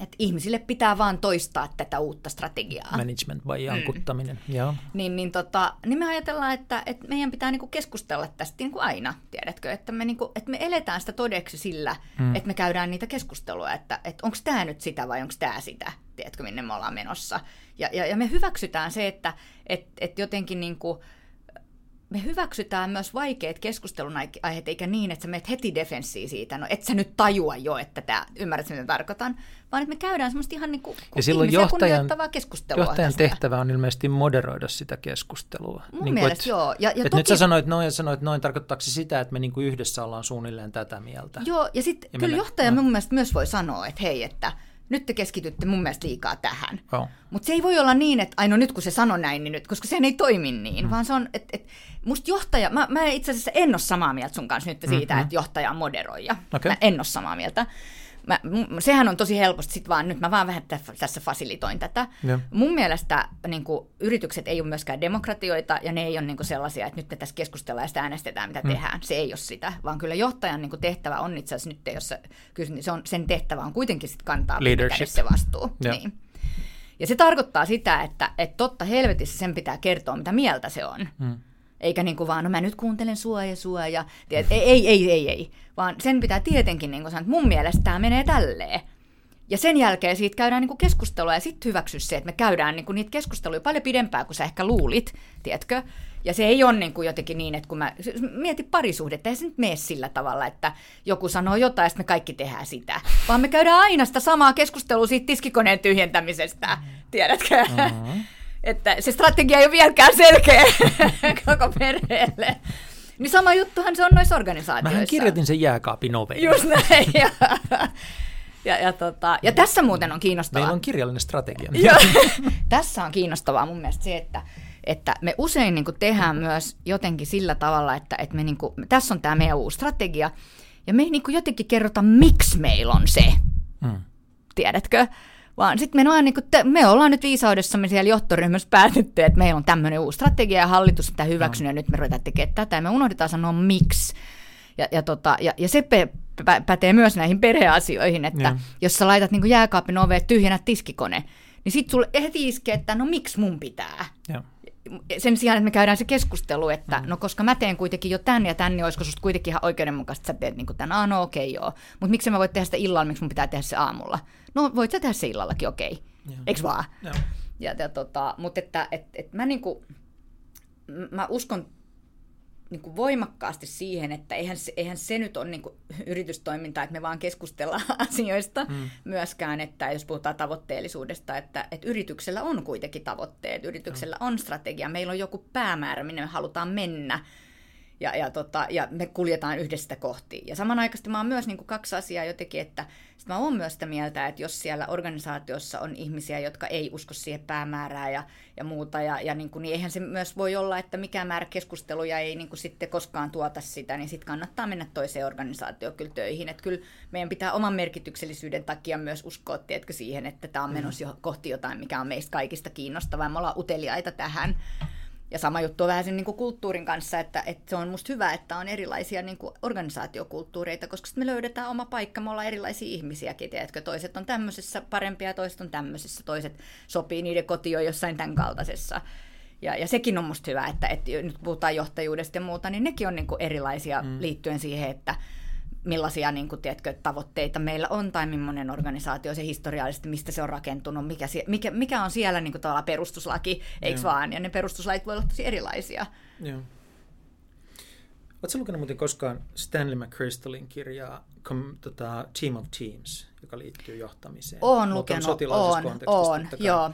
että ihmisille pitää vaan toistaa tätä uutta strategiaa. Management vai jankuttaminen, mm. joo. Niin, niin, tota, niin me ajatellaan, että, että meidän pitää niinku keskustella tästä niinku aina, tiedätkö? Että me, niinku, että me eletään sitä todeksi sillä, mm. että me käydään niitä keskustelua, että, että onko tämä nyt sitä vai onko tämä sitä, tiedätkö, minne me ollaan menossa. Ja, ja, ja me hyväksytään se, että et, et jotenkin niinku, me hyväksytään myös vaikeat keskustelun aiheet, eikä niin, että sä menet heti defenssiin siitä, no et sä nyt tajua jo, että tämä, ymmärrät mitä tarkoitan, vaan että me käydään semmoista ihan niin kuin ja silloin johtajan, keskustelua. Johtajan tästä. tehtävä on ilmeisesti moderoida sitä keskustelua. Mun niin mielestä kuin, joo. Ja, ja toki, nyt sä sanoit noin ja sanoit noin, tarkoittaako se sitä, että me niin kuin yhdessä ollaan suunnilleen tätä mieltä? Joo, ja sitten kyllä johtaja no. mun mielestä myös voi sanoa, että hei, että – nyt te keskitytte mun mielestä liikaa tähän. Oh. Mutta se ei voi olla niin, että aino nyt kun se sanoi näin, niin nyt, koska sehän ei toimi niin, mm. vaan se on, että et, musta johtaja, mä, mä itse asiassa en ole samaa mieltä sun kanssa nyt siitä, mm-hmm. että johtaja on moderoija. Okay. Mä en ole samaa mieltä mä, sehän on tosi helposti sit vaan, nyt mä vaan vähän tässä fasilitoin tätä. Ja. Mun mielestä niin kuin, yritykset ei ole myöskään demokratioita ja ne ei ole niin kuin, sellaisia, että nyt me tässä keskustellaan ja sitä äänestetään, mitä hmm. tehdään. Se ei ole sitä, vaan kyllä johtajan niin kuin, tehtävä on itse asiassa nyt, jos kyllä niin se on, sen tehtävä on kuitenkin sit kantaa se vastuu. Ja. Niin. Ja se tarkoittaa sitä, että, että totta helvetissä sen pitää kertoa, mitä mieltä se on. Hmm. Eikä niin kuin vaan, no mä nyt kuuntelen sua ja sua ja... Tiedät, ei, ei, ei, ei, ei. Vaan sen pitää tietenkin niin kuin sanoa, että mun mielestä tämä menee tälleen. Ja sen jälkeen siitä käydään niin kuin keskustelua ja sitten hyväksy se, että me käydään niin kuin niitä keskusteluja paljon pidempään kuin sä ehkä luulit, tiedätkö? Ja se ei ole niin kuin jotenkin niin, että kun mä mietin parisuhdetta, ei se nyt mene sillä tavalla, että joku sanoo jotain ja me kaikki tehdään sitä. Vaan me käydään aina sitä samaa keskustelua siitä tiskikoneen tyhjentämisestä, tiedätkö? Mm-hmm että se strategia ei ole vieläkään selkeä koko perheelle. Niin sama juttuhan se on noissa organisaatioissa. Mähän kirjoitin sen jääkaapin oveen. Just näin. Ja, ja, ja, tota, ja tässä muuten on kiinnostavaa. Meillä on kirjallinen strategia. tässä on kiinnostavaa mun mielestä se, että, että me usein niin tehdään myös jotenkin sillä tavalla, että, että me niin kuin, tässä on tämä meidän uusi strategia, ja me ei niin jotenkin kerrota, miksi meillä on se. Hmm. Tiedätkö? Vaan sitten me, niin te, me ollaan nyt viisaudessamme siellä johtoryhmässä päätetty, että meillä on tämmöinen uusi strategia ja hallitus sitä hyväksynyt no. ja nyt me ruvetaan tekemään tätä ja me unohdetaan sanoa miksi. Ja, ja, tota, ja, ja se pe, pä, pätee myös näihin perheasioihin, että ja. jos sä laitat niin jääkaapin oveen tyhjänä tiskikone, niin sitten sulle heti iskee, että no miksi mun pitää. Ja sen sijaan, että me käydään se keskustelu, että mm. no koska mä teen kuitenkin jo tän ja tän, niin olisiko susta kuitenkin ihan oikeudenmukaista, että sä teet niin tän, ah, no okei okay, joo. Mutta miksi mä voit tehdä sitä illalla, miksi mun pitää tehdä se aamulla? No voit sä tehdä se illallakin, okei. Okay. Eikö vaan? Ja, ja, ja tota, mutta että et, et mä niinku, mä uskon niin kuin voimakkaasti siihen, että eihän se, eihän se nyt ole niin kuin yritystoimintaa, että me vaan keskustellaan asioista mm. myöskään, että jos puhutaan tavoitteellisuudesta, että, että yrityksellä on kuitenkin tavoitteet, yrityksellä mm. on strategia, meillä on joku päämäärä, minne me halutaan mennä, ja, ja, tota, ja me kuljetaan yhdestä kohti. Ja samanaikaisesti mä oon myös niin kuin kaksi asiaa jotenkin, että sit mä oon myös sitä mieltä, että jos siellä organisaatiossa on ihmisiä, jotka ei usko siihen päämäärään ja, ja muuta, ja, ja niin kuin, niin eihän se myös voi olla, että mikään määrä keskusteluja ei niin kuin sitten koskaan tuota sitä, niin sitten kannattaa mennä toiseen organisaatioon kyllä töihin. Että kyllä meidän pitää oman merkityksellisyyden takia myös uskoa, tiedätkö, siihen, että tämä on menossa jo kohti jotain, mikä on meistä kaikista kiinnostavaa. Me ollaan uteliaita tähän. Ja sama juttu on vähän sen niin kuin kulttuurin kanssa, että, että se on musta hyvä, että on erilaisia niin kuin organisaatiokulttuureita, koska me löydetään oma paikka, me ollaan erilaisia ihmisiäkin, tiedätkö? Toiset on tämmöisessä parempia, toiset on tämmöisessä, toiset sopii niiden kotioon jossain tämän kaltaisessa. Ja, ja sekin on musta hyvä, että, että nyt puhutaan johtajuudesta ja muuta, niin nekin on niin kuin erilaisia mm. liittyen siihen, että millaisia niin kuin, tiedätkö, tavoitteita meillä on tai millainen organisaatio se historiallisesti, mistä se on rakentunut, mikä, mikä, mikä on siellä niin kuin, perustuslaki, eikö vaan? Ja ne perustuslait voi olla tosi erilaisia. Joo. Oletko lukenut muuten koskaan Stanley McChrystalin kirjaa com, tota, Team of Teams, joka liittyy johtamiseen? Olen lukenut, on, on, joo.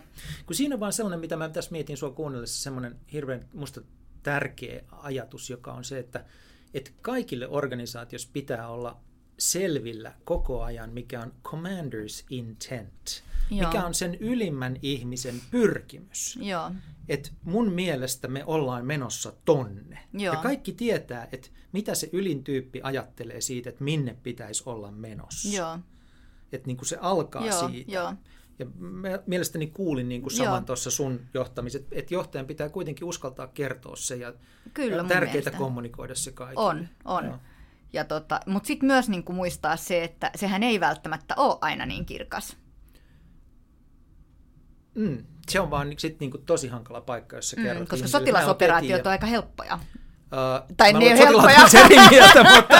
Kun siinä on vaan sellainen, mitä mä tässä mietin sua kuunnellessa, semmoinen hirveän musta tärkeä ajatus, joka on se, että – että kaikille organisaatiossa pitää olla selvillä koko ajan, mikä on commander's intent. Joo. Mikä on sen ylimmän ihmisen pyrkimys. Joo. Et mun mielestä me ollaan menossa tonne. Joo. Ja kaikki tietää, että mitä se ylin tyyppi ajattelee siitä, että minne pitäisi olla menossa. Joo. Että niin se alkaa Joo, siitä. joo. Ja mä mielestäni kuulin niin kuin saman Joo. tuossa sun johtamiset, että johtajan pitää kuitenkin uskaltaa kertoa se ja Kyllä ja tärkeää mielestä. kommunikoida se kaikille. On, on. Joo. Ja tota, Mutta sitten myös niinku muistaa se, että sehän ei välttämättä ole aina niin kirkas. Mm, se on vaan sit niinku tosi hankala paikka, jos kerrot Mm, koska ihmisille, sotilasoperaatiot "Näin on aika helppoja. Uh, Tai ne ei ole helppoja. on eri mieltä, mutta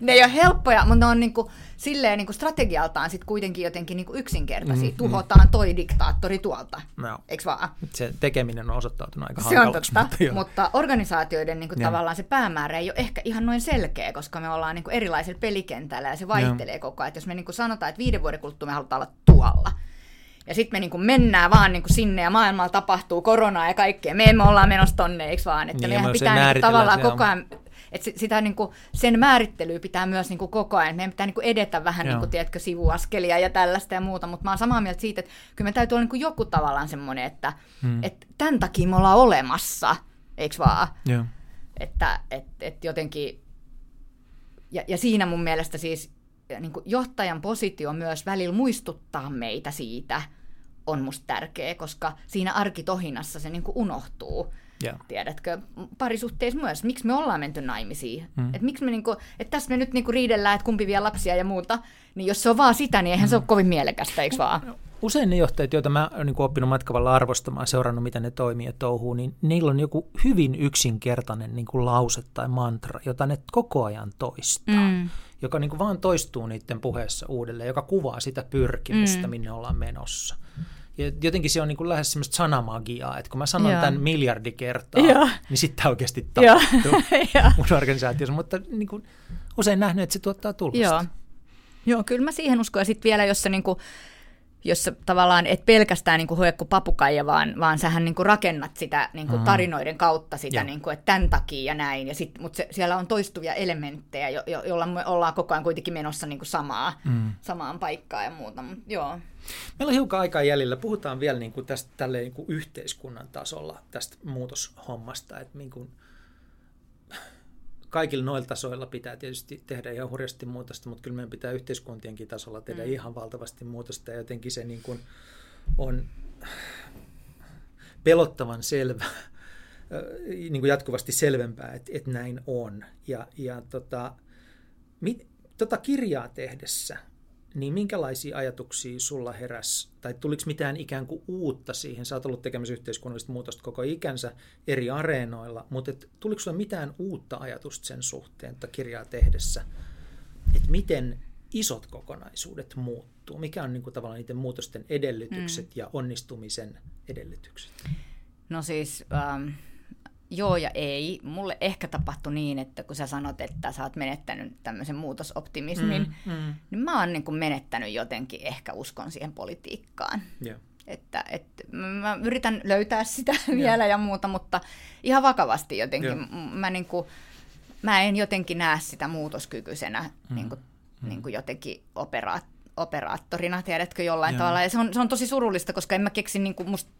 ne ei ole helppoja, mutta ne on niinku, silleen niinku strategialtaan sit kuitenkin jotenkin niinku yksinkertaisia. Mm, Tuhotaan toi diktaattori tuolta, no, eikö vaan? se tekeminen on osoittautunut aika Se on hankalaksi. totta, mutta, mutta organisaatioiden niin kuin, Joo. tavallaan se päämäärä ei ole ehkä ihan noin selkeä, koska me ollaan niin kuin, erilaisella pelikentällä ja se vaihtelee koko ajan. Et jos me niin kuin, sanotaan, että viiden vuoden kuluttua me halutaan olla tuolla, ja sitten me niin kuin, mennään vaan niin kuin, sinne ja maailmalla tapahtuu koronaa ja kaikkea, me emme olla menossa tonne, eikö vaan? Että Niin, meidän pitää niin määritellään, tavallaan koko ajan että sitä, niin kuin, sen määrittelyä pitää myös niin kuin, koko ajan. Meidän pitää niin kuin, edetä vähän Joo. niin kuin, tiedätkö, sivuaskelia ja tällaista ja muuta, mutta mä oon samaa mieltä siitä, että kyllä me täytyy olla niin kuin, joku tavallaan semmoinen, että, Hmm. että tämän takia me ollaan olemassa, eikö vaan? Joo. Että et, et jotenkin, ja, ja siinä mun mielestä siis niin kuin johtajan positio myös välillä muistuttaa meitä siitä, on musta tärkeä, koska siinä arkitohinnassa se niin kuin unohtuu. Joo. Tiedätkö, parisuhteissa myös, miksi me ollaan menty naimisiin. Mm. Että miksi me niinku, että tässä me nyt niinku riidellään, että kumpi vie lapsia ja muuta, niin jos se on vaan sitä, niin eihän mm. se ole kovin mielekästä, eikö vaan? Usein ne johtajat, joita mä oon niin oppinut matkavalla arvostamaan, seurannut miten ne toimii ja touhuu, niin niillä on joku hyvin yksinkertainen niin kuin lause tai mantra, jota ne koko ajan toistaa, Mm. Joka niin kuin vaan toistuu niiden puheessa uudelleen, joka kuvaa sitä pyrkimystä, Mm. minne ollaan menossa. Ja jotenkin se on niin kuin lähes semmoista sanamagiaa, että kun mä sanon Joo. tämän miljardi kertaa, Joo. niin sitten oikeasti tapahtuu mun organisaatiossa, mutta niin kuin usein nähnyt, että se tuottaa tulosta. Joo. Joo, kyllä mä siihen uskon. Ja sitten vielä, jos sä, niinku, jos tavallaan et pelkästään niinku hoekku papukaija, vaan, vaan sähän niinku rakennat sitä niinku Mm. tarinoiden kautta sitä, Joo. niinku, että tämän takia ja näin. Ja sit, mutta se, siellä on toistuvia elementtejä, jo, jo, joilla me ollaan koko ayan kuitenkin menossa niinku samaa, Mm. samaan paikkaan ja muuta. Mut, joo. Meillä on hiukan aikaa jäljellä. Puhutaan vielä niin kuin tästä tälleen niin kuin yhteiskunnan tasolla tästä muutoshommasta. Että niin kuin kaikilla noilla tasoilla pitää tietysti tehdä ihan hurjasti muutosta, mutta kyllä meidän pitää yhteiskuntienkin tasolla tehdä mm. ihan valtavasti muutosta. Ja jotenkin se niin kuin on pelottavan selvä, niin kuin jatkuvasti selvempää, että, että näin on. Ja, ja tota, mit, tota kirjaa tehdessä, niin minkälaisia ajatuksia sulla heräs, tai tuliko mitään ikään kuin uutta siihen? Sä oot ollut tekemässä yhteiskunnallista muutosta koko ikänsä eri areenoilla, mutta et, tuliko sulla mitään uutta ajatusta sen suhteen, että kirjaa tehdessä, että miten isot kokonaisuudet muuttuu? Mikä on niin kuin, tavallaan niiden muutosten edellytykset mm. ja onnistumisen edellytykset? No siis, ähm, joo ja ei. Mulle ehkä tapahtui niin, että kun sä sanot, että sä oot menettänyt tämmöisen muutosoptimismin, Mm, mm. niin mä oon niin kuin menettänyt jotenkin ehkä uskon siihen politiikkaan. Joo. Että, että mä yritän löytää sitä vielä ja muuta, mutta ihan vakavasti jotenkin. M- Mä, niin kuin, mä en jotenkin näe sitä muutoskykyisenä Mm. niin kuin, niin kuin jotenkin operaat, operaattorina, tiedätkö, jollain Joo. tavalla. Ja se on, se on tosi surullista, koska en mä keksi, niin kuin musta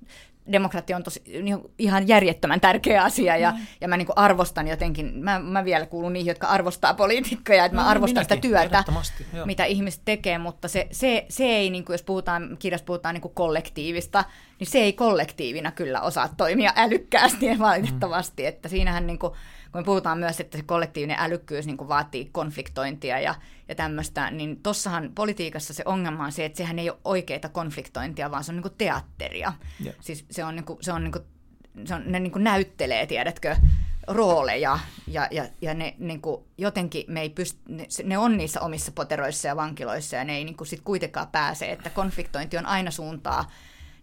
demokratia on tosi, niin kuin ihan järjettömän tärkeä asia, ja, ja mä niin kuin arvostan jotenkin, mä, mä vielä kuulun niihin, jotka arvostaa poliitikkoja, että mä No, arvostan sitä minäkin, työtä, ehdottomasti, joo. mitä ihmiset tekee, mutta se, se, se ei, niin kuin jos puhutaan, kirjassa puhutaan niin kuin kollektiivista, niin se ei kollektiivina kyllä osaa toimia älykkäästi ja valitettavasti, että siinähän niin kuin, kun me puhutaan myös, että se kollektiivinen älykkyys niin vaatii konfliktointia ja, ja tämmöistä, niin tossahan politiikassa se ongelma on se, että sehän ei ole oikeita konfliktointia, vaan se on niin teatteria. Joo. Siis se on, niin kuin, se on, niin kuin, se on ne niin näyttelee, tiedätkö, rooleja ja, ja, ja ne niin kuin, jotenkin me ei pyst, ne, ne on niissä omissa poteroissa ja vankiloissa ja ne ei niin kuin, sit kuitenkaan pääse, että konfliktointi on aina suuntaa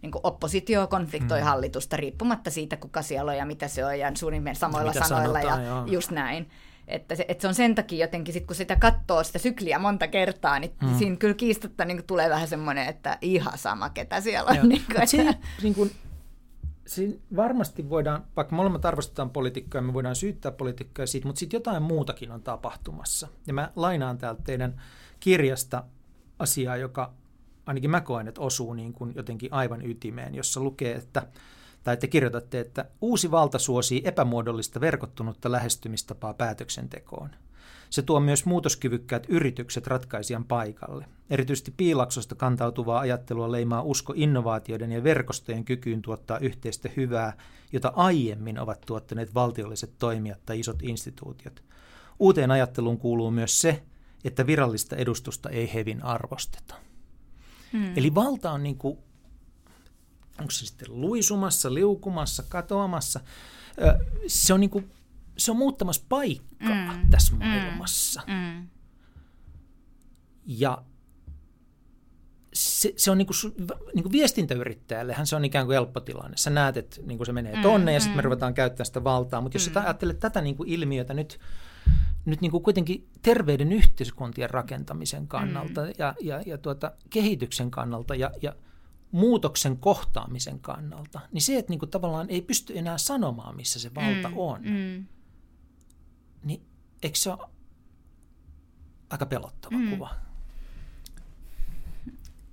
niin kuin oppositio konfliktoi mm. hallitusta riippumatta siitä, kuka siellä on ja mitä se on ja suurin piirtein samoilla Mitä sanoilla sanotaan, ja joo. just näin. Että se, että se on sen takia jotenkin, sit kun sitä katsoo sitä sykliä monta kertaa, niin mm. siinä kyllä kiistatta niin tulee vähän semmoinen, että ihan sama, ketä siellä on. Joo. Niin kuin, se, että, niin kuin, siinä varmasti voidaan, vaikka molemmat arvostetaan poliitikkoja, me voidaan syyttää poliitikkoja siitä, mutta sitten jotain muutakin on tapahtumassa. Ja mä lainaan täältä teidän kirjasta asiaa, joka ainakin mä koen, että osuu niin kuin jotenkin aivan ytimeen, jossa lukee, että tai te kirjoitatte, että uusi valta suosii epämuodollista verkottunutta lähestymistapaa päätöksentekoon. Se tuo myös muutoskyvykkäät yritykset ratkaisijan paikalle. Erityisesti piilaksosta kantautuvaa ajattelua leimaa usko innovaatioiden ja verkostojen kykyyn tuottaa yhteistä hyvää, jota aiemmin ovat tuottaneet valtiolliset toimijat tai isot instituutiot. Uuteen ajatteluun kuuluu myös se, että virallista edustusta ei hevin arvosteta. Hmm. Eli valta on niin kuin, onko se sitten luisumassa, liukumassa, katoamassa. Se on, niin kuin, se on muuttamassa paikkaa mm. tässä hmm. maailmassa. Mm. Ja se, se on niin kuin, niin kuin viestintäyrittäjällehän se on ikään kuin helppo tilanne. Sä näet, että niin kuin se menee tonne mm, ja sitten me ruvetaan käyttämään sitä valtaa. Mutta jos mm. sä ajattelet tätä niin kuin ilmiötä nyt nyt niin kuin kuitenkin terveyden yhteiskuntien rakentamisen kannalta mm. ja, ja, ja tuota, kehityksen kannalta ja, ja muutoksen kohtaamisen kannalta, niin se, että niin kuin tavallaan ei pysty enää sanomaan, missä se valta mm. on, mm. niin eikö se ole aika pelottava mm. kuva?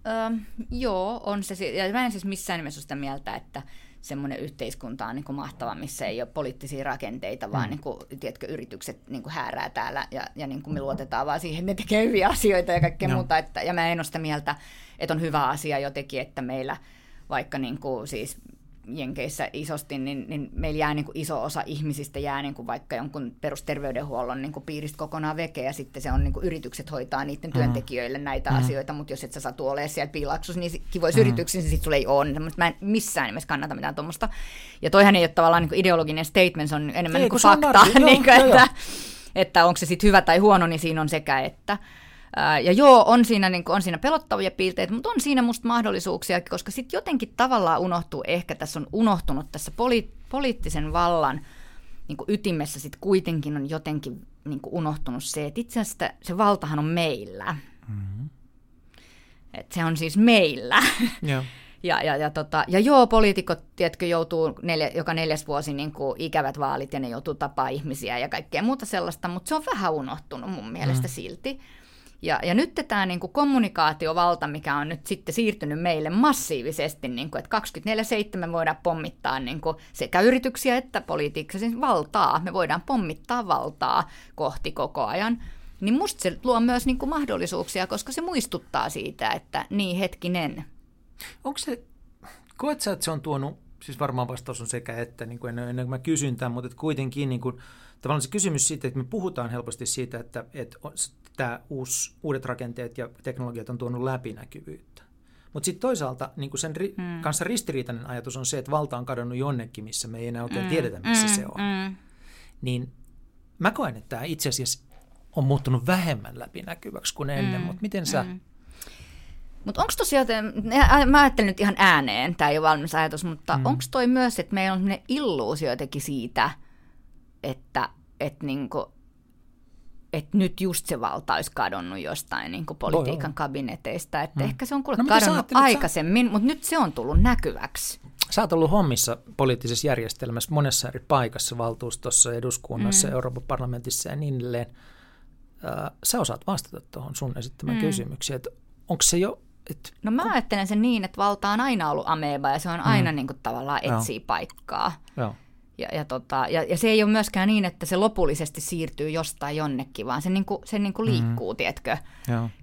Öö, joo, on se. Ja mä en siis missään nimessä sitä mieltä, että semmoinen yhteiskunta on niin kuin mahtava, missä ei ole poliittisia rakenteita, vaan mm. niin kuin, tiedätkö, yritykset niin kuin häärää täällä ja, ja niin kuin me luotetaan vaan siihen, että ne tekee hyviä asioita ja kaikkea no. muuta. Että, ja mä en ole sitä mieltä, että on hyvä asia jotenkin, että meillä vaikka niin kuin, siis Jenkeissä isosti, niin, niin meillä jää niin kuin iso osa ihmisistä jää niin kuin vaikka jonkun perusterveydenhuollon niin kuin piiristä kokonaan veke, ja sitten se on niin kuin yritykset hoitaa niiden mm. työntekijöille näitä mm. asioita, mutta jos et sä satu olemaan siellä piilaksussa, niin kivoissa mm. yrityksissä, niin sitten sulla ei ole, mutta mä en missään nimessä kannata mitään tuommoista. Ja toihan ei ole tavallaan niin kuin ideologinen statement, se on enemmän ei, niin kuin fakta, niin kuin, että, että onko se sitten hyvä tai huono, niin siinä on sekä että. Ja joo, on siinä, niin kuin, on siinä pelottavia piirteitä, mutta on siinä musta mahdollisuuksia, koska sitten jotenkin tavallaan unohtuu, ehkä tässä on unohtunut tässä poli- poliittisen vallan niin kuin ytimessä sitten kuitenkin on jotenkin niin kuin unohtunut se, että itse asiassa se valtahan on meillä. Mm-hmm. Et se on siis meillä. Joo. Ja, ja, ja, tota, ja joo, poliitikot, tiedätkö, joutuu neljä, joka neljäs vuosi niin kuin ikävät vaalit ja ne joutuu tapaa ihmisiä ja kaikkea muuta sellaista, mutta se on vähän unohtunut mun mielestä mm. silti. Ja, ja nyt tämä niin kuin kommunikaatiovalta, mikä on nyt sitten siirtynyt meille massiivisesti, niin kuin, että 24-7 voidaan pommittaa niin kuin sekä yrityksiä että politiikkaa, siis valtaa. Me voidaan pommittaa valtaa kohti koko ajan. Niin musta se luo myös niin kuin mahdollisuuksia, koska se muistuttaa siitä, että niin hetkinen. Onko se, koet sä, että se on tuonut, siis varmaan vastaus on sekä että, niin kuin ennen, kuin mä kysyn tämän, mutta kuitenkin niin kuin, tavallaan se kysymys siitä, että me puhutaan helposti siitä, että, että tämä uusi, uudet rakenteet ja teknologiat on tuonut läpinäkyvyyttä. Mutta sitten toisaalta niin sen ri- mm. kanssa ristiriitainen ajatus on se, että valta on kadonnut jonnekin, missä me ei enää oikein mm. tiedetä, missä mm. se on. Mm. Niin mä koen, että tämä itse asiassa on muuttunut vähemmän läpinäkyväksi kuin ennen, mm. mutta miten sä... Mm. Mutta onko tosiaan, mä ajattelen nyt ihan ääneen, tämä ei ole valmis ajatus, mutta mm. onko toi myös, että meillä on illuusio jotenkin siitä, että, että niinku, että nyt just se valta olisi kadonnut jostain niin kuin politiikan kabineteista. Että hmm. ehkä se on kuule no, kadonnut aikaisemmin, sä... mutta nyt se on tullut näkyväksi. Sä oot ollut hommissa poliittisessa järjestelmässä monessa eri paikassa, valtuustossa, eduskunnassa, mm. Euroopan parlamentissa ja niin edelleen. Sä osaat vastata tuohon sun esittämään mm. kysymykseen, että onko se jo... Et, no mä ajattelen sen niin, että valta on aina ollut ameba ja se on aina mm. niin kuin, tavallaan etsii Joo. paikkaa. Joo. Ja, ja, tota, ja, ja se ei ole myöskään niin, että se lopullisesti siirtyy jostain jonnekin, vaan se, niinku, se niinku mm-hmm. liikkuu, mm. tiedätkö?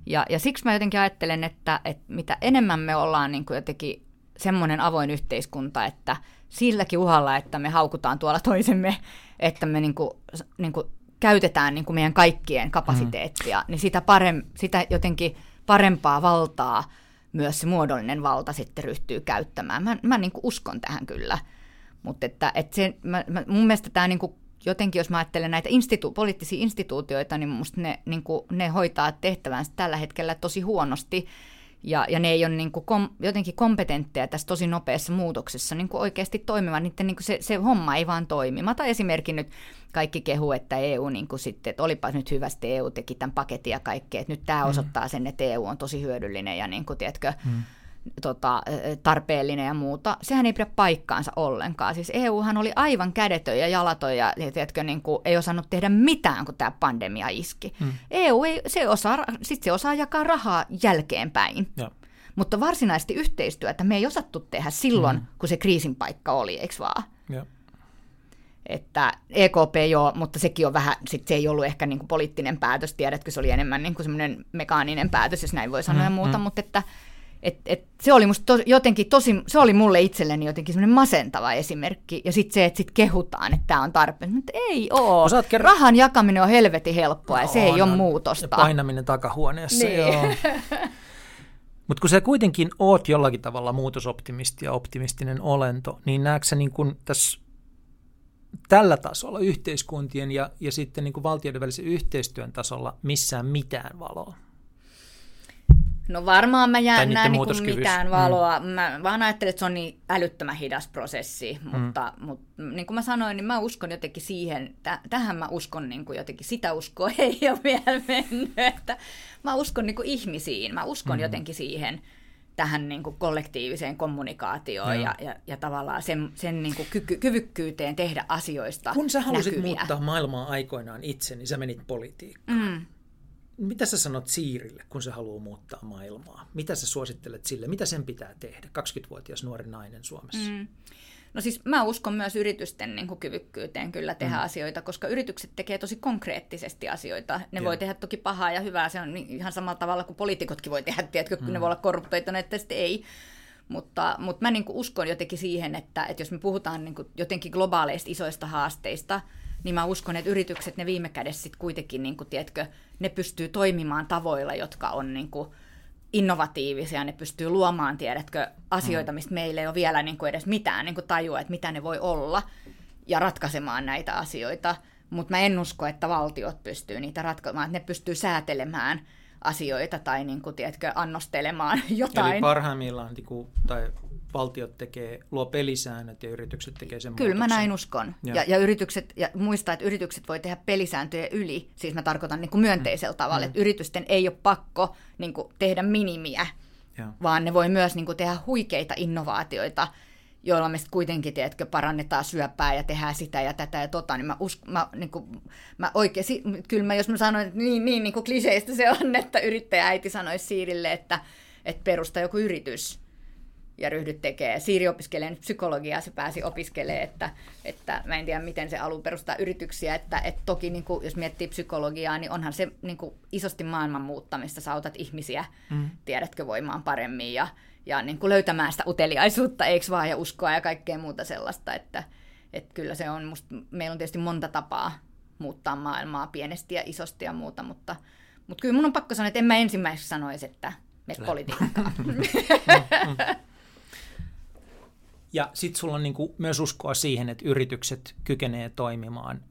Ja, ja siksi mä jotenkin ajattelen, että, että mitä enemmän me ollaan niinku jotenkin semmoinen avoin yhteiskunta, että silläkin uhalla, että me haukutaan tuolla toisemme, että me niinku, niinku käytetään niinku meidän kaikkien kapasiteettia, mm. niin sitä, parem, sitä jotenkin parempaa valtaa myös se muodollinen valta sitten ryhtyy käyttämään. Mä, mä niinku uskon tähän kyllä. Mutta että, että se, mä, mä, mun mielestä tämä niinku, jotenkin, jos mä ajattelen näitä institu- poliittisia instituutioita, niin musta ne, niinku, ne hoitaa tehtävänsä tällä hetkellä tosi huonosti. Ja, ja ne ei ole niin kuin kom, jotenkin kompetentteja tässä tosi nopeassa muutoksessa niin kuin oikeasti toimimaan. Niiden, niin kuin se, se homma ei vaan toimi. Mä otan esimerkin nyt kaikki kehu, että EU niin kuin sitten, että olipa nyt hyvä, että EU teki tämän paketin ja kaikkea. Että nyt tämä mm. osoittaa sen, että EU on tosi hyödyllinen ja niin kuin, tiedätkö, mm tota, tarpeellinen ja muuta. Sehän ei pidä paikkaansa ollenkaan. Siis EUhan oli aivan kädetön ja jalaton ja tiedätkö, niin kuin, ei osannut tehdä mitään, kun tämä pandemia iski. Hmm. EU ei, se osaa, sit se osaa jakaa rahaa jälkeenpäin. Ja. Mutta varsinaisesti yhteistyötä me ei osattu tehdä silloin, hmm. kun se kriisin paikka oli, eikö vaan? Ja. Että EKP joo, mutta sekin on vähän, sit se ei ollut ehkä niin kuin poliittinen päätös, tiedätkö, se oli enemmän niin kuin semmoinen mekaaninen päätös, jos näin voi sanoa mm, ja muuta, mm. mutta että et, et se oli musta to, jotenkin tosi, se oli mulle itselleni jotenkin semmoinen masentava esimerkki. Ja sitten se, että sit kehutaan, että tämä on tarpeen. Mutta ei oo. Ker- Rahan jakaminen on helvetin helppoa ja no, se ei ole muutosta. Ja painaminen takahuoneessa, niin. joo. Mutta kun sä kuitenkin oot jollakin tavalla muutosoptimisti ja optimistinen olento, niin näetkö sä niin kun tässä tällä tasolla yhteiskuntien ja, ja sitten niin kuin valtioiden välisen yhteistyön tasolla missään mitään valoa? No varmaan mä jään näin niin mitään valoa. Mm. Mä vaan ajattelen, että se on niin älyttömän hidas prosessi, mm. mutta, mutta niin kuin mä sanoin, niin mä uskon jotenkin siihen, t- tähän mä uskon niin kuin jotenkin, sitä uskoa ei ole vielä mennyt, että mä uskon niin kuin ihmisiin, mä uskon mm. jotenkin siihen, tähän niin kuin kollektiiviseen kommunikaatioon ja, ja, ja tavallaan sen, sen niin kuin kyky, kyvykkyyteen tehdä asioista Kun sä halusit näkyviä. muuttaa maailmaa aikoinaan itse, niin sä menit politiikkaan. Mm. Mitä sä sanot Siirille, kun se haluaa muuttaa maailmaa? Mitä sä suosittelet sille? Mitä sen pitää tehdä? 20-vuotias nuori nainen Suomessa. Mm. No siis mä uskon myös yritysten niin kuin, kyvykkyyteen kyllä tehdä mm. asioita, koska yritykset tekee tosi konkreettisesti asioita. Ne Joo. voi tehdä toki pahaa ja hyvää, se on ihan samalla tavalla kuin poliitikotkin voi tehdä, tiedätkö, kun mm. ne voi olla korruptoituneet, että sitten ei. Mutta, mutta mä niin kuin uskon jotenkin siihen, että, että jos me puhutaan niin kuin jotenkin globaaleista isoista haasteista, niin mä uskon, että yritykset ne viime kädessä sitten kuitenkin, niin kuin, tiedätkö, ne pystyy toimimaan tavoilla, jotka on niin kuin, innovatiivisia, ne pystyy luomaan, tiedätkö, asioita, mm. mistä meillä ei ole vielä niin kuin edes mitään niin kuin tajua, että mitä ne voi olla, ja ratkaisemaan näitä asioita. Mutta mä en usko, että valtiot pystyy niitä ratkaisemaan, että ne pystyy säätelemään asioita tai niin kuin, tiedätkö, annostelemaan jotain. Eli parhaimmillaan, niin kuin, tai valtiot tekee, luo pelisäännöt ja yritykset tekee sen Kyllä muutoksen. mä näin uskon. Ja. Ja, ja, yritykset, ja muistaa, että yritykset voi tehdä pelisääntöjä yli, siis mä tarkoitan niin kuin myönteisellä mm. tavalla, mm. että yritysten ei ole pakko niin kuin, tehdä minimiä, ja. vaan ne voi myös niin kuin, tehdä huikeita innovaatioita, joilla me kuitenkin, tiedätkö, parannetaan syöpää ja tehdään sitä ja tätä ja tota, niin mä, usk, mä, niin kuin, mä oikein, kyllä mä, jos mä sanoin, että niin, niin, niin kuin kliseistä se on, että yrittäjääiti sanoisi Siirille, että, että perusta joku yritys, ja ryhdyt tekemään. Siiri opiskelee nyt psykologiaa, se pääsi opiskelemaan, että, että mä en tiedä miten se alun perustaa yrityksiä, että, että toki niin kuin, jos miettii psykologiaa, niin onhan se niin kuin, isosti maailman muuttamista, sä autat ihmisiä, mm. tiedätkö, voimaan paremmin ja, ja niin kuin löytämään sitä uteliaisuutta, eikö vaan, ja uskoa ja kaikkea muuta sellaista, että, että kyllä se on, musta, meillä on tietysti monta tapaa muuttaa maailmaa pienesti ja isosti ja muuta, mutta, mutta kyllä mun on pakko sanoa, että en mä ensimmäiseksi sanoisi, että me politiikkaa. Ja sitten sulla on niin kuin myös uskoa siihen, että yritykset kykenee toimimaan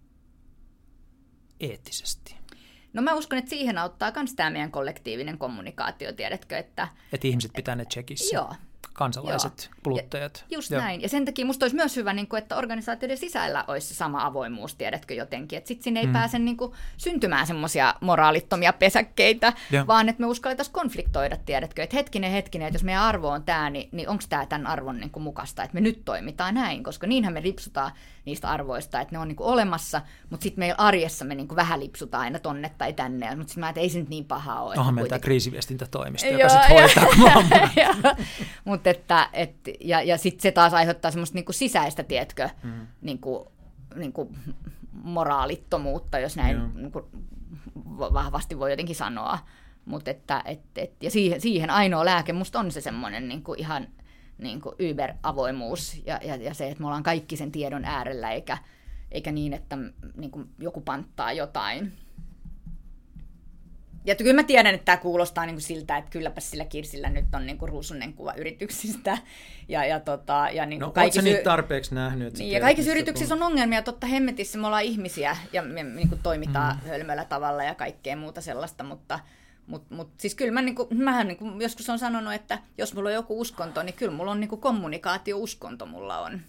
eettisesti. No mä uskon, että siihen auttaa myös tämä meidän kollektiivinen kommunikaatio, tiedätkö, että... Että ihmiset pitää ne checkissä. Joo, kansalaiset, Joo. kuluttajat. Ja just Joo. näin. Ja sen takia musta olisi myös hyvä, niin kuin, että organisaatioiden sisällä olisi sama avoimuus, tiedätkö jotenkin. Että sitten sinne ei mm. pääse niin kuin, syntymään semmoisia moraalittomia pesäkkeitä, Joo. vaan että me uskallettaisiin konfliktoida, tiedätkö. Että hetkinen, hetkinen, että jos meidän arvo on tämä, niin, niin onko tämä tämän arvon niin kuin, mukaista, että me nyt toimitaan näin, koska niinhän me ripsutaan niistä arvoista, että ne on niin kuin, olemassa, mutta sitten meillä arjessa me niin kuin, vähän lipsutaan aina tonne tai tänne, mutta sitten mä että ei se nyt niin paha ole. Onhan meillä tämä kriisiviestintätoimisto, joka sitten hoitaa Mutta että, et, ja, ja sitten se taas aiheuttaa semmoista niinku sisäistä, tietkö, mm. niinku, niinku moraalittomuutta, jos näin yeah. niinku, vahvasti voi jotenkin sanoa. Mut että, et, et, ja siihen, siihen ainoa lääke musta on se semmoinen niinku ihan niinku yber-avoimuus ja, ja, ja se, että me ollaan kaikki sen tiedon äärellä, eikä, eikä niin, että niinku, joku panttaa jotain ja kyllä mä tiedän, että tämä kuulostaa niin kuin siltä, että kylläpä sillä Kirsillä nyt on niin kuin ruusunen kuva yrityksistä. Ja, ja, tota, ja niin kuin no, kaikissa niitä tarpeeksi nähnyt? Että niin, ja kaikissa yrityksissä on ongelmia. Totta hemmetissä me ollaan ihmisiä ja me niin kuin toimitaan mm. hölmöllä tavalla ja kaikkea muuta sellaista, mutta, mutta mut, siis kyllä mä, niin kuin, mähän niin kuin joskus on sanonut, että jos mulla on joku uskonto, niin kyllä mulla on niin kuin kommunikaatio-uskonto mulla on.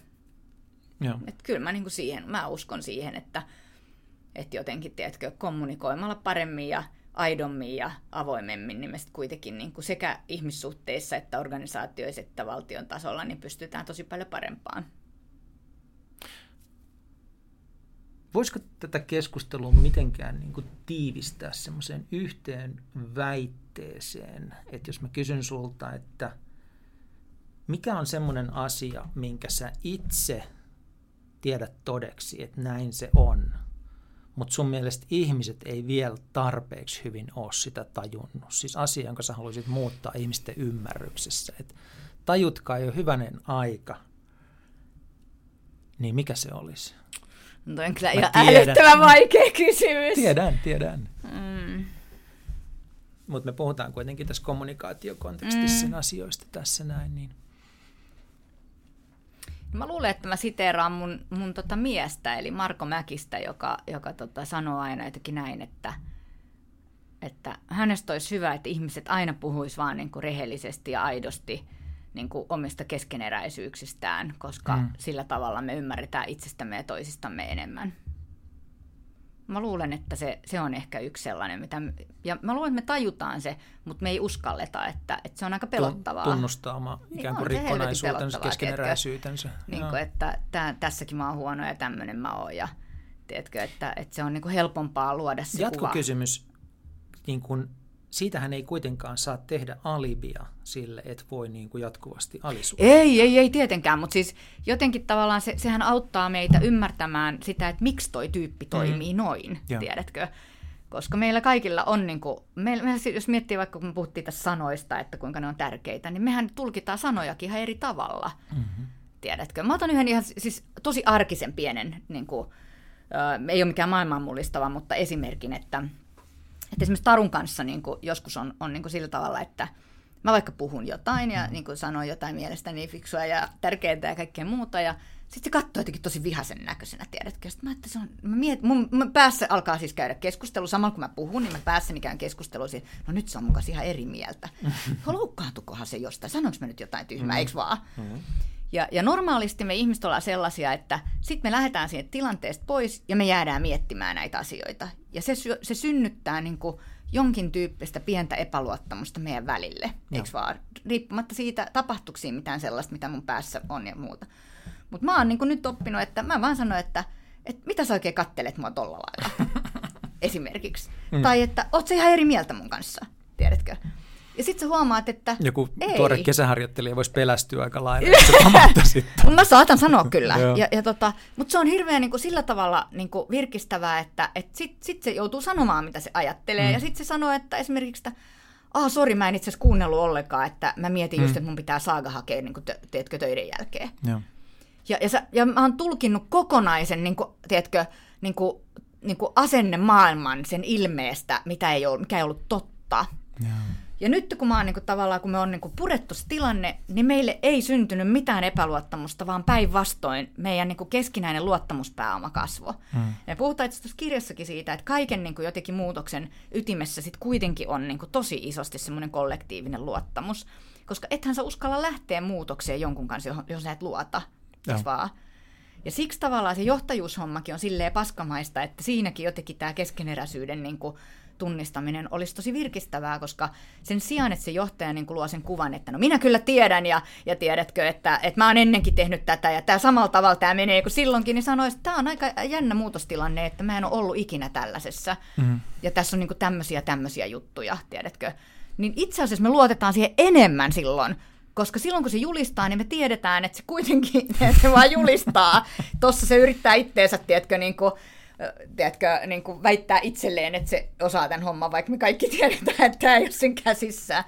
Joo. Et kyllä mä, niin kuin siihen, mä uskon siihen, että, että jotenkin, tiedätkö, kommunikoimalla paremmin ja aidommin ja avoimemmin, niin me sitten kuitenkin niin kuin sekä ihmissuhteissa että organisaatioissa että valtion tasolla niin pystytään tosi paljon parempaan. Voisiko tätä keskustelua mitenkään niin kuin tiivistää semmoiseen yhteen väitteeseen, että jos mä kysyn sulta, että mikä on semmoinen asia, minkä sä itse tiedät todeksi, että näin se on, mutta sun mielestä ihmiset ei vielä tarpeeksi hyvin ole sitä tajunnut. Siis asia, jonka sä haluaisit muuttaa ihmisten ymmärryksessä. Et tajutkaa jo hyvänen aika, niin mikä se olisi? No on kyllä ihan älyttömän vaikea kysymys. Tiedän, tiedän. Mm. Mutta me puhutaan kuitenkin tässä kommunikaatiokontekstissa mm. asioista tässä näin. Niin. Mä luulen, että mä siteeraan mun, mun tota miestä, eli Marko Mäkistä, joka, joka tota sanoo aina jotenkin näin, että, että hänestä olisi hyvä, että ihmiset aina puhuis vaan niin kuin rehellisesti ja aidosti niin kuin omista keskeneräisyyksistään, koska mm. sillä tavalla me ymmärretään itsestämme ja toisistamme enemmän. Mä luulen, että se, se on ehkä yksi sellainen, mitä, ja mä luulen, että me tajutaan se, mutta me ei uskalleta, että, että se on aika pelottavaa. Tunnustaa oma niin ikään kuin niin rikkonaisuutensa, keskeneräisyytensä. Niin kuin, että tää, tässäkin mä oon huono ja tämmöinen mä oon, ja tiedätkö, että, että se on niin kuin helpompaa luoda se Jatkokysymys, niin kuin siitähän ei kuitenkaan saa tehdä alibia sille, että voi niin kuin jatkuvasti alisuuttaa. Ei, ei, ei tietenkään, mutta siis jotenkin tavallaan se, sehän auttaa meitä ymmärtämään sitä, että miksi toi tyyppi toimii mm. noin, ja. tiedätkö? Koska meillä kaikilla on, niin kuin, me, me, jos miettii vaikka kun me puhuttiin tässä sanoista, että kuinka ne on tärkeitä, niin mehän tulkitaan sanojakin ihan eri tavalla, mm-hmm. tiedätkö? Mä otan yhden ihan siis tosi arkisen pienen, niin kuin, äh, ei ole mikään maailman mullistava, mutta esimerkin, että että esimerkiksi Tarun kanssa niin kuin joskus on, on niin kuin sillä tavalla, että mä vaikka puhun jotain ja niin kuin sanon jotain mielestäni fiksua ja tärkeää ja kaikkea muuta ja sitten se katsoo jotenkin tosi vihaisen näköisenä, tiedätkö? Sitten mä, että se on, mä miet, mun, mun päässä alkaa siis käydä keskustelu, samalla kun mä puhun, niin mä päässäni käyn keskustelua siitä, no nyt se on mukaan ihan eri mieltä. Loukkaantukohan se jostain, sanoinko mä nyt jotain tyhmää, mm-hmm. eikö vaan? Mm-hmm. Ja, ja normaalisti me ihmiset ollaan sellaisia, että sitten me lähdetään siitä tilanteesta pois ja me jäädään miettimään näitä asioita. Ja se, se synnyttää niin kuin jonkin tyyppistä pientä epäluottamusta meidän välille, eikö vaan? Riippumatta siitä, tapahtuuko siinä mitään sellaista, mitä mun päässä on ja muuta. Mutta mä oon niin nyt oppinut, että mä vaan sanon, että, että mitä sä oikein kattelet mua tolla lailla, esimerkiksi. Mm. Tai että oot sä ihan eri mieltä mun kanssa, tiedätkö? Ja sitten sä huomaat, että Joku ei. tuore kesäharjoittelija voisi pelästyä aika lailla, että Mä saatan sanoa kyllä. ja, ja tota, mutta se on hirveän niin kuin sillä tavalla niin kuin virkistävää, että et sitten sit se joutuu sanomaan, mitä se ajattelee. Mm. Ja sitten se sanoo, että esimerkiksi, että ah, sori, mä en itse asiassa kuunnellut ollenkaan, että mä mietin mm. just, että mun pitää saaga hakea, niin kuin teetkö, töiden jälkeen. Joo. Ja, ja, sä, ja mä oon tulkinnut kokonaisen, niin kuin, tiedätkö, niin kuin, niin kuin asenne maailman sen ilmeestä, mitä ei ollut, mikä ei ollut totta. Joo. Ja nyt kun, mä oon, niin kuin, tavallaan, kun me on niin kuin, purettu se tilanne, niin meille ei syntynyt mitään epäluottamusta, vaan päinvastoin meidän niin kuin, keskinäinen luottamuspääoma kasvo. Hmm. Ja puhutaan itse asiassa kirjassakin siitä, että kaiken niin kuin, jotenkin muutoksen ytimessä sit kuitenkin on niin kuin, tosi isosti semmoinen kollektiivinen luottamus. Koska ethän sä uskalla lähteä muutokseen jonkun kanssa, jos sä et luota. Vaan? Ja siksi tavallaan se johtajuushommakin on silleen paskamaista, että siinäkin jotenkin tämä keskeneräisyyden niin kuin, tunnistaminen olisi tosi virkistävää, koska sen sijaan, että se johtaja niin luo sen kuvan, että no minä kyllä tiedän ja, ja tiedätkö, että, että mä oon ennenkin tehnyt tätä ja tämä samalla tavalla tämä menee kuin silloinkin, niin sanoisi, että tämä on aika jännä muutostilanne, että mä en ole ollut ikinä tällaisessa mm. ja tässä on niin tämmöisiä tämmöisiä juttuja, tiedätkö. Niin itse asiassa me luotetaan siihen enemmän silloin, koska silloin kun se julistaa, niin me tiedetään, että se kuitenkin että se vaan julistaa. Tuossa se yrittää itteensä, tiedätkö, niin kuin, tiedätkö, niin kuin väittää itselleen, että se osaa tämän homman, vaikka me kaikki tiedetään, että tämä ei ole sen käsissä.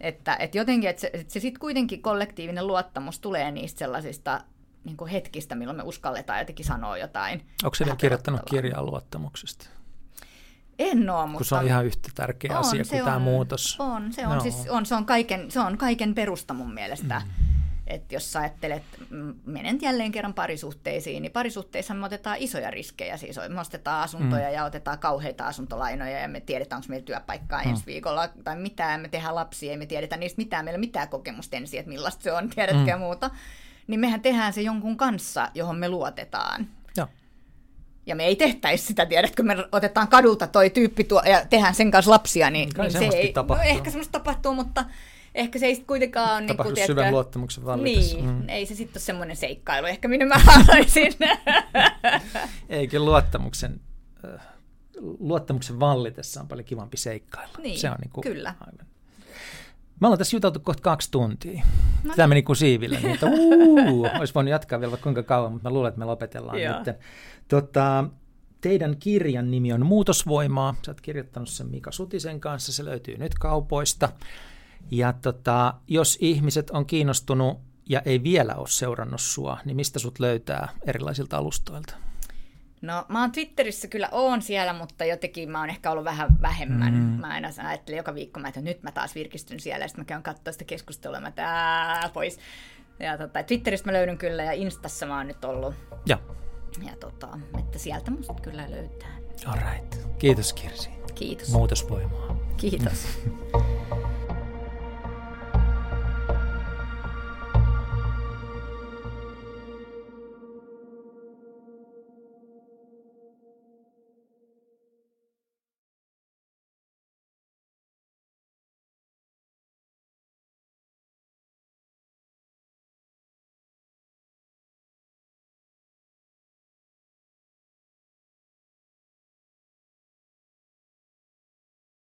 Että, että jotenkin, että se, että se sitten kuitenkin kollektiivinen luottamus tulee niistä sellaisista niin kuin hetkistä, milloin me uskalletaan jotenkin sanoa jotain. Onko se kirjoittanut kirjaa luottamuksesta? En ole, mutta... Kun se on ihan yhtä tärkeä on, asia kuin on, tämä muutos. On, se on, no. siis, on, se on, kaiken, se on kaiken perusta mun mielestä. Mm. Että jos sä ajattelet, menen jälleen kerran parisuhteisiin, niin parisuhteissa me otetaan isoja riskejä. Siis me ostetaan asuntoja mm. ja otetaan kauheita asuntolainoja ja me tiedetään, onko meillä työpaikkaa mm. ensi viikolla tai mitään. Me tehdään lapsia ja me tiedetään niistä mitään. Meillä mitään kokemusta ensin, että millaista se on, tiedätkö mm. ja muuta. Niin mehän tehdään se jonkun kanssa, johon me luotetaan. Joo. ja me ei tehtäisi sitä, tiedätkö, me otetaan kadulta toi tyyppi tuo, ja tehdään sen kanssa lapsia, niin, Kai niin se ei, tapahtuu. no ehkä semmoista tapahtuu, mutta ehkä se ei sitten kuitenkaan ole... Tapahtuu niin syvän luottamuksen vallitessa. Niin, mm. ei se sitten ole semmoinen seikkailu, ehkä minä mä haluaisin. Eikä luottamuksen, äh, luottamuksen vallitessa on paljon kivampi seikkailu. Niin, se on niin kuin, kyllä. Aivan. Me ollaan tässä juteltu kohta kaksi tuntia. No Tämä meni kuin siiville, niin että uu, olisi voinut jatkaa vielä vaikka kuinka kauan, mutta mä luulen, että me lopetellaan Joo. nyt. Tota, teidän kirjan nimi on Muutosvoimaa. Sä oot kirjoittanut sen Mika Sutisen kanssa, se löytyy nyt kaupoista. Ja tota, jos ihmiset on kiinnostunut ja ei vielä ole seurannut sua, niin mistä sut löytää erilaisilta alustoilta? No mä oon Twitterissä kyllä oon siellä, mutta jotenkin mä oon ehkä ollut vähän vähemmän. Mm. Mä aina ajattelen joka viikko, mä, että nyt mä taas virkistyn siellä ja sitten mä käyn katsoa sitä keskustelua, mä tää pois. Ja tota, Twitteristä mä löydyn kyllä ja Instassa mä oon nyt ollut. Ja, Ja tota, että sieltä musta kyllä löytää. all right. Kiitos Kirsi. Kiitos. Muutosvoimaa. Kiitos.